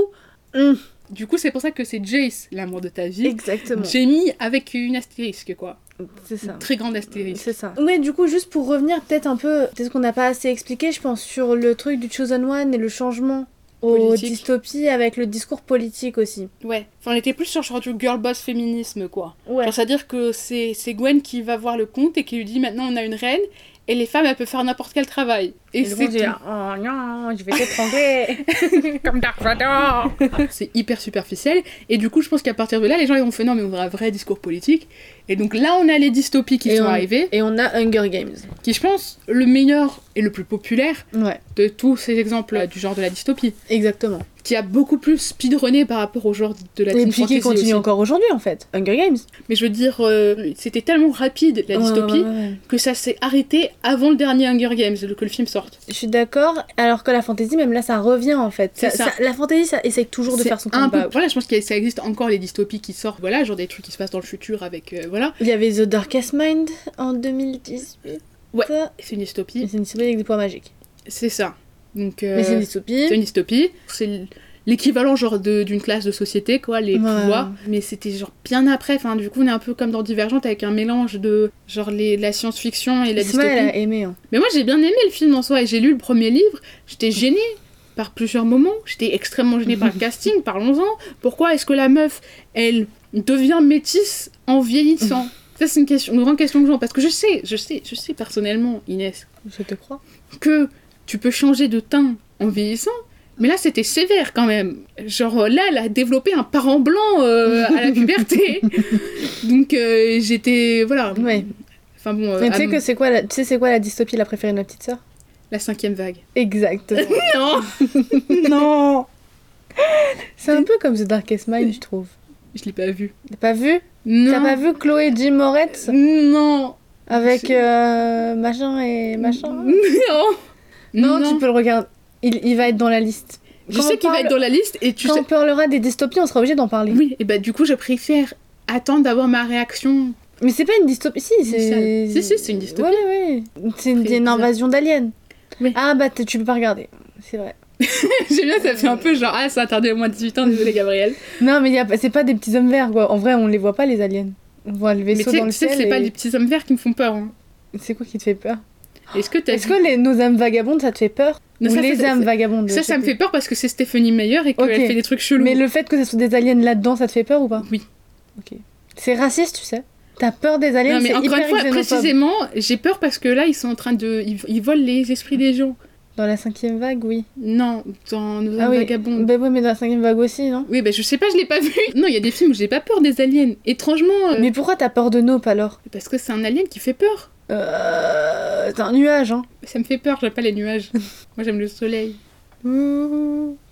hum, Du coup, c'est pour ça que c'est Jace, l'amour de ta vie. exactement. Jamie avec une astérisque, quoi. C'est ça. Une très grande astérisque. C'est ça. Ouais, du coup, juste pour revenir peut-être un peu, peut-être qu'on n'a pas assez expliqué, je pense, sur le truc du Chosen One et le changement aux dystopies avec le discours politique aussi. Ouais. Enfin, on était plus sur genre du girl boss féminisme, quoi. Ouais. C'est-à-dire que c'est c'est Gwen qui va voir le comte et qui lui dit maintenant on a une reine et les femmes elles peuvent faire n'importe quel travail. Et, Et c'est tout. oh non, je vais t'étrangler. [LAUGHS] Comme Dark Vador C'est hyper superficiel. Et du coup, je pense qu'à partir de là, les gens ils ont fait non, mais on a un vrai discours politique. Et donc là, on a les dystopies qui Et sont on- arrivées, et on a Hunger Games. qui, je pense, le meilleur et le plus populaire Ouais, de tous ces exemples euh, du genre de la dystopie. exactement. Qui a beaucoup plus speedrunné par rapport au genre de la Et teen puis qui continue aussi. encore aujourd'hui en fait. Hunger Games. Mais je veux dire, euh, c'était tellement rapide la dystopie Ouais, ouais, ouais. que ça s'est arrêté avant le dernier Hunger Games, que le film sorte. Je suis d'accord, alors que la fantasy, même là, ça revient en fait. Ça- ça. ça- la fantasy, ça essaye toujours de faire son un peu. Voilà, je pense que ça existe encore les dystopies qui sortent, voilà, genre des trucs qui se passent dans le futur avec. euh, voilà. Il y avait The Darkest Mind en 2018. Ouais. C'est une dystopie. C'est une dystopie avec des poids magiques. C'est ça. Donc. euh, Mais c'est une dystopie. c'est une dystopie. C'est l'équivalent genre de- d'une classe de société, quoi, les Ouais. pouvoirs. Mais c'était genre bien après. Enfin, du coup, on est un peu comme dans Divergente avec un mélange de genre les, la science-fiction et la dystopie. a aimé. hein. Mais moi, j'ai bien aimé le film en soi et j'ai lu le premier livre. J'étais gênée par plusieurs moments. J'étais extrêmement gênée par le [LAUGHS] casting. Parlons-en. Pourquoi est-ce que la meuf, elle devient métisse en vieillissant? [LAUGHS] Ça, c'est une, question, une grande question que j'ai. Parce que je sais, je sais, je sais personnellement, Inès, Je te crois. que tu peux changer de teint en vieillissant. Mais là, c'était sévère quand même. Genre là, elle a développé un parent blanc euh, à la puberté. [LAUGHS] Donc euh, j'étais. Voilà. Ouais. Enfin bon. euh, Mais tu sais que c'est quoi, la... tu sais c'est quoi la dystopie la préférée de ma petite sœur? La cinquième vague. Exactement. [LAUGHS] Non [LAUGHS] non C'est un peu comme The Darkest Mind, je trouve. Je l'ai pas vu. T'as pas vu? Non. T'as pas vu Chloé Jim Moretz? Non. avec euh, machin et machin Non. Non, tu peux le regarder. Il, il va être dans la liste. Je Quand sais qu'il va être dans la liste et tu Quand sais. on parlera des dystopies, on sera obligé d'en parler. Oui, et bah du coup, je préfère attendre d'avoir ma réaction. Mais c'est pas une dystopie, si, c'est. Si, si, c'est une dystopie. Ouais, ouais. C'est une, invasion d'aliens. Oui. Ah bah tu peux pas regarder, c'est vrai. [LAUGHS] J'aime bien, ça fait un peu genre, ah, ça attendait au moins 18 ans, désolé Gabriel. Non, mais c'est pas des petits hommes verts, quoi. En vrai, on les voit pas, les aliens. On voit le Mais vaisseau tu sais, dans le tu sais que ciel. c'est pas les petits hommes verts qui me font peur. hein. C'est quoi qui te fait peur? Est-ce que Est-ce les, nos âmes vagabondes, ça te fait peur Non, Ou ça, les ça, âmes vagabondes Ça, ça me fait peur parce que c'est Stephanie Meyer et qu'elle Ok. fait des trucs chelous. Mais le fait que ce soit des aliens là-dedans, ça te fait peur ou pas Oui. Ok. C'est raciste, tu sais. T'as peur des aliens, Non, mais encore hyper une fois, xénophobe. précisément, j'ai peur parce que là, ils sont en train de. Ils, ils volent les esprits des gens. Dans la cinquième vague, oui. Non, dans Nos Ah âmes oui. vagabondes. Bah ouais, mais dans la cinquième vague aussi, non? Oui, bah je sais pas, je l'ai pas vu. [LAUGHS] Non, il y a des films où j'ai pas peur des aliens. Étrangement, euh, Mais pourquoi t'as peur de Nope alors? parce que c'est un alien qui fait peur. Euh. C'est un nuage, hein. Ça me fait peur, j'aime pas les nuages. [LAUGHS] Moi, j'aime le soleil.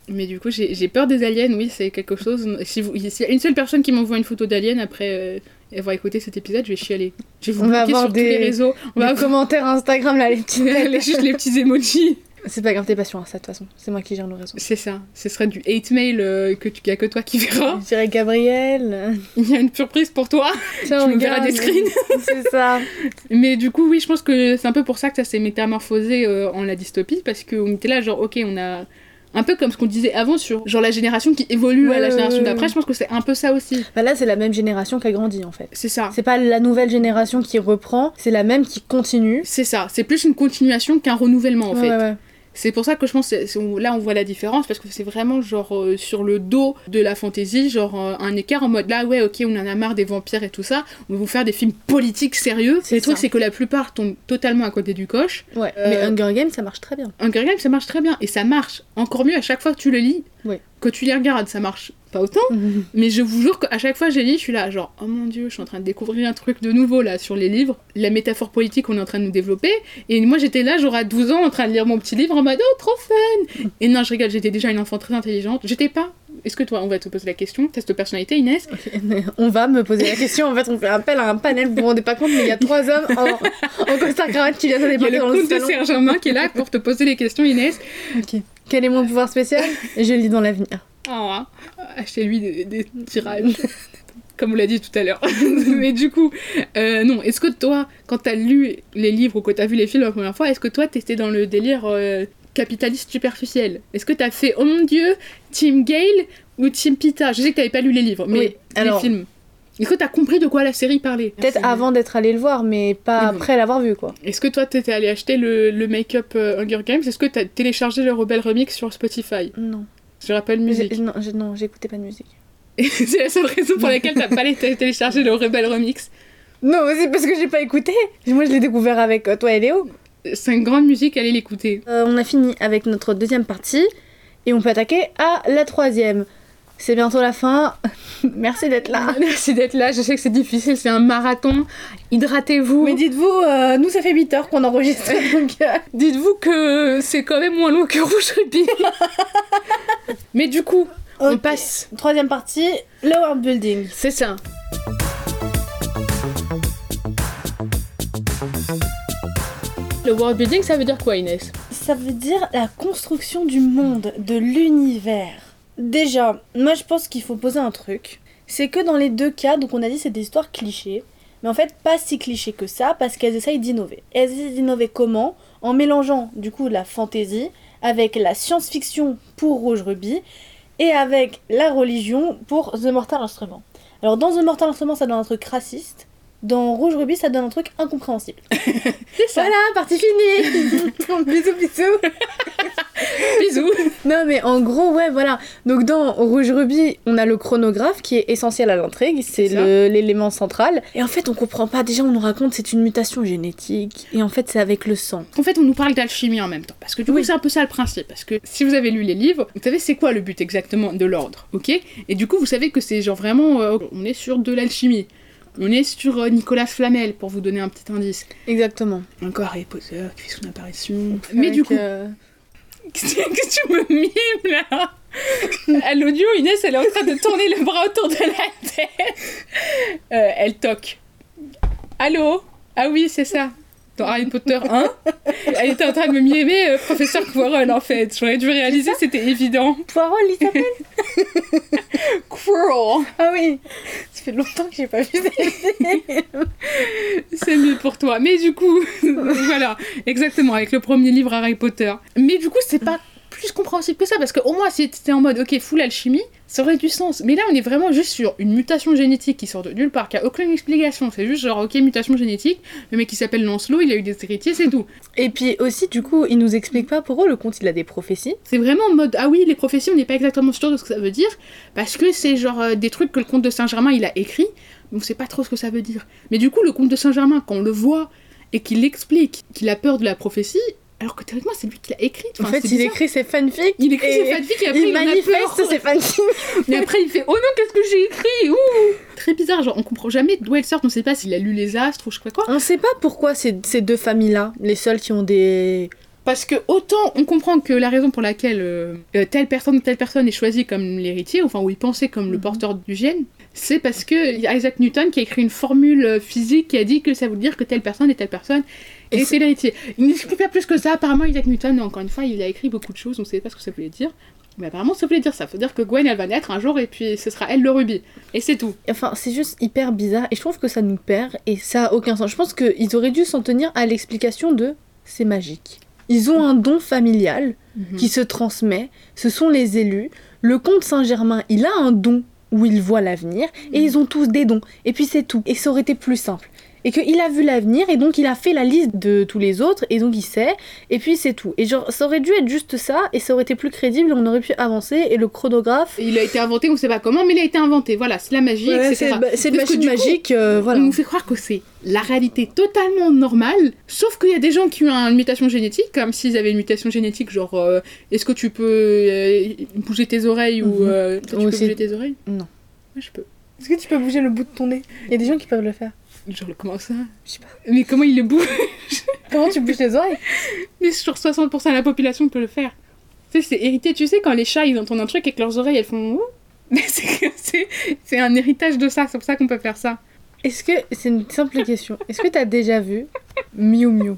Mais du coup, j'ai peur des aliens, oui, c'est quelque chose. Si vous- s'il y a une seule personne qui m'envoie une photo d'alien après euh, avoir écouté cet épisode, je vais chialer. Je vais vous On va avoir sur tous des- les réseaux. On va Les avoir commentaires Instagram là, les les, [LAUGHS] juste les [LAUGHS] petits emojis. C'est pas grave, t'es pas sur Insta de toute façon. C'est moi qui gère nos réseaux. C'est ça. Ce serait du hate mail euh, que tu y a que toi qui verras. Je dirais Gabriel. Il y a une surprise pour toi. Tiens, Tu me verras des screens. [LAUGHS] C'est ça. Mais du coup, oui, je pense que c'est un peu pour ça que ça s'est métamorphosé euh, en la dystopie, parce qu'on était là, genre, ok, on a. Un peu comme ce qu'on disait avant sur genre la génération qui évolue à la génération d'après, je pense que c'est un peu ça aussi. Bah là, c'est la même génération qui a grandi en fait. C'est ça. C'est pas la nouvelle génération qui reprend, c'est la même qui continue. C'est ça. C'est plus une continuation qu'un renouvellement en Ouais, fait. ouais, ouais. C'est pour ça que je pense que là on voit la différence parce que c'est vraiment genre euh, sur le dos de la fantaisie, genre euh, un écart en mode là ouais ok on en a marre des vampires et tout ça, on va vous faire des films politiques sérieux. C'est Le truc c'est que la plupart tombent totalement à côté du coche. Ouais. Euh, Mais Hunger Games, ça marche très bien. Hunger Games ça marche très bien et ça marche encore mieux à chaque fois que tu le lis. Ouais. Que tu les regardes ça marche pas autant. Mais je vous jure qu'à chaque fois j'ai lu, je suis là, genre, oh mon dieu, je suis en train de découvrir un truc de nouveau là sur les livres, la métaphore politique qu'on est en train de nous développer. Et moi j'étais là, à 12 ans, en train de lire mon petit livre en mode, oh trop fun Et non, je rigole, j'étais déjà une enfant très intelligente. J'étais pas. Est-ce que toi, on va te poser la question? Test de personnalité, Inès? On va me poser la question. En fait, on fait appel à un panel. Vous vous rendez pas compte, mais il y a trois hommes en, en costard cravate qui viennent se Il y a débarquer le dans le comte de salon. Saint-Germain qui est là pour te poser les questions, Inès. Ok. Quel est mon pouvoir spécial? Je lis dans l'avenir. Oh, hein. achetez-lui des, des tirages. Comme on l'a dit tout à l'heure. [LAUGHS] Mais du coup, euh, non, est-ce que toi, quand t'as lu les livres ou que t'as vu les films la première fois, est-ce que toi t'étais dans le délire euh, capitaliste superficiel? Est-ce que t'as fait, oh mon dieu, Team Gale ou Team Pita? Je sais que t'avais pas lu les livres, mais Oui, alors- les films. Est-ce que t'as compris de quoi la série parlait? Peut-être avant d'être allé le voir, mais pas Oui, bon. après l'avoir vu, quoi. Est-ce que toi t'étais allé acheter le, le make-up euh, Hunger Games? Est-ce que t'as téléchargé le Rebel Remix sur Spotify? Non. Je rappelle musique. Non, j'ai- non, j'écoutais pas de musique. [LAUGHS] C'est la seule raison pour laquelle t'as pas allé télécharger le Rebel Remix. Non, c'est parce que j'ai pas écouté. Moi, je l'ai découvert avec euh, toi et Léo. C'est une grande musique, allez l'écouter. Euh, on a fini avec notre deuxième partie et on peut attaquer à la troisième. C'est bientôt la fin. [LAUGHS] Merci d'être là. [LAUGHS] Merci d'être là, je sais que c'est difficile, c'est un marathon. Hydratez-vous. Mais dites-vous, euh, nous ça fait 8 heures qu'on enregistre. donc, euh, [LAUGHS] Dites-vous que c'est quand même moins long que Rouge Rubis. Mais du coup, on passe. Troisième partie, le world building. C'est ça. Le world building, ça veut dire quoi, Inès? Ça veut dire la construction du monde, de l'univers. Déjà, moi je pense qu'il faut poser un truc. C'est que dans les deux cas, donc on a dit c'est des histoires clichés, mais en fait pas si clichés que ça parce qu'elles essayent d'innover. Elles essayent d'innover comment? En mélangeant du coup la fantasy avec la science-fiction pour Rouge Ruby et avec la religion pour The Mortal Instrument. Alors dans The Mortal Instrument ça donne un truc raciste, dans Rouge Ruby ça donne un truc incompréhensible. [LAUGHS] C'est ça. Voilà, partie finie [LAUGHS] Bisous bisous Bisous. Non mais en gros ouais voilà donc dans Rouge Ruby on a le chronographe qui est essentiel à l'intrigue c'est l'élément central et en fait on comprend pas déjà on nous raconte c'est une mutation génétique et en fait c'est avec le sang En fait, on nous parle d'alchimie en même temps. Parce que du coup, Oui. c'est un peu ça le principe. Parce que si vous avez lu les livres, vous savez c'est quoi le but exactement de l'ordre, ok? Et du coup, vous savez que c'est genre vraiment. euh, on est sur de l'alchimie. On est sur euh, Nicolas Flamel, pour vous donner un petit indice. exactement Encore Harry Potter qui fait son apparition. Mais du coup, euh, [LAUGHS] qu'est-ce que tu me mimes là À l'audio, Inès, elle est en train de tourner le bras autour de la tête. Euh, elle toque. Allô? Ah oui, c'est ça. Dans Harry Potter 1, [LAUGHS] elle était en train de me mimer euh, professeur Quirrell en fait. J'aurais dû réaliser, c'était évident. Poirot il s'appelle [LAUGHS] Quirrell ah oui ça fait longtemps que j'ai pas vu [LAUGHS] C'est mieux pour toi. Mais du coup, voilà, exactement, avec le premier livre Harry Potter. Mais du coup, c'est pas plus compréhensible que ça, parce qu'au moins, si c'était en mode, ok, full alchimie, ça aurait du sens. Mais là, on est vraiment juste sur une mutation génétique qui sort de nulle part, qui a aucune explication. C'est juste genre, ok, mutation génétique, le mec qui s'appelle Lancelot, il a eu des héritiers, c'est tout. et puis aussi du coup il nous explique pas pour eux le conte il a des prophéties C'est vraiment en mode, ah oui, les prophéties, on n'est pas exactement sûr de ce que ça veut dire, parce que c'est genre euh, des trucs que le comte de Saint-Germain, il a écrit, mais on sait pas trop ce que ça veut dire. Mais du coup, le comte de Saint-Germain, quand on le voit et qu'il explique qu'il a peur de la prophétie, alors que théoriquement, c'est lui qui l'a écrite. en Enfin, fait c'est il bizarre. écrit ses fanfics Il écrit ses fanfics et après il il, en manifeste ses fanfics [LAUGHS] Et après il fait Oh non, qu'est-ce que j'ai écrit? Ouh Très bizarre, genre on comprend jamais d'où elle sort, on sait pas s'il a lu les astres ou je sais pas quoi. on sait pas pourquoi ces, ces deux familles là les seules qui ont des Parce que autant on comprend que la raison pour laquelle euh, euh, telle personne ou telle personne est choisie comme l'héritier, enfin où il pensait comme le Mhm. porteur du gène, c'est parce que il y a Isaac Newton qui a écrit une formule euh, physique qui a dit que ça veut dire que telle personne et telle personne Et et c'est l'héritier. Il n'explique pas plus que ça, apparemment Isaac Newton, encore une fois, il a écrit beaucoup de choses, on ne sait pas ce que ça voulait dire. Mais apparemment ça voulait dire ça, faut dire que Gwen elle va naître un jour et puis ce sera elle le rubis. Et c'est tout. Enfin, c'est juste hyper bizarre et je trouve que ça nous perd et ça a aucun sens. Je pense qu'ils auraient dû s'en tenir à l'explication de c'est magique. Ils ont un don familial Mhm. qui se transmet, ce sont les élus. Le comte Saint-Germain, il a un don où il voit l'avenir et ils ont tous des dons. Et puis c'est tout. Et ça aurait été plus simple. Et qu'il a vu l'avenir, et donc il a fait la liste de tous les autres, et donc il sait, et puis c'est tout. Et genre, ça aurait dû être juste ça, et ça aurait été plus crédible, on aurait pu avancer, et le chronographe. Il a été inventé, on sait pas comment, mais il a été inventé. Voilà, c'est la magie, Ouais, etc. c'est une machine du coup, magique, euh, voilà. On nous fait croire que c'est la réalité totalement normale, sauf qu'il y a des gens qui ont une mutation génétique, comme s'ils avaient une mutation génétique, genre euh, est-ce que tu peux euh, bouger tes oreilles ou Mhm. euh, toi, tu peux bouger tes oreilles? Non. Moi je peux. Est-ce que tu peux bouger le bout de ton nez? Il y a des gens qui peuvent le faire. Genre comment ça Je sais pas. Mais comment ils le bougent [LAUGHS] Comment tu bouges les oreilles [LAUGHS] Mais sur 60% de la population peut le faire. Tu sais, c'est hérité, tu sais, quand les chats ils entendent un truc et que leurs oreilles elles font [LAUGHS] Mais c'est un héritage de ça, c'est pour ça qu'on peut faire ça. Est-ce que, c'est une simple question, est-ce que t'as déjà vu Miu Miu?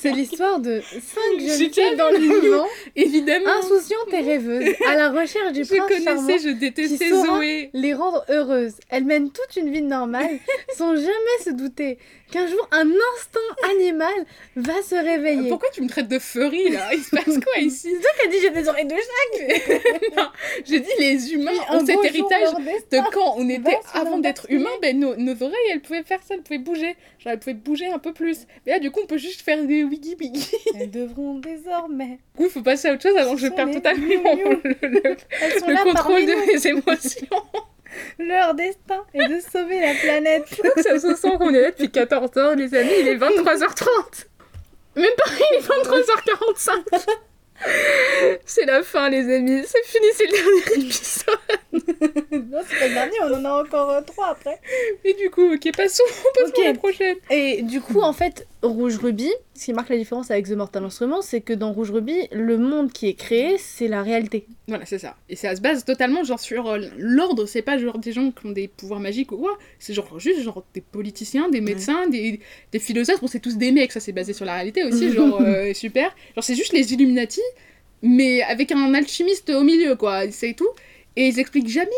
C'est l'histoire de cinq jeunes filles dans vent, Insouciante [LAUGHS] insouciantes et rêveuses, à la recherche du [LAUGHS] Je prince charmant, connaissais, je détestais qui saura Zoé. les rendre heureuses. Elles mènent toute une vie normale, [LAUGHS] sans jamais se douter qu'un jour un instinct animal va se réveiller. Pourquoi tu me traites de furry là? Il se passe quoi ici? C'est toi qui as dit j'ai des oreilles de Non, j'ai dit les humains ont cet héritage de quand on était avant d'être humain, ben nos, nos oreilles elles pouvaient faire ça, elles pouvaient bouger. Genre elles pouvaient bouger un peu plus. Mais là du coup on peut juste faire des wiggy wiggy. Elles devront désormais. Du coup il faut passer à autre chose avant que je perde totalement le, le- le contrôle de mes émotions. Leur destin est de sauver la planète. ça se sent qu'on est là depuis 14 heures les amis, il est 23h30. Même pas, il est 23h45. C'est la fin les amis, c'est fini, c'est le dernier épisode. non, c'est pas le dernier, on en a encore euh, trois après. Et du coup, ok, passons, passons Ok. à la prochaine. Et du coup, en fait, Rouge Ruby, ce qui marque la différence avec The Mortal Instrument, c'est que dans Rouge Ruby, le monde qui est créé, c'est la réalité. Voilà, c'est ça. Et ça se base totalement genre sur euh, l'ordre, c'est pas genre des gens qui ont des pouvoirs magiques ou quoi, c'est genre juste genre des politiciens, des médecins, des, des philosophes, bon c'est tous des mecs, ça c'est basé sur la réalité aussi, [LAUGHS] genre euh, super. Genre c'est juste les Illuminati, mais avec un alchimiste au milieu quoi, c'est tout. Et ils expliquent jamais,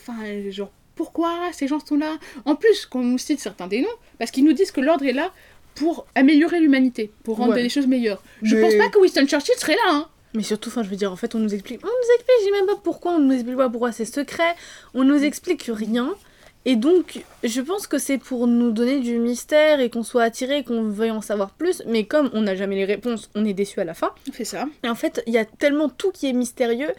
enfin genre pourquoi ces gens sont là. En plus, qu'on nous cite certains des noms, parce qu'ils nous disent que l'ordre est là pour améliorer l'humanité, pour rendre Ouais. les choses meilleures. Je Mais- pense pas que Winston Churchill serait là, hein. Mais surtout, enfin, je veux dire, en fait, on nous explique. On nous explique, je sais même pas pourquoi, on nous explique pas pourquoi c'est secret, on nous explique rien. Et donc, je pense que c'est pour nous donner du mystère et qu'on soit attiré, qu'on veuille en savoir plus. Mais comme on n'a jamais les réponses, on est déçu à la fin. On fait ça. Et en fait, il y a tellement tout qui est mystérieux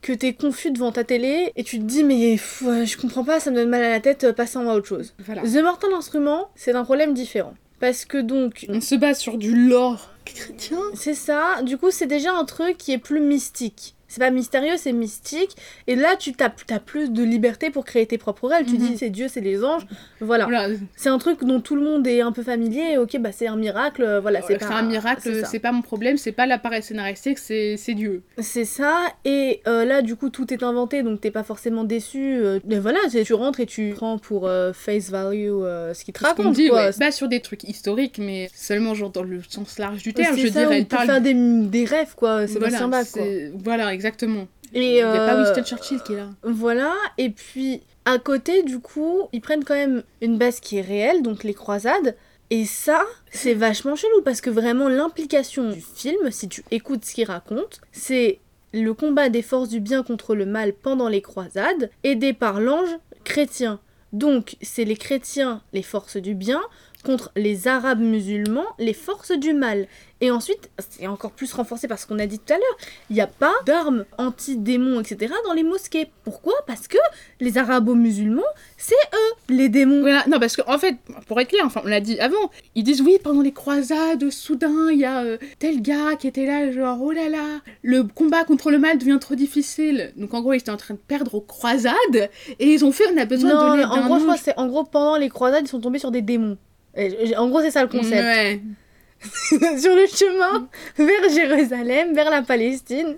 que t'es confus devant ta télé et tu te dis, mais pff, je comprends pas, ça me donne mal à la tête, euh, passons à autre chose. Voilà. The Mortal Instrument, c'est un problème différent. Parce que donc, On se base sur du lore chrétien? c'est ça, du coup, c'est déjà un truc qui est plus mystique. C'est pas mystérieux, c'est mystique. Et là, tu t'as as plus de liberté pour créer tes propres règles. Tu Mhm. dis, c'est Dieu, c'est les anges. Voilà. Voilà, C'est un truc dont tout le monde est un peu familier. Ok, bah c'est un miracle. euh, Voilà, c'est pas un miracle, c'est pas mon problème, c'est pas l'appareil scénaristique, c'est Dieu. C'est ça, et euh, là du coup tout est inventé donc t'es pas forcément déçu. euh, mais voilà, tu rentres et tu prends pour euh, face value euh, ce qu'il te Ce qu'on raconte. dit, quoi. ouais, pas sur des trucs historiques, mais seulement genre dans le sens large du terme. Je ça, dirais, on peut parle. faire des, des rêves quoi, c'est voilà, Bach quoi. voilà, exactement. Et Il y a pas euh, Winston Churchill qui est là. Voilà, et puis à côté du coup ils prennent quand même une base qui est réelle, donc les croisades. Et ça, c'est vachement chelou parce que vraiment l'implication du film, si tu écoutes ce qu'il raconte, c'est le combat des forces du bien contre le mal pendant les croisades, aidé par l'ange chrétien. Donc, c'est les chrétiens, les forces du bien, contre les arabes musulmans, les forces du mal. Et ensuite, c'est encore plus renforcé par ce qu'on a dit tout à l'heure, il n'y a pas d'armes anti-démons, etc. dans les mosquées. Pourquoi? Parce que les arabo-musulmans, c'est eux, les démons. Voilà, non, parce qu'en en fait, pour être clair, enfin, on l'a dit avant, ils disent oui, pendant les croisades, soudain, il y a euh, tel gars qui était là, genre, oh là là, le combat contre le mal devient trop difficile. Donc en gros, ils étaient en train de perdre aux croisades, et ils ont fait, on a besoin non, de l'aide en gros, je c'est en gros pendant les croisades, ils sont tombés sur des démons. Et, en gros, c'est ça le concept. Ouais. [LAUGHS] sur le chemin vers Jérusalem, vers la Palestine.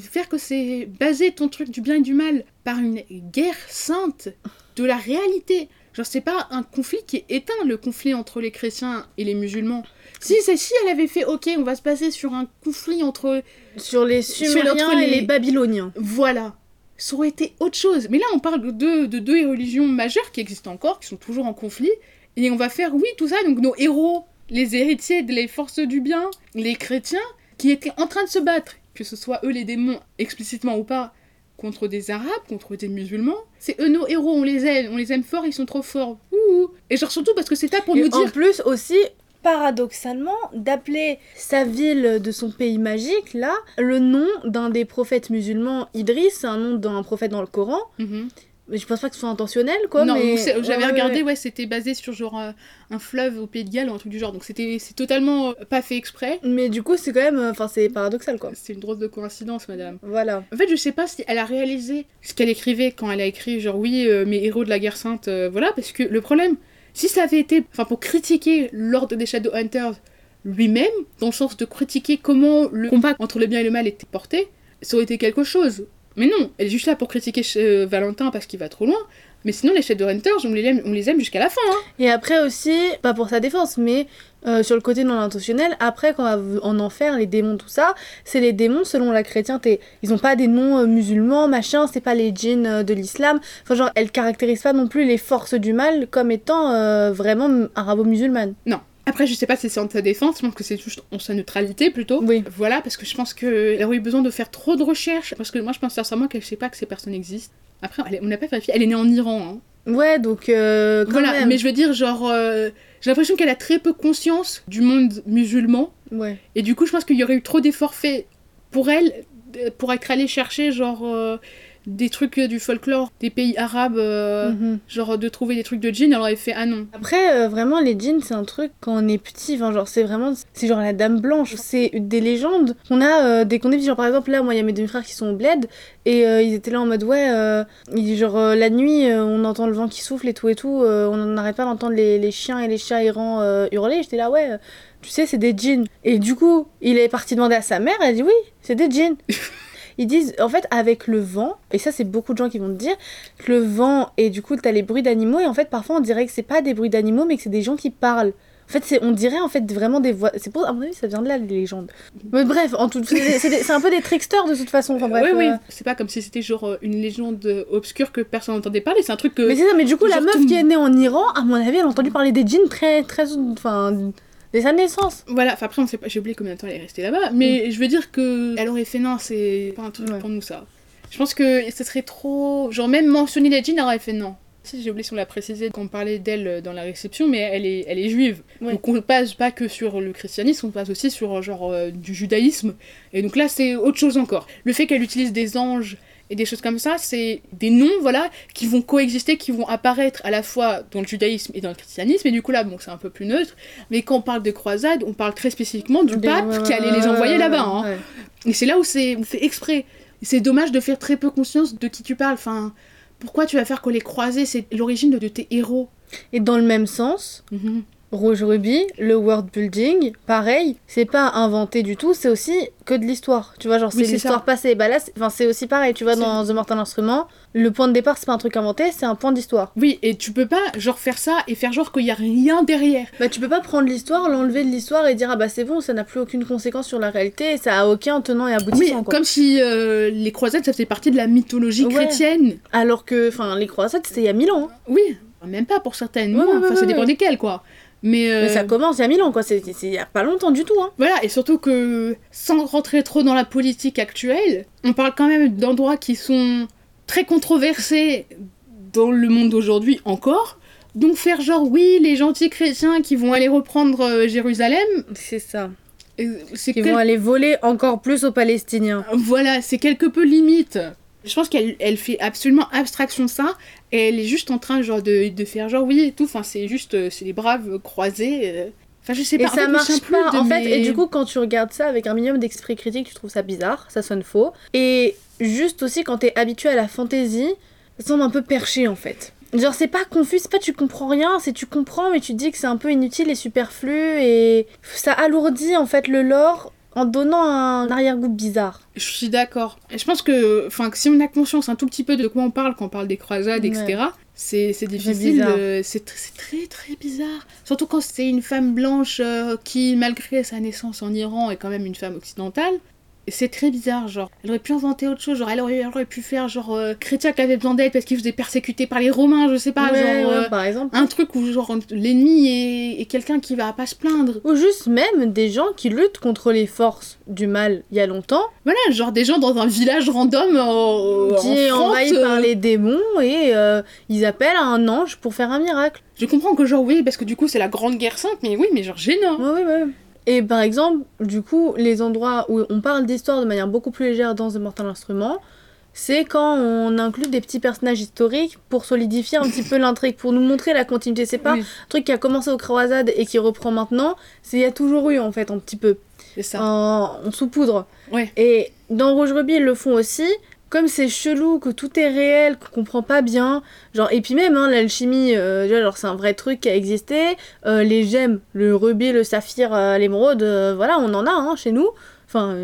Faire que c'est baser ton truc du bien et du mal par une guerre sainte de la réalité. Genre, c'est pas un conflit qui est éteint, le conflit entre les chrétiens et les musulmans. Si, c'est si elle avait fait, ok, on va se baser sur un conflit entre. Sur les Sur Sumériens et les- les Babyloniens. Voilà. Ça aurait été autre chose. Mais là, on parle de, de deux religions majeures qui existent encore, qui sont toujours en conflit. Et on va faire, oui, tout ça. Donc, nos héros, les héritiers des forces du bien, les chrétiens, qui étaient en train de se battre, que ce soit eux les démons, explicitement ou pas, contre des arabes, contre des musulmans. C'est eux nos héros, on les aime, on les aime fort, ils sont trop forts. Ouh. Et genre surtout parce que c'est là pour Et nous en dire plus aussi, paradoxalement, d'appeler sa ville de son pays magique, là, le nom d'un des prophètes musulmans, Idris, c'est un nom d'un prophète dans le Coran. Mhm. Mais je pense pas que ce soit intentionnel, quoi. non, mais... j'avais Ouais, regardé, ouais. ouais, c'était basé sur genre euh, un fleuve au Pays de Galles ou un truc du genre. Donc c'était c'est totalement euh, pas fait exprès. Mais du coup, c'est quand même. euh, Enfin, c'est paradoxal, quoi. C'est une drôle de coïncidence, madame. Voilà. En fait, je sais pas si elle a réalisé ce qu'elle écrivait quand elle a écrit, genre, oui, mes héros de la guerre sainte, voilà, parce que le problème, si ça avait été, enfin, pour critiquer l'ordre des Shadowhunters lui-même, dans le sens de critiquer comment le combat entre le bien et le mal était porté, ça aurait été quelque chose. Mais non, elle est juste là pour critiquer euh, Valentin parce qu'il va trop loin. Mais sinon, les Shadowhunters, on les aime, on les aime jusqu'à la fin. Hein. Et après aussi, pas pour sa défense, mais euh, sur le côté non intentionnel, après, quand on va en enfer, les démons, tout ça, c'est les démons selon la chrétienté. Ils ont pas des noms euh, musulmans, machin, c'est pas les djinns de l'islam. Enfin, genre, elle caractérise pas non plus les forces du mal comme étant vraiment arabo-musulmanes. Après, je sais pas si c'est en sa défense, je pense que c'est juste en sa neutralité plutôt. Oui. Voilà, parce que je pense qu'elle aurait eu besoin de faire trop de recherches. Parce que moi, je pense sincèrement qu'elle sait pas que ces personnes existent. Après, est- on n'a pas vérifié. Elle est née en Iran. hein. Ouais, donc euh, quand Voilà, même. mais je veux dire, genre, euh, j'ai l'impression qu'elle a très peu conscience du monde musulman. Ouais. Et du coup, je pense qu'il y aurait eu trop d'efforts faits pour elle, euh, pour être allée chercher, genre, euh, des trucs euh, du folklore des pays arabes, euh, Mhm. genre de trouver des trucs de djinn. Elle aurait fait Ah non. Après, euh, vraiment, les djinns, c'est un truc quand on est petit. Enfin, genre, c'est vraiment. C'est genre la dame blanche. C'est des légendes. On a euh, des contes. Genre, par exemple, là, moi, il y a mes demi-frères qui sont au bled. Et ils étaient là en mode, ouais, ils- genre, la nuit, on entend le vent qui souffle et tout et tout. on n'arrête pas d'entendre les, les chiens et les chats errants hurler. J'étais là, ouais. tu sais, c'est des djinns. Et du coup, il est parti demander à sa mère. Elle dit, oui, c'est des djinns. [LAUGHS] Ils disent, en fait, avec le vent, et ça, c'est beaucoup de gens qui vont te dire, que le vent, et du coup, t'as les bruits d'animaux, et en fait, parfois, on dirait que c'est pas des bruits d'animaux, mais que c'est des gens qui parlent. En fait, c'est, on dirait en fait vraiment des voix. C'est pour, à mon avis, ça vient de là, les légendes. Mais bref, en tout, c'est, un peu des tricksters de toute façon. Enfin bref. oui, oui. euh, C'est pas comme si c'était genre euh, une légende obscure que personne n'entendait parler. C'est un truc que. Mais c'est ça, mais du coup, la meuf tout- qui est née en Iran, à mon avis, elle a entendu parler des djinns très, très. Enfin, dès sa naissance. Voilà, enfin après on sait pas, j'ai oublié combien de temps elle est restée là-bas, mais je veux dire que elle aurait fait non, c'est pas un truc Ouais. pour nous ça. Je pense que ce serait trop. Genre même mentionner les jeans, elle aurait fait non. Si j'ai oublié si on l'a précisé quand on parlait d'elle dans la réception, mais elle est, elle est juive. Ouais. Donc on passe pas que sur le christianisme, on passe aussi sur genre euh, du judaïsme. Et donc là c'est autre chose encore. Le fait qu'elle utilise des anges et des choses comme ça, c'est des noms, voilà, qui vont coexister, qui vont apparaître à la fois dans le judaïsme et dans le christianisme. Et du coup là, bon, c'est un peu plus neutre. Mais quand on parle de croisade, on parle très spécifiquement du pape qui allait les envoyer là-bas. hein. ouais. Et c'est là où c'est où c'est exprès. C'est dommage de faire très peu conscience de qui tu parles. Enfin, pourquoi tu vas faire que les croisés, c'est l'origine de, de tes héros Et dans le même sens, Rouge Ruby, le world building, pareil, c'est pas inventé du tout, c'est aussi que de l'histoire. Tu vois, genre Oui, c'est l'histoire passée. Bah là, c'est- enfin, c'est aussi pareil, tu vois, dans The Mortal Instrument, le point de départ, c'est pas un truc inventé, c'est un point d'histoire. Oui, et tu peux pas genre faire ça et faire genre qu'il y a rien derrière. Bah tu peux pas prendre l'histoire, l'enlever de l'histoire et dire ah bah c'est bon, ça n'a plus aucune conséquence sur la réalité, ça a aucun tenant et Oui, aboutissant. quoi. comme si euh, les croisades ça faisait partie de la mythologie Ouais. chrétienne. Alors que, enfin, les croisades, c'était il y a 1000 ans. hein. Oui, même pas pour certaines. Ouais, enfin, ça dépend desquelles quoi. Mais, euh, Mais ça commence il y a 1000 ans, quoi. C'est il y a pas longtemps du tout, hein. Voilà, et surtout que sans rentrer trop dans la politique actuelle, on parle quand même d'endroits qui sont très controversés dans le monde d'aujourd'hui encore. Donc faire genre oui, les gentils chrétiens qui vont aller reprendre euh, Jérusalem, C'est ça. euh, quel- vont aller voler encore plus aux Palestiniens. voilà, c'est quelque peu limite. Je pense qu'elle elle fait absolument abstraction de ça et elle est juste en train genre de, de faire genre oui et tout. Enfin c'est juste euh, c'est les braves croisés. euh. Enfin je sais pas. Et en ça fait, marche pas, en fait. Et du coup, quand tu regardes ça avec un minimum d'esprit critique, tu trouves ça bizarre, ça sonne faux. Et juste aussi, quand t'es habitué à la fantaisie, ça semble un peu perché, en fait. Genre, c'est pas confus, c'est pas tu comprends rien, c'est tu comprends, mais tu dis que c'est un peu inutile et superflu, et ça alourdit, en fait, le lore en donnant un arrière-goût bizarre. Je suis d'accord. Je pense que, enfin, si on a conscience un tout petit peu de quoi on parle quand on parle des croisades, etc., c'est c'est difficile. c'est très très bizarre. Surtout quand c'est une femme blanche euh, qui, malgré sa naissance en Iran, est quand même une femme occidentale. C'est très bizarre, genre, elle aurait pu inventer autre chose, genre, elle aurait, elle aurait pu faire, genre, euh, Chrétien qui avait besoin d'aide parce qu'il faisait persécuter par les Romains, je sais pas, Ouais, genre, ouais, euh, par exemple. un truc où, genre, l'ennemi est, est quelqu'un qui va pas se plaindre. Ou juste même des gens qui luttent contre les forces du mal il y a longtemps, Voilà, genre des gens dans un village random euh, qui est en France, envahi euh, par les démons et euh, ils appellent un ange pour faire un miracle. Je comprends que, genre, oui, parce que du coup, c'est la grande guerre sainte, mais oui, mais genre, gênant. Ouais, ouais, ouais. Et par exemple, du coup, les endroits où on parle d'histoire de manière beaucoup plus légère dans The Mortal Instrument, c'est quand on inclut des petits personnages historiques pour solidifier un petit peu l'intrigue, pour nous montrer la continuité. C'est pas Oui, un truc qui a commencé aux croisades et qui reprend maintenant, c'est il y a toujours eu en fait un petit peu c'est ça. en, en. Et dans Rouge Rubis, ils le font aussi. Comme c'est chelou, que tout est réel, qu'on comprend pas bien. Genre, et puis même, hein, l'alchimie, euh, c'est un vrai truc qui a existé. Euh, les gemmes, le rubis, le saphir, euh, l'émeraude, euh, voilà, on en a hein, chez nous. Enfin,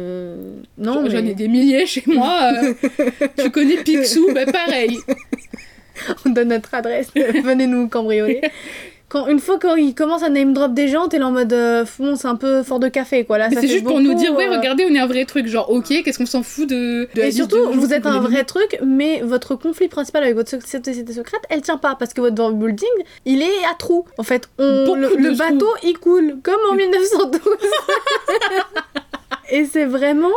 non, J'en mais ai des milliers chez moi. [LAUGHS] tu connais Picsou, bah pareil. on donne notre adresse, venez nous cambrioler. Quand, une fois qu'il commence à name drop des gens, t'es là en mode, euh, bon, c'est un peu fort de café, quoi. Là, Mais c'est juste pour nous dire, ouais, euh, regardez, on est un vrai truc. Genre, ok, qu'est-ce qu'on s'en fout de. Et surtout, de- vous êtes un vrai truc, mais votre conflit principal avec votre société secrète, elle tient pas parce que votre building, il est à trous. En fait, on, le, le bateau, il coule, comme en 1912. [LAUGHS] et c'est vraiment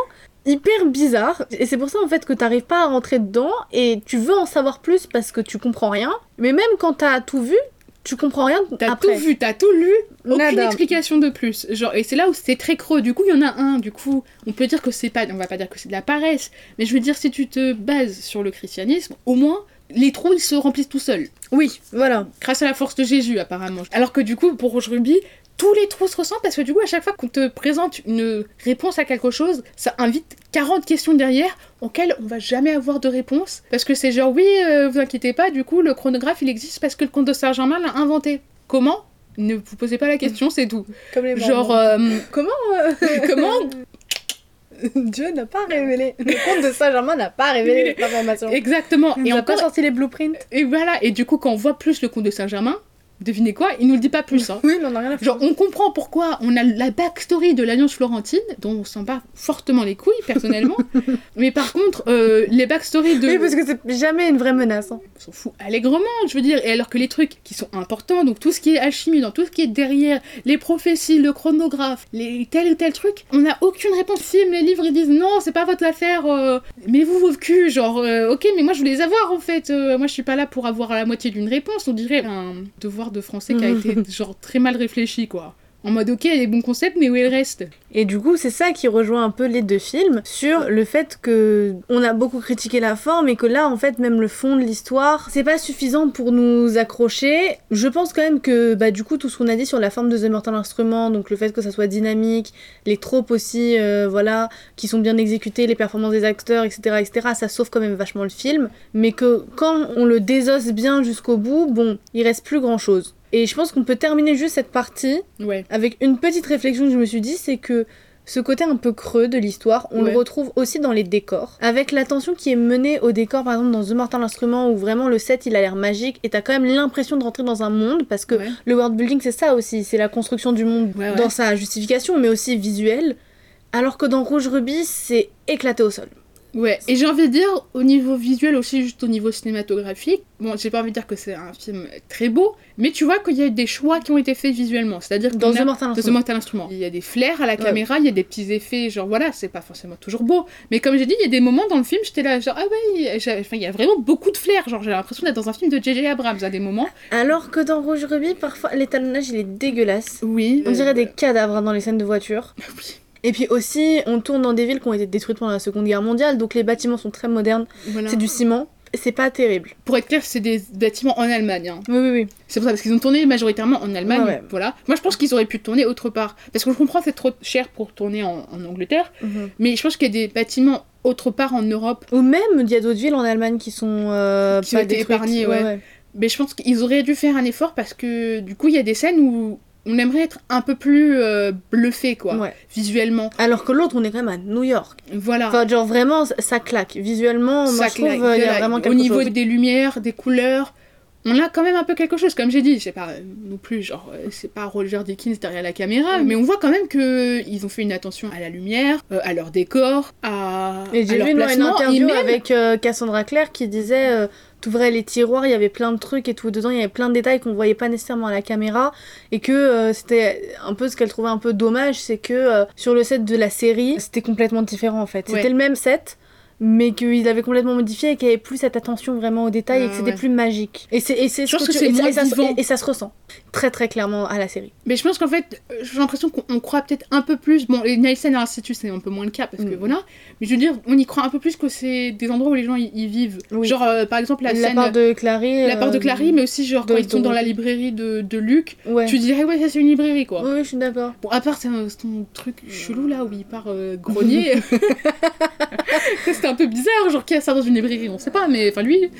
hyper bizarre. Et c'est pour ça, en fait, que t'arrives pas à rentrer dedans et tu veux en savoir plus parce que tu comprends rien. Mais même quand t'as tout vu, tu comprends rien T'as tout vu, t'as tout lu, aucune Nada. explication de plus. Genre, et c'est là où c'est très creux. Du coup, il y en a un. Du coup, on peut dire que c'est pas, on va pas dire que c'est de la paresse, mais je veux dire, si tu te bases sur le christianisme, au moins les trous ils se remplissent tout seuls, Oui, voilà. grâce à la force de Jésus apparemment. Alors que du coup, pour Rouge Ruby, tous les trous se ressentent parce que du coup, à chaque fois qu'on te présente une réponse à quelque chose, ça invite 40 questions derrière auxquelles on va jamais avoir de réponse. Parce que c'est genre, oui, euh, vous inquiétez pas, du coup, le chronographe il existe parce que le comte de Saint-Germain l'a inventé. Comment? Ne vous posez pas la question, c'est tout. Comme les Genre, euh, [LAUGHS] Comment euh, [LAUGHS] comment [LAUGHS] Dieu n'a pas révélé. Le comte de Saint-Germain n'a pas révélé l'information. Exactement. Il Et pas encore, sorti les blueprints. et voilà. Et du coup, quand on voit plus le comte de Saint-Germain, devinez quoi Il nous le dit pas plus. Hein. [LAUGHS] Oui, mais on a rien à faire. Genre, on comprend pourquoi on a la backstory de l'Alliance Florentine, dont on s'en bat fortement les couilles, personnellement. [LAUGHS] mais par contre, euh, les backstories de. Oui, parce que c'est jamais une vraie menace. hein. On s'en fout allègrement, je veux dire. Et alors que les trucs qui sont importants, donc tout ce qui est alchimie, dans tout ce qui est derrière, les prophéties, le chronographe, les tel ou tel truc, on n'a aucune réponse. Film, les livres, ils disent non, c'est pas votre affaire, euh, mais vous, vos culs, genre, euh, ok, mais moi je voulais les avoir en fait. Euh, moi je suis pas là pour avoir la moitié d'une réponse, on dirait un devoir de français qui a été [LAUGHS] genre très mal réfléchi, quoi. En mode, ok, il y a des bons concepts, mais où est le reste Et du coup, c'est ça qui rejoint un peu les deux films sur le fait que on a beaucoup critiqué la forme et que là, en fait, même le fond de l'histoire, c'est pas suffisant pour nous accrocher. Je pense quand même que, bah, du coup, tout ce qu'on a dit sur la forme de The Mortal Instrument, donc le fait que ça soit dynamique, les tropes aussi, euh, voilà, qui sont bien exécutées, les performances des acteurs, etc., etc., ça sauve quand même vachement le film. Mais que quand on le désosse bien jusqu'au bout, bon, il reste plus grand chose. Et je pense qu'on peut terminer juste cette partie Ouais. avec une petite réflexion que je me suis dit, c'est que ce côté un peu creux de l'histoire, on Ouais. le retrouve aussi dans les décors. Avec l'attention qui est menée au décor, par exemple dans The Mortal Instrument, où vraiment le set il a l'air magique et t'as quand même l'impression de rentrer dans un monde, parce que Ouais. le world building c'est ça aussi, c'est la construction du monde ouais. dans sa justification, mais aussi visuelle. Alors que dans Rouge Ruby, c'est éclaté au sol. Ouais, et j'ai envie de dire, au niveau visuel aussi, juste au niveau cinématographique, bon, j'ai pas envie de dire que c'est un film très beau, mais tu vois qu'il y a des choix qui ont été faits visuellement. C'est-à-dire Dans The Mortal Instrument. Mortal Instrument. Il y a des flares à la Ouais. caméra, il y a des petits effets, genre voilà, c'est pas forcément toujours beau. Mais comme j'ai dit, il y a des moments dans le film, j'étais là, genre, ah ouais, il y a vraiment beaucoup de flair. Genre, j'ai l'impression d'être dans un film de J.J. Abrams à des moments. Alors que dans Rouge Ruby, parfois l'étalonnage il est dégueulasse. Oui. On dirait des cadavres dans les scènes de voiture. [LAUGHS] Oui, Et puis aussi, on tourne dans des villes qui ont été détruites pendant la Seconde Guerre mondiale, donc les bâtiments sont très modernes. voilà. C'est du ciment. C'est pas terrible. Pour être clair, c'est des bâtiments en Allemagne. hein. Oui, oui, oui. C'est pour ça, parce qu'ils ont tourné majoritairement en Allemagne, Ouais, ouais. voilà. Moi, je pense qu'ils auraient pu tourner autre part. Parce que je comprends, c'est trop cher pour tourner en, en Angleterre, mais je pense qu'il y a des bâtiments autre part en Europe. Ou même, il y a d'autres villes en Allemagne qui sont euh, Qui pas ont été détruites. épargnées, ouais. Mais je pense qu'ils auraient dû faire un effort parce que du coup, il y a des scènes où on aimerait être un peu plus euh, bluffé, quoi, Ouais. visuellement. Alors que l'autre, on est quand même à New York. Voilà. Enfin, genre vraiment, ça- claque. Visuellement, moi Ça je trouve, claque. euh, il y a vraiment Au quelque niveau chose. des lumières, des couleurs, on a quand même un peu quelque chose, comme j'ai dit, je sais pas, euh, non plus, genre, c'est pas Roger Dickens derrière la caméra, Mm. mais on voit quand même que ils ont fait une attention à la lumière, euh, à leur décor, à, Et j'ai leur vu dans une interview même- avec euh, Cassandra Clare qui disait t'ouvrais les tiroirs, il y avait plein de trucs et tout dedans, il y avait plein de détails qu'on voyait pas nécessairement à la caméra et que euh, c'était un peu ce qu'elle trouvait un peu dommage, c'est que euh, sur le set de la série, c'était complètement différent en fait. Ouais. C'était le même set. Mais qu'il avait complètement modifié et qu'il y avait plus cette attention vraiment aux détails et que c'était ouais. plus magique. Et c'est ce pense que tu- c'est et ça- moins et ça, se- vivant. et- et ça se ressent très très clairement à la série. Mais je pense qu'en fait, euh, j'ai l'impression qu'on on croit peut-être un peu plus. Bon, les Nielsen à l'Institut, c'est un peu moins le cas parce que Mm. voilà. Mais je veux dire, on y croit un peu plus que c'est des endroits où les gens y, y vivent. Oui. Genre, euh, par exemple, la, La, scène. part de Clary. La part de euh, Clary, mais aussi genre de quand ils sont dans la librairie de, de Luc, Ouais. tu dirais ouais ça c'est une librairie quoi. Oui, je suis d'accord. Bon à part c'est ton truc chelou là où il part euh, grogner, [LAUGHS] [LAUGHS] c'était un peu bizarre genre qui a ça dans une librairie on sait pas mais enfin lui.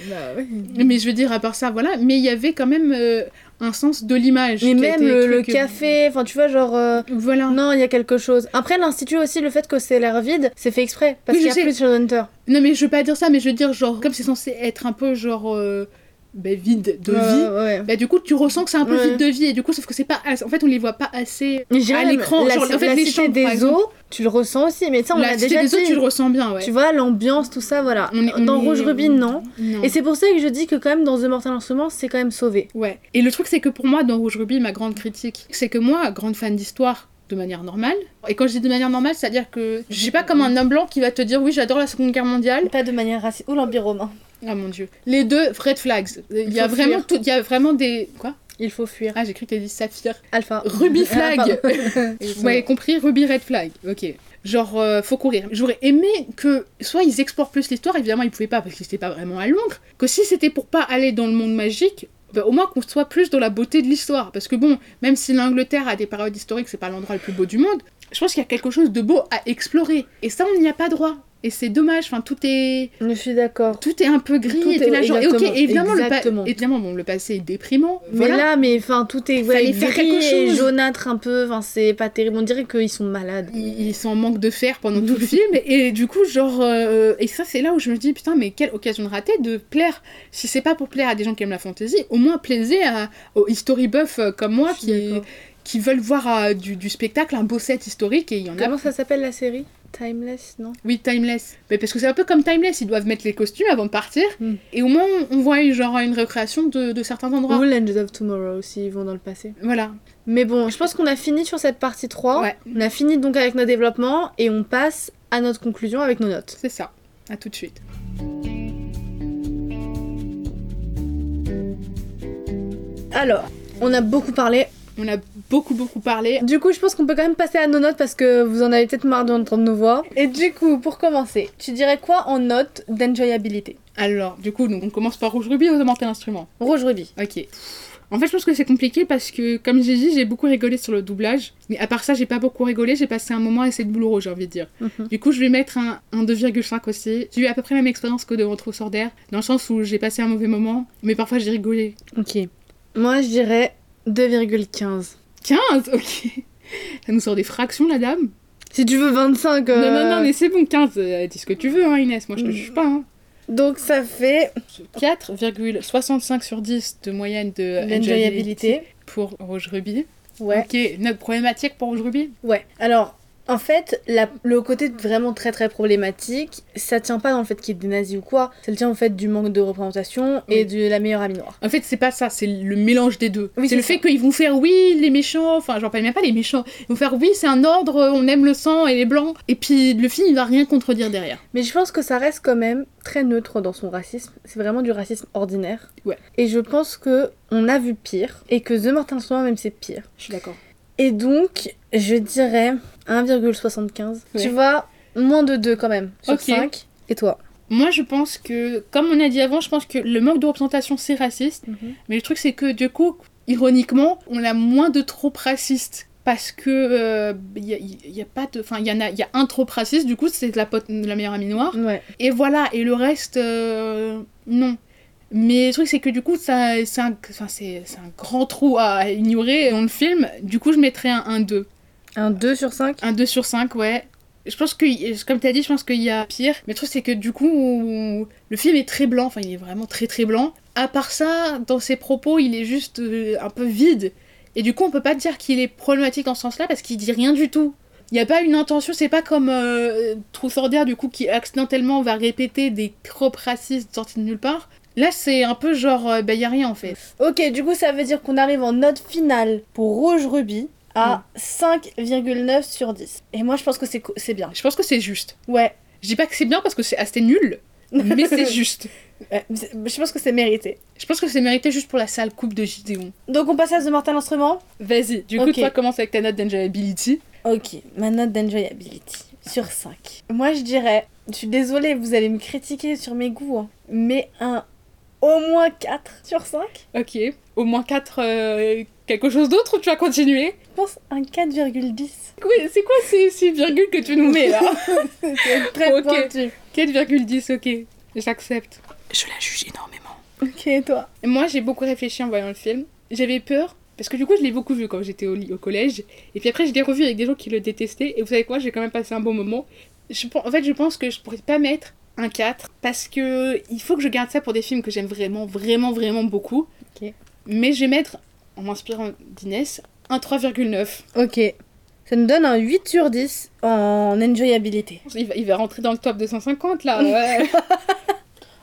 Mais je veux dire à part ça voilà mais il y avait quand même euh, un sens de l'image. Mais même été le, le truc- café, enfin tu vois, genre. euh, Voilà. Non, il y a quelque chose. Après, l'Institut aussi, le fait que c'est l'air vide, c'est fait exprès. Parce Oui, qu'il y a sais. plus de Shadowhunter. Non mais je veux pas dire ça mais je veux dire genre comme c'est censé être un peu genre euh, ben, vide de Ouais, vie. ouais. Bah, du coup, tu ressens que c'est un peu vide de vie, et du coup, sauf que c'est pas. assez- En fait, on les voit pas assez à l'écran. La, Genre, en fait, la les cité chambres, par des eaux, tu le ressens aussi. Mais ça, on La déjà des dit. eaux, tu le ressens bien, ouais. Tu vois, l'ambiance, tout ça, voilà. On est- on Dans est- Rouge Rubin, non. Non. Et c'est pour ça que je dis que quand même dans The Mortal Instruments, c'est quand même sauvé. Ouais. Et le truc, c'est que pour moi, dans Rouge Ruby, ma grande critique, c'est que moi, grande fan d'histoire, de manière normale, et quand je dis de manière normale, c'est-à-dire que je suis pas comme un homme blanc qui va te dire oui, j'adore la Seconde Guerre mondiale. Pas de manière raciste. Ou l'Empire romain. Ah mon dieu. Les deux, red flags. Il y a vraiment tout. Il y a vraiment des. Quoi? Il faut fuir. Ah, j'ai cru que t'as dit saphir. Alpha. Ruby Ah, flag. [LAUGHS] Vous m'avez compris, Ruby Red Flag. Ok. Genre, euh, faut courir. J'aurais aimé que soit ils explorent plus l'histoire, évidemment ils pouvaient pas parce que c'était pas vraiment à Londres, que si c'était pour pas aller dans le monde magique, bah, au moins qu'on soit plus dans la beauté de l'histoire. Parce que bon, même si l'Angleterre a des périodes historiques, c'est pas l'endroit le plus beau du monde, je pense qu'il y a quelque chose de beau à explorer. Et ça, on n'y a pas droit. Et c'est dommage, enfin tout est Je suis d'accord. tout est un peu gris Tout et là, genre, et ok, exactement, et évidemment, le, pa- exactement. évidemment bon, le passé est déprimant. Mais voilà. là, mais enfin, tout est ouais, Fallait faire gris quelque et chose. jaunâtre un peu. Enfin, c'est pas terrible. On dirait qu'ils sont malades. ils, ils sont en manque de fer pendant tout le [LAUGHS] film et du coup genre euh, et ça c'est là où je me dis putain mais quelle occasion ratée de plaire si c'est pas pour plaire à des gens qui aiment la fantasy au moins plaisez à, aux history buffs euh, comme moi qui. Qui veulent voir euh, du, du spectacle un beau set historique et il y en a Comment ça s'appelle la série? Timeless, non? Oui timeless mais parce que c'est un peu comme timeless ils doivent mettre les costumes avant de partir Mm. et au moins on, voit une- genre une récréation de, de certains endroits Ou Legends of Tomorrow aussi, ils vont dans le passé. voilà Mais bon, je pense qu'on a fini sur cette partie 3. ouais On a fini donc avec nos développements et on passe à notre conclusion avec nos notes. c'est ça à tout de suite Alors, on a beaucoup parlé. on a beaucoup beaucoup parlé Du coup, je pense qu'on peut quand même passer à nos notes parce que vous en avez peut-être marre d'entendre nos voix. Et du coup, pour commencer, tu dirais quoi en note d'enjoyabilité? Alors du coup donc on commence par rouge rubis ou augmenter l'instrument Rouge Ruby. Ok. En fait, je pense que c'est compliqué parce que, comme j'ai dit, j'ai beaucoup rigolé sur le doublage. Mais à part ça, j'ai pas beaucoup rigolé. J'ai passé un moment à essayer de boulot, j'ai envie de dire. Mhm. Du coup, je vais mettre un, un 2,5 aussi. J'ai eu à peu près la même expérience que de Rentrer au Sordaire, dans le sens où j'ai passé un mauvais moment, mais parfois j'ai rigolé. Ok. Moi, je dirais 2,15. 15 Ok. Ça nous sort des fractions, la dame Si tu veux 25. euh, Non, non, non, mais c'est bon, 15. euh, dis ce que tu veux, hein, Inès. Moi, je te Mm. juge pas. Hein. Donc ça fait 4,65 sur 10 de moyenne de l'enjoyabilité. pour Rouge Ruby. Ouais. Ok, note problématique pour Rouge Ruby? Ouais. Alors, en fait, la- le côté vraiment très très problématique, ça tient pas dans le fait qu'il y ait des nazis ou quoi, ça tient au fait du manque de représentation et de la meilleure amie noire. En fait, c'est pas ça, c'est le mélange des deux. Oui, c'est le fait qu'ils vont faire oui, les méchants, enfin, j'en parle même pas les méchants. Ils vont faire oui, c'est un ordre, on aime le sang et les blancs. Et puis le film, il va rien contredire derrière. Mais je pense que ça reste quand même très neutre dans son racisme. C'est vraiment du racisme ordinaire. Ouais. Et je pense que on a vu pire et que The Mortal Instrument même c'est pire. Je suis d'accord. Et donc, je dirais 1,75. Ouais. Tu vois, moins de 2 quand même sur Ok. 5. Et toi? Moi, je pense que, comme on a dit avant, je pense que le manque de représentation, c'est raciste. Mais le truc, c'est que du coup, ironiquement, on a moins de trop racistes. Parce que il y, a, y a pas de. Enfin, il y en a, il y a un trop raciste, du coup, c'est la, pote- la meilleure amie noire. Ouais. Et voilà, et le reste, euh, non. Mais le truc, c'est que du coup, ça, c'est un, un grand trou à ignorer dans le film. Du coup, je mettrais un 1-2. Un 2 sur 5 Un 2 sur 5, ouais. Je pense que, comme tu as dit, je pense qu'il y a pire. Mais le truc, c'est que du coup, le film est très blanc. Enfin, il est vraiment très très blanc. À part ça, dans ses propos, il est juste euh, un peu vide. Et du coup, on peut pas dire qu'il est problématique dans ce sens-là parce qu'il dit rien du tout. Il n'y a pas une intention, c'est pas comme euh, Truth du coup, qui accidentellement va répéter des tropes racistes sortis de nulle part. Là, c'est un peu genre, euh, bah, y a rien en fait. Ok, du coup, ça veut dire qu'on arrive en note finale pour Rouge Ruby à 5,9 sur 10. Et moi, je pense que c'est bien. Je pense que c'est juste. Ouais. Je dis pas que c'est bien parce que c'est assez nul, mais c'est [LAUGHS] juste. je pense que c'est mérité. Je pense que c'est mérité juste pour la sale coupe de Gideon. Donc on passe à The Mortal Instrument Vas-y, du coup, toi commence avec ta note d'enjoyability. Ok, ma note d'enjoyability sur 5. Moi je dirais, je suis désolée, vous allez me critiquer sur mes goûts, hein, mais un au moins 4 sur 5. Ok, au moins 4 euh, quelque chose d'autre ou tu vas continuer Je pense un 4,10. c'est quoi ces, ces, virgules que tu nous mets là [LAUGHS] C'est très pointu. 4,10, ok, j'accepte. Je la juge énormément. Ok, et toi? Moi j'ai beaucoup réfléchi en voyant le film. J'avais peur parce que du coup, je l'ai beaucoup vu quand j'étais au, au, collège. Et puis après, je l'ai revu avec des gens qui le détestaient. Et vous savez quoi, j'ai quand même passé un bon moment. Je, en fait, je pense que je pourrais pas mettre un 4 parce que il faut que je garde ça pour des films que j'aime vraiment, vraiment, vraiment beaucoup. Mais je vais mettre, en m'inspirant d'Inès, un 3,9. Ok. Ça nous donne un 8 sur 10 en enjoyabilité. Il va, il va rentrer dans le top 250 là, ouais. [LAUGHS]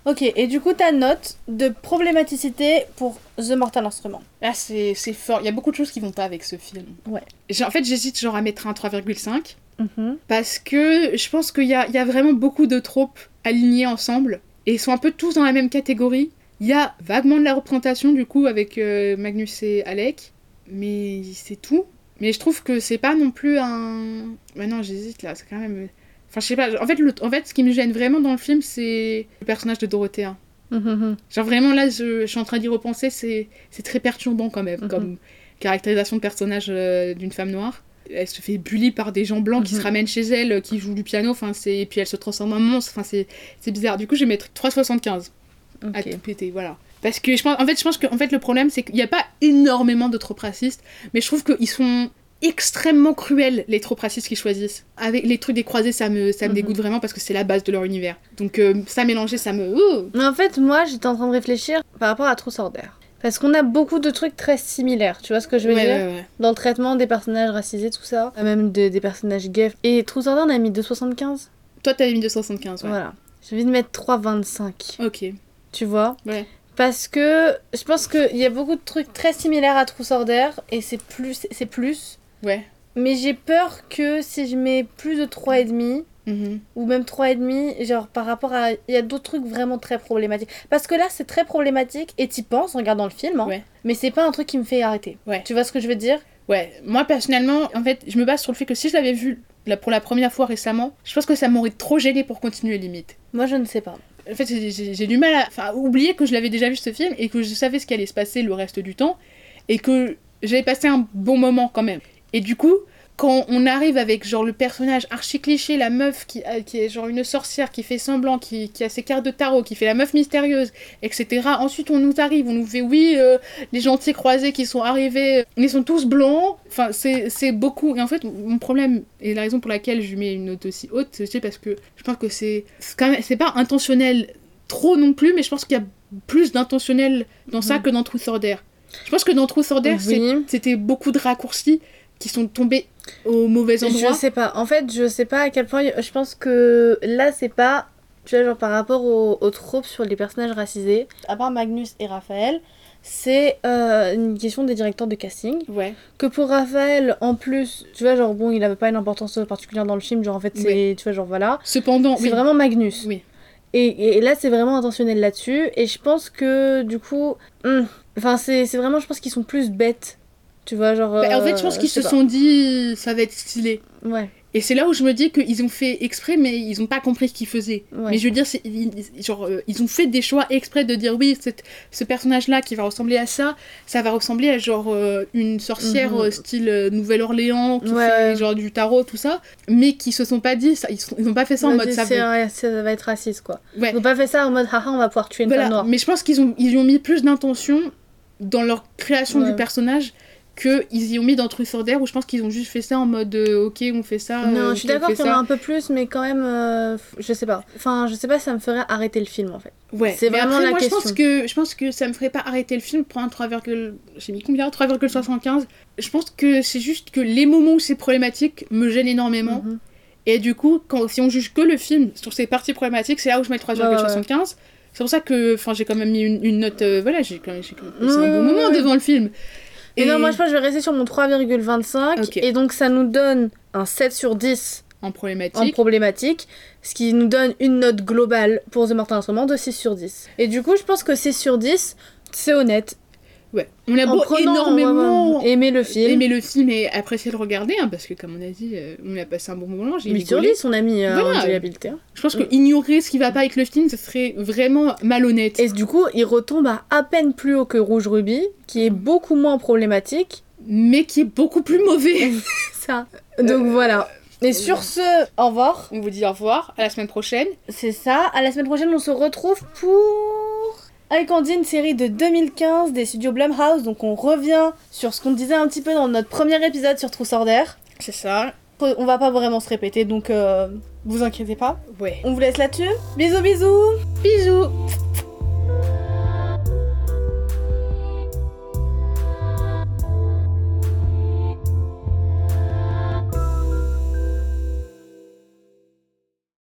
Ok, et du coup, ta note de problématicité pour The Mortal Instrument Ah, c'est fort. Il y a beaucoup de choses qui vont pas avec ce film. Ouais. En fait, j'hésite genre à mettre un 3,5. Mhm. Parce que je pense qu'il y a, y a, vraiment beaucoup de tropes alignées ensemble. Et ils sont un peu tous dans la même catégorie. Il y a vaguement de la représentation, du coup, avec euh, Magnus et Alec. Mais c'est tout. Mais je trouve que c'est pas non plus un. Ouais, non, j'hésite là. C'est quand même. Enfin, je sais pas. En fait, le... en fait, ce qui me gêne vraiment dans le film, c'est le personnage de Dorothée. Mm-hmm. Genre, vraiment, là, je, suis en train d'y repenser, c'est très perturbant quand même, mm-hmm. comme caractérisation de personnage euh, d'une femme noire. Elle se fait bully par des gens blancs qui se mm-hmm. ramènent chez elle, qui jouent du piano, enfin, et puis elle se transforme en monstre, enfin, c'est bizarre. Du coup, je vais mettre 3,75 à tout péter, voilà. Parce que je pense, en fait, je pense que en fait, le problème, c'est qu'il n'y a pas énormément de trop racistes, mais je trouve qu'ils sont extrêmement cruels les trop racistes qu'ils choisissent. Avec les trucs des croisés, ça me, ça me mhm. dégoûte vraiment parce que c'est la base de leur univers. Donc euh, ça mélangé, ça me. Mais en fait, moi, j'étais en train de réfléchir par rapport à True Order. Parce qu'on a beaucoup de trucs très similaires, tu vois ce que je veux dire? Dans le traitement des personnages racisés, tout ça. Même des personnages gays. Et True Order, on a mis 2,75 Toi, t'avais mis 2,75, ouais. Voilà. J'ai envie de mettre 3,25. Ok. Tu vois Ouais. Parce que je pense qu'il y a beaucoup de trucs très similaires à True Order et c'est plus, c'est plus. Ouais. Mais j'ai peur que si je mets plus de 3,5, mm ou même 3,5, genre par rapport à. Il y a d'autres trucs vraiment très problématiques. Parce que là, c'est très problématique et t'y penses en regardant le film, hein, ouais. mais c'est pas un truc qui me fait arrêter. Ouais. Tu vois ce que je veux dire? Ouais, moi personnellement, en fait, je me base sur le fait que si je l'avais vu pour la première fois récemment, je pense que ça m'aurait trop gêné pour continuer limite. Moi, je ne sais pas. En fait, j'ai du mal à oublier que je l'avais déjà vu ce film et que je savais ce qui allait se passer le reste du temps et que j'avais passé un bon moment quand même. Et du coup, quand on arrive avec genre le personnage archi cliché, la meuf qui, euh, qui est genre une sorcière qui fait semblant, qui, qui, a ses cartes de tarot, qui fait la meuf mystérieuse, etc. Ensuite, on nous arrive, on nous fait oui, euh, les gentils croisés qui sont arrivés, ils sont tous blancs. Enfin, c'est beaucoup. Et en fait, mon problème, et la raison pour laquelle je mets une note aussi haute, c'est parce que je pense que c'est pas intentionnel trop non plus, mais je pense qu'il y a plus d'intentionnel dans ça que dans Truth Order. Je pense que dans Truth Order, c'était beaucoup de raccourcis qui sont tombés au mauvais endroit Je sais pas. En fait, je sais pas à quel point. Je pense que là, c'est pas. Tu vois, genre par rapport aux, tropes sur les personnages racisés, à part Magnus et Raphaël, c'est euh, une question des directeurs de casting. Ouais. Que pour Raphaël, en plus, tu vois, genre, bon, il avait pas une importance particulière dans le film, genre, en fait, c'est. Tu vois, genre, voilà. Cependant. C'est vraiment Magnus. Oui. Et, et là, c'est vraiment intentionnel là-dessus. Et je pense que, du coup. Hmm, enfin, c'est vraiment, je pense qu'ils sont plus bêtes tu vois, genre. Bah, en fait, je pense euh, qu'ils se sont dit, ça va être stylé. Ouais. Et c'est là où je me dis qu'ils ont fait exprès, mais ils ont pas compris ce qu'ils faisaient. Mais je veux dire, ils, genre, euh, ils ont fait des choix exprès de dire oui, cette, ce personnage-là qui va ressembler à ça, ça va ressembler à genre euh, une sorcière mhm. style Nouvelle-Orléans, qui fait genre du tarot, tout ça, mais qui se sont pas dit, ça, ils, ils ont pas fait ça en mode ça, va... ça va être raciste quoi. Ils ont pas fait ça en mode haha, on va pouvoir tuer une femme noire. Mais je pense qu'ils ont, ils ont mis plus d'intention dans leur création du personnage qu'ils y ont mis dans Truth Dare, ou je pense qu'ils ont juste fait ça en mode euh, ok, on fait ça. non, euh, je suis d'accord qu'il y en a un peu plus, mais quand même, euh, je sais pas. Enfin, je sais pas si ça me ferait arrêter le film en fait. Ouais, C'est vraiment après, la moi, question. Je pense, que, je pense que ça me ferait pas arrêter le film pour un 3, j'ai mis combien? 3,75. Je pense que c'est juste que les moments où c'est problématique me gênent énormément. Mhm. Et du coup, quand, si on juge que le film sur ses parties problématiques, c'est là où je mets le 3,75. C'est pour ça que j'ai quand même mis une, une note. voilà, j'ai quand même, quand même passé un Ouais, bon moment ouais. devant le film. Et non, moi je pense que je vais rester sur mon 3,25. Ok. Et donc ça nous donne un 7 sur 10 en en problématique. problématique. Ce qui nous donne une note globale pour The Mortal Instrument de 6 sur 10. Et du coup, je pense que 6 sur 10, c'est honnête. Ouais. On a En beau prenant, énormément ouais, ouais, aimer le film. aimer le film et apprécier le regarder, hein, parce que comme on a dit, euh, on a passé un bon moment. J'ai 8 sur rigolé. 10, on a mis euh, Voilà. Je pense que ignorer ce qui va pas avec le film, ce serait vraiment malhonnête. Et du coup, il retombe à à peine plus haut que Rouge Ruby, qui est beaucoup moins problématique. Mais qui est beaucoup plus mauvais. [LAUGHS] Ça. Donc voilà. Et sur ce, au revoir. on vous dit au revoir, à la semaine prochaine. C'est ça. À la semaine prochaine, on se retrouve pour. Avec Andy, une série de 2015 des studios Blumhouse. Donc on revient sur ce qu'on disait un petit peu dans notre premier épisode sur True Order. C'est ça. On va pas vraiment se répéter, donc euh, vous inquiétez pas. Ouais. On vous laisse là-dessus. Bisous bisous Bisous